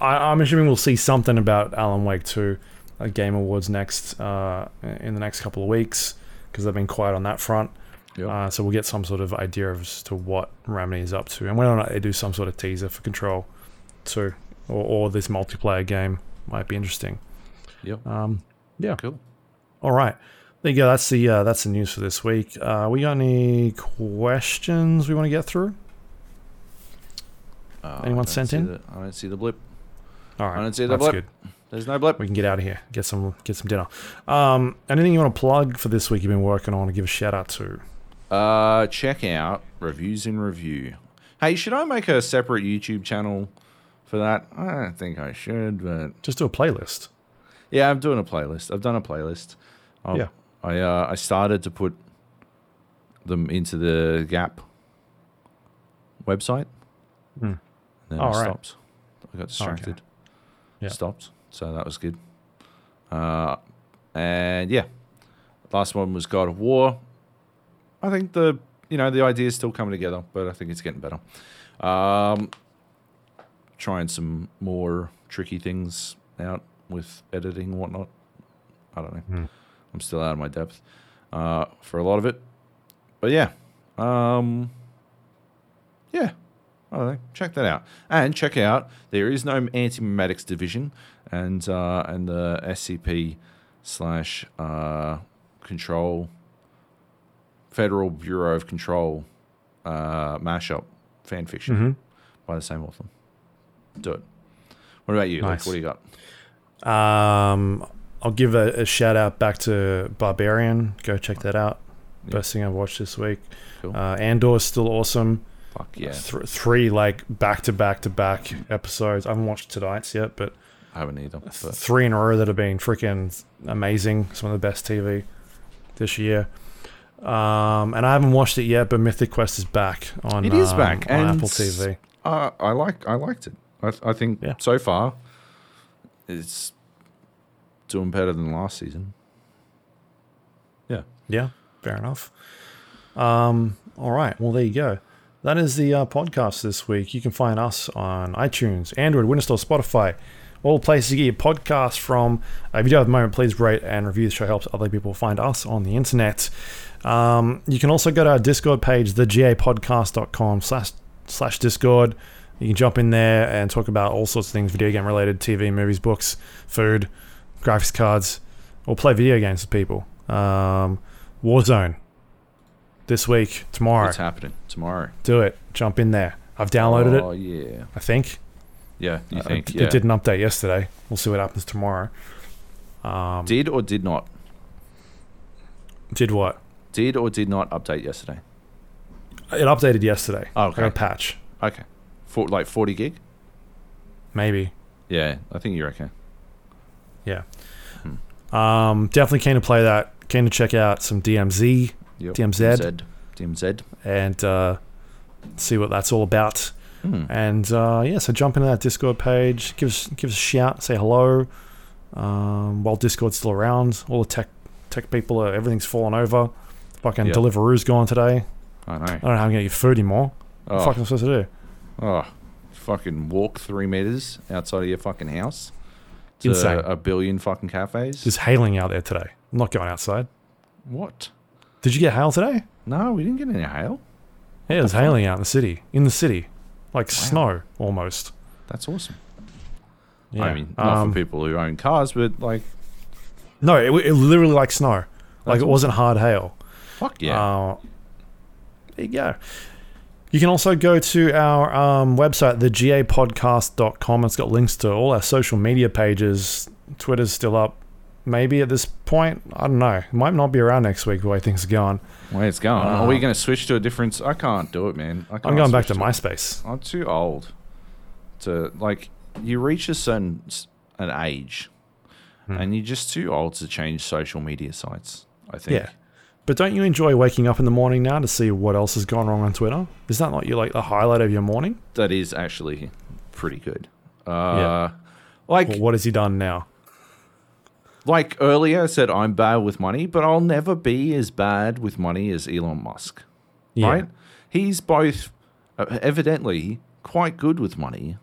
I, I'm assuming we'll see something about Alan Wake 2 at Game Awards next uh, in the next couple of weeks because they've been quiet on that front. Yep. Uh, so we'll get some sort of idea as to what Remedy is up to, and whether or not they do some sort of teaser for Control 2 or, or this multiplayer game might be interesting. Yep. Um, yeah. Cool. All right. There you go. That's the uh, that's the news for this week. Uh, we got any questions we want to get through? Uh, Anyone sent in? the- I don't see the blip. All right. I don't see the that's blip. good. There's no blip. We can get out of here. Get some get some dinner. Um, anything you want to plug for this week? You've been working on to give a shout out to. Uh, check out reviews in review. Hey, should I make a separate YouTube channel for that? I don't think I should, but Just do a playlist. yeah, I'm doing a playlist. I've done a playlist. I'll, Yeah. I uh, I started to put them into the Gap website. Hmm. Then Oh, I right. stopped. I got distracted. Yeah. Stopped. So that was good. Uh, and yeah, last one was God of War. I think the you know the idea is still coming together, but I think it's getting better. Um, trying some more tricky things out with editing and whatnot. I don't know. Hmm. I'm still out of my depth uh, for a lot of it, but yeah, um, yeah. I. Check that out, and check out there is no anti-memetics division, and uh, and the SCP slash uh, control Federal Bureau of Control uh, mashup fan fiction Mm-hmm. by the same author. Do it. What about you? Nice. What do you got? Um, I'll give a, a shout out back to Barbarian. Go check that out. Yeah. Best thing I've watched this week. Cool. Uh, Andor is still awesome. Fuck yeah. Th- three like back to back to back episodes. I haven't watched tonight's yet, but I haven't either. But three in a row that have been freaking amazing. Some of the best TV this year. Um, and I haven't watched it yet, but Mythic Quest is back on. It is um, back, on and Apple TV. uh, I like I liked it. I, I think Yeah. so far it's doing better than last season. Yeah. Yeah, fair enough. Um, all right. Well, there you go. That is the uh, podcast this week. You can find us on iTunes, Android, Windows Store, Spotify, all places you get your podcast from. Uh, if you do have a moment, please rate and review the show. Helps other people find us on the internet. Um, you can also go to our Discord page, thegapodcast.com slash slash Discord. You can jump in there and talk about all sorts of things video game related, TV, movies, books, food, graphics cards, or play video games with people. Um, Warzone this week, tomorrow. It's happening tomorrow. Do it. Jump in there. I've downloaded it. Oh yeah. I think. Yeah. You Uh, think? it, yeah. it did an update yesterday. We'll see what happens tomorrow. Um, Did or did not? did what? Did or did not update yesterday? It updated yesterday. Oh, okay. got a patch. Okay. For like forty gig. Maybe. Yeah, I think you're okay. Yeah. Hmm. Um, definitely keen to play that. Keen to check out some DMZ Yep. DMZ. DMZ. DMZ. and uh, see what that's all about. Hmm. And uh, yeah, so jump into that Discord page, give us give us a shout, say hello. Um, while Discord's still around, all the tech tech people, are, everything's fallen over. Fucking Yeah. Deliveroo's gone today. I know. I don't know how I'm gonna get food anymore. What the Oh, fuck am I supposed to do? oh, fucking walk three meters outside of your fucking house. Insane. A billion fucking cafes. It's hailing out there today. I'm not going outside. what? Did you get hail today? No, we didn't get any hail. Yeah, it was hailing out in the city. In the city. Like snow almost. That's awesome. Yeah. I mean, not Um, for people who own cars, but like, No, it, it literally like snow. Like it wasn't hard hail. fuck yeah. Uh, there you go. You can also go to our um, website, thegapodcast.com. It's got links to all our social media pages. Twitter's still up. Maybe at this point, I don't know. It might not be around next week the way things are going. Where it's going? Are we uh, going to switch to a different? I can't do it, man. I can't I'm going back to switch MySpace. I'm too old to like. You reach a certain an age, Hmm. and you're just too old to change social media sites. I think. Yeah. But don't you enjoy waking up in the morning now to see what else has gone wrong on Twitter? Is that not your like the highlight of your morning? that is actually pretty good. Uh, Yeah. Like Well, what has he done now? Like earlier, I said I'm bad with money, but I'll never be as bad with money as Elon Musk. Yeah. Right? He's both uh, evidently quite good with money,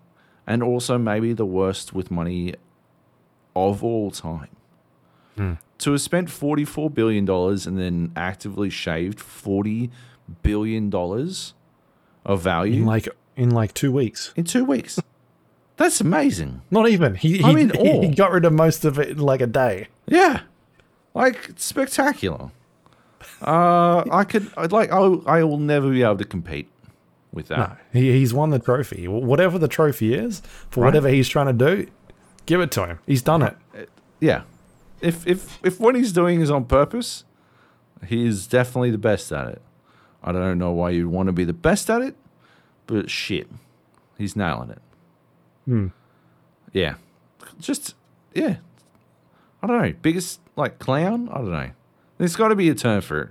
and also maybe the worst with money of all time. Hmm. To have spent $44 billion and then actively shaved $40 billion of value In like in like two weeks. in two weeks. That's amazing. Not even. He, he, I'm in he, awe. he got rid of most of it in like a day. Yeah, like spectacular. Uh, I could I'd like I I will never be able to compete with that. No, he, he's won the trophy. Whatever the trophy is, for Right. whatever he's trying to do, give it to him. He's done it. Yeah, if if if what he's doing is on purpose, he is definitely the best at it. I don't know why you'd want to be the best at it, but shit, he's nailing it. Hmm. Yeah, just yeah. I don't know. Biggest like clown. I don't know. There's got to be a term for it.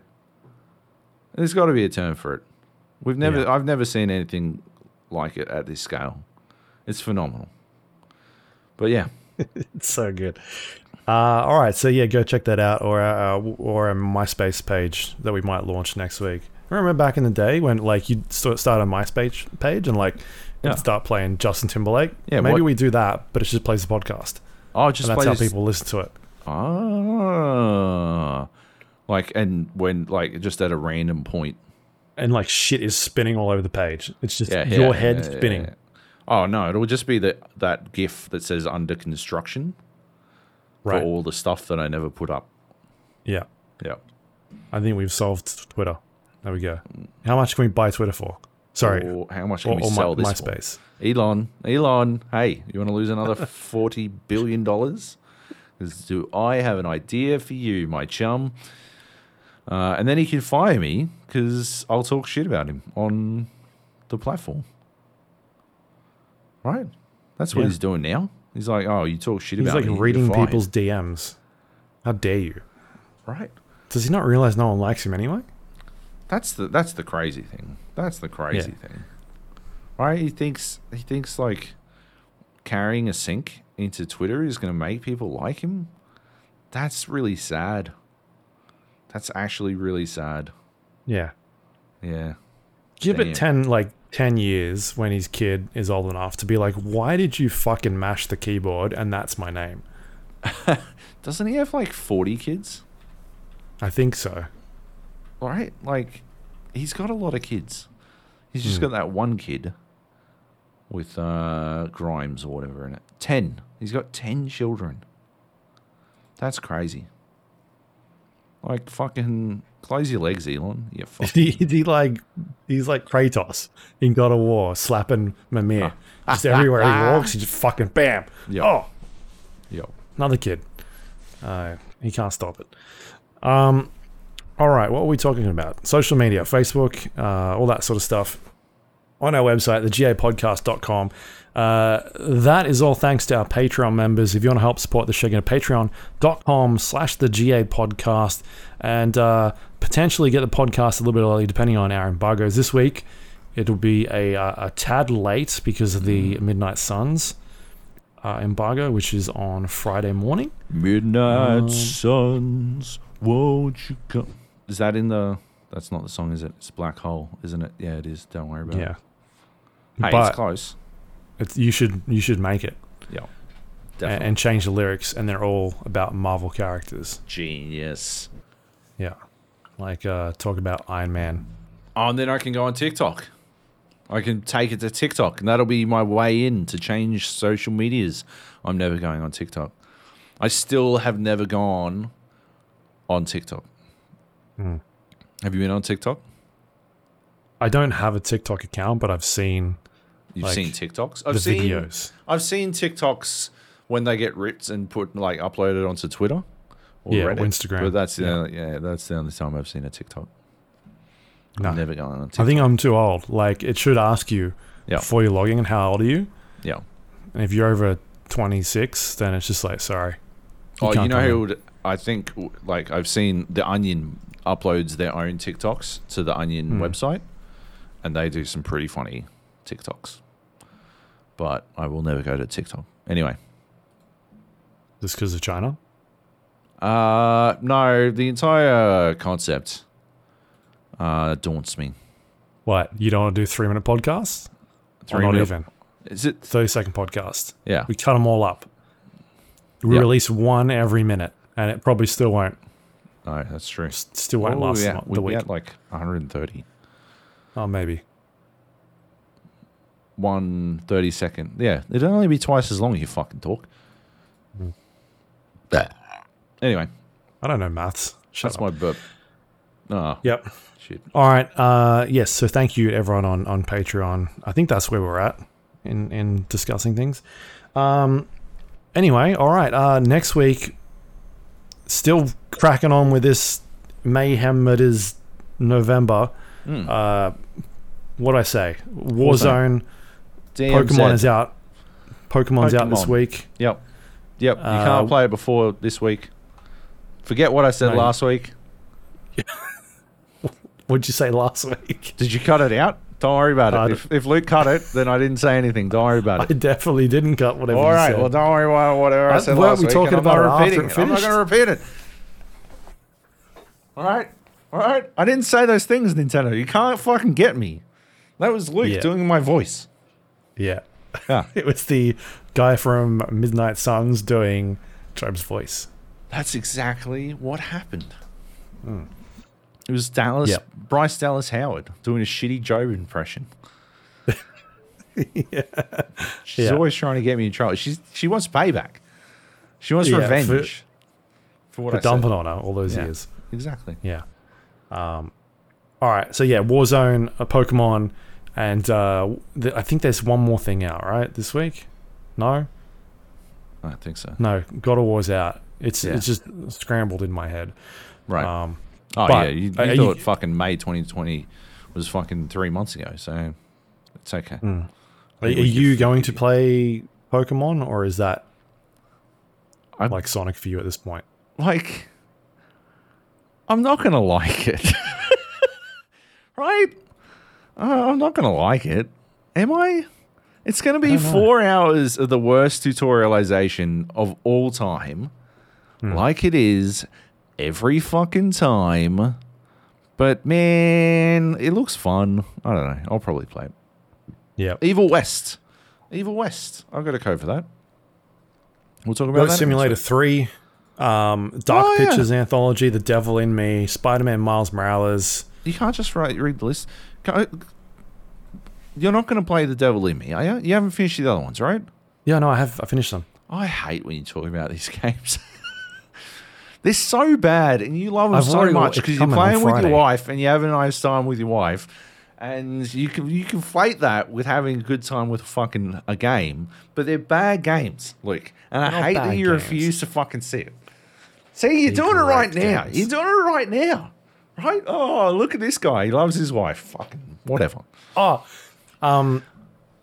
There's got to be a term for it. We've never. Yeah. I've never seen anything like it at this scale. It's phenomenal. But yeah, [LAUGHS] It's so good. Uh, all right, so yeah, go check that out, or uh, or a MySpace page that we might launch next week. Remember back in the day when like you'd start a MySpace page and like Yeah. you'd start playing Justin Timberlake. Yeah, maybe what- we do that, but it just plays the podcast, oh, just and that's how this- people listen to it. Ah, like and when like just at a random. And like shit is spinning all over the page. It's just Yeah, your yeah, head yeah, spinning. Oh no, it'll just be that that GIF that says under construction Right. for all the stuff that I never put up. Yeah. Yeah. I think we've solved Twitter. There we go. How much can we buy Twitter for? Sorry. Or how much can Or, we or sell my, this? MySpace. Elon, Elon, hey, you want to lose another [LAUGHS] forty billion dollars? Do I have an idea for you, my chum? Uh, and then he can fire me because I'll talk shit about him on the platform. Right? That's what Yeah. he's doing now. He's like, oh, you talk shit He's about like me. you're reading people's DMs. How dare you? Right. Does he not realize no one likes him anyway? That's the that's the crazy thing. That's the crazy thing. Right? He thinks he thinks like carrying a sink into Twitter is going to make people like him. That's really sad. That's actually really sad. Yeah. Yeah. Give Damn. it 10 like 10 years when his kid is old enough to be like, "Why did you fucking mash the keyboard and that's my name?" [LAUGHS] Doesn't he have like 40 kids? I think so. Right? Like he's got a lot of kids. He's just Hmm. got that one kid with uh Grimes or whatever in it. 10. He's got 10 children. That's crazy. Like fucking close your legs, Elon. You [LAUGHS] fuck. he, he like he's like Kratos in God of War slapping Mimir. just everywhere he [LAUGHS] walks, he just fucking bam. Yeah. Oh, Yo. another kid. Uh, he can't stop it. Um, all right, what are we talking about? Social media, Facebook, uh, all that sort of stuff. On our website, thegapodcast.com. Uh, that is all thanks to our Patreon members. If you want to help support the show, go to patreon.com slash the GA podcast and uh, potentially get the podcast a little bit early, depending on our embargoes. This week, it'll be a, uh, a tad late because of the Midnight Suns uh, embargo, which is on Friday morning. Midnight Um, suns, won't you come? Is that in the? That's not the song, is it? It's Black Hole, isn't it? Yeah, it is. Don't worry about Yeah. it. Hey, but it's close. it's, you should you should make it Yeah, and, definitely. and change the lyrics, and they're all about Marvel characters. Genius. Yeah, like uh, talk about Iron Man. Oh, and then I can go on TikTok. I can take it to TikTok, and that'll be my way in to change social medias. I'm never going on TikTok. I still have never gone on TikTok. Hmm. Have you been on TikTok? I don't have a TikTok account, but I've seen You've Like, seen TikToks. I've the seen videos. I've seen TikToks when they get ripped and put like uploaded onto Twitter or Yeah, or Instagram. But that's the Yeah. only, yeah, that's the only time I've seen a TikTok. No. I'm never going on TikTok. I think I'm too old. Like it should ask you Yeah. before you're logging in how old are you, yeah. and if you're over 26, then it's just like sorry. oh, you know who would? I think like I've seen the Onion uploads their own TikToks to the Onion Hmm. website, and they do some pretty funny TikToks. But I will never go to TikTok anyway. Just because of China. Uh, no, the entire concept uh daunts me. What you don't want to do three minute podcasts? Or not minute- even Is it? 30 second podcast. Yeah. We cut them all up. We Yep. release one every minute, and it probably still won't No, that's true. s- still won't Oh, last yeah, mo- we'd the week. at like 130. Oh, maybe. One 30 second. Yeah, it'd only be twice as long if you fucking talk. Hmm. Anyway, I don't know maths. Shut that's up. my burp. Oh, Yep. shit. All right. Uh, yes. So thank you everyone on, on Patreon. I think that's where we're at in, in discussing things. Um, anyway, all right. Uh, next week, still cracking on with this mayhem that is November. Mm. Uh, what I say? Warzone. DMZ. Pokemon is out. Pokemon's out this week. Yep. Yep. You Uh, can't play it before this week. Forget what I said No. last week. [LAUGHS] What'd you say last week? Did you cut it out? Don't worry about it. If, if Luke cut it, then I didn't say anything. Don't worry about it. [LAUGHS] I it. definitely didn't cut whatever All right. Well, don't worry about whatever I Uh, said last we week. talking I'm about repeating it I'm not going to repeat it. All right. All right. I didn't say those things, Nintendo. You can't fucking get me. That was Luke Yeah. doing my voice. yeah. Yeah. [LAUGHS] It was the guy from Midnight Suns doing Joab's voice. That's exactly what happened. It was Dallas, Yep. Bryce Dallas Howard doing a shitty Joab impression. yeah. [LAUGHS] She's Yeah. always trying to get me in trouble. She's she wants payback. She wants Yeah, revenge for- for, what For I said. dumping on her all those Yeah. years. Exactly. Yeah. Um, all right. So yeah, Warzone, a Pokemon, and uh, th- I think there's one more thing out right this week. No, I don't think so. no. God of War's out. It's Yeah. it's just scrambled in my head. Right. Um, Oh But, yeah, you, you uh, you- thought fucking May 2020 was fucking three months ago, so it's okay. Hmm. Are, are you going to play Pokemon, or is that I'm- like Sonic for you at this point? Like, I'm not gonna like it, [LAUGHS] right? Uh, I'm not gonna like it, am I? It's gonna be four hours of the worst tutorialization of all time, Hmm. like it is every fucking time. But man, it looks fun. I don't know. I'll probably play it. Yeah. Evil West. Evil West. I've got a code for that. We'll talk about Goat that. Simulator 3, um, Dark Oh, yeah. Pictures Anthology, The Devil in Me, Spider Man Miles Morales. You can't just write, read the list. You're not going to play The Devil in Me, are you? You haven't finished the other ones, right? Yeah, no, I have. I finished them. I hate when you talk about these [LAUGHS] games. They're so bad, and you love them I've so much because you're playing with your wife, and you have a nice time with your wife, and you can you conflate that with having a good time with fucking a game. But they're bad games, Luke, and I not hate that you games. refuse to fucking see it. See, you're doing it right Incorrect now. games. You're doing it right now, right? Oh, look at this guy. He loves his wife. Fucking whatever. Oh, um,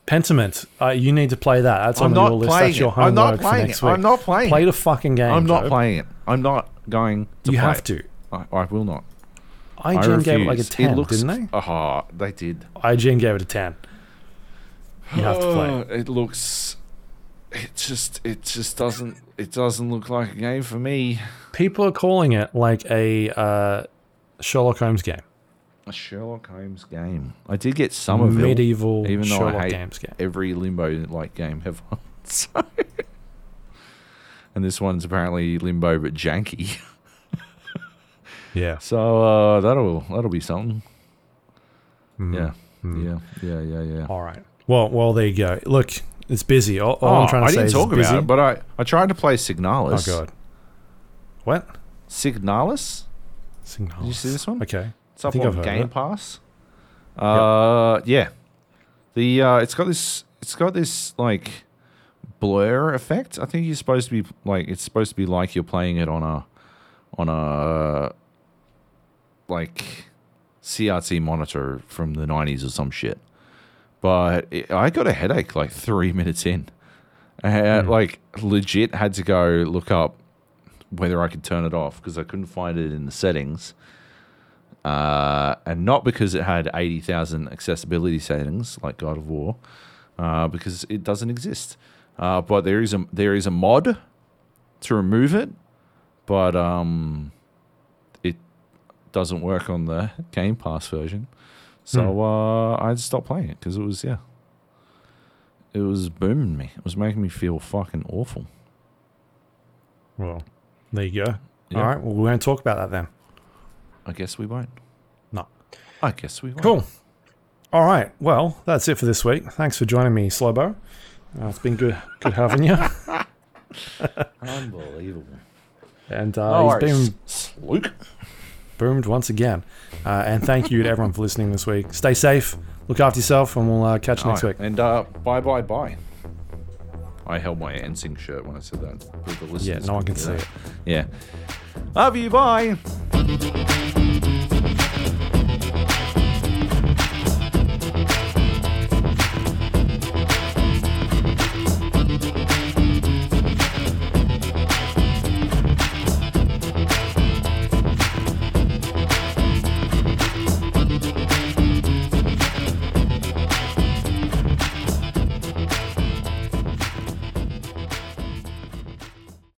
Pentiment. Uh, you need to play that. That's I'm on not your list. That's your. I'm homework not for playing next it. week. I'm not playing Play the fucking game. I'm not Joe. playing it. I'm not going to You play have it. to. I, I will not. I IGN gave it like a refuse. 10, looks, didn't they? Oh, they did. IGN gave it a 10. You have to play it. [SIGHS] Oh, It looks. It just. It just doesn't. It doesn't look like a game for me. People are calling it like a uh, Sherlock Holmes game. A Sherlock Holmes game. I did get Somerville, Medieval even though Sherlock I hate Games game. every Limbo like game ever. [LAUGHS] so, and this one's apparently Limbo but janky. [LAUGHS] Yeah. So uh, that'll that'll be something. Mm. Yeah. Mm. Yeah. Yeah. Yeah. Yeah. All right. Well, well, there you go. Look, it's busy. All, all Oh, I'm trying to I say didn't is talk busy. about it, but I, I tried to play Signalis. oh god. What? Signalis? Signalis. Did you see this one? Okay. It's up on Game. Pass. Uh, yeah. The uh, it's got this it's got this like blur effect. I think you're supposed to be like it's supposed to be like you're playing it on a on a like CRT monitor from the 90s or some shit. But it, I got a headache like 3 [LAUGHS] minutes in. I had, Hmm. like legit had to go look up whether I could turn it off because I couldn't find it in the settings uh, and not because it had 80,000 accessibility settings like God of War, uh, because it doesn't exist. Uh, but there is a there is a mod to remove it, but um, it doesn't work on the Game Pass version. So uh, I stopped playing it because it was yeah, it was booming me. It was making me feel fucking awful. Well, there you go. Yeah. All right. Well, we won't talk about that then. I guess we won't. No. I guess we won't. Cool. All right. Well, that's it for this week. Thanks for joining me, Slowbo. Uh, it's been good, good having you. Unbelievable. And uh, he's been Luke. boomed once again. Uh, and thank you to everyone for listening this week. Stay safe. Look after yourself, and we'll uh, catch you next week. And uh, bye bye bye. I held my NSYNC shirt when I said that. Yeah, no one can see it. Yeah. Love you. Bye.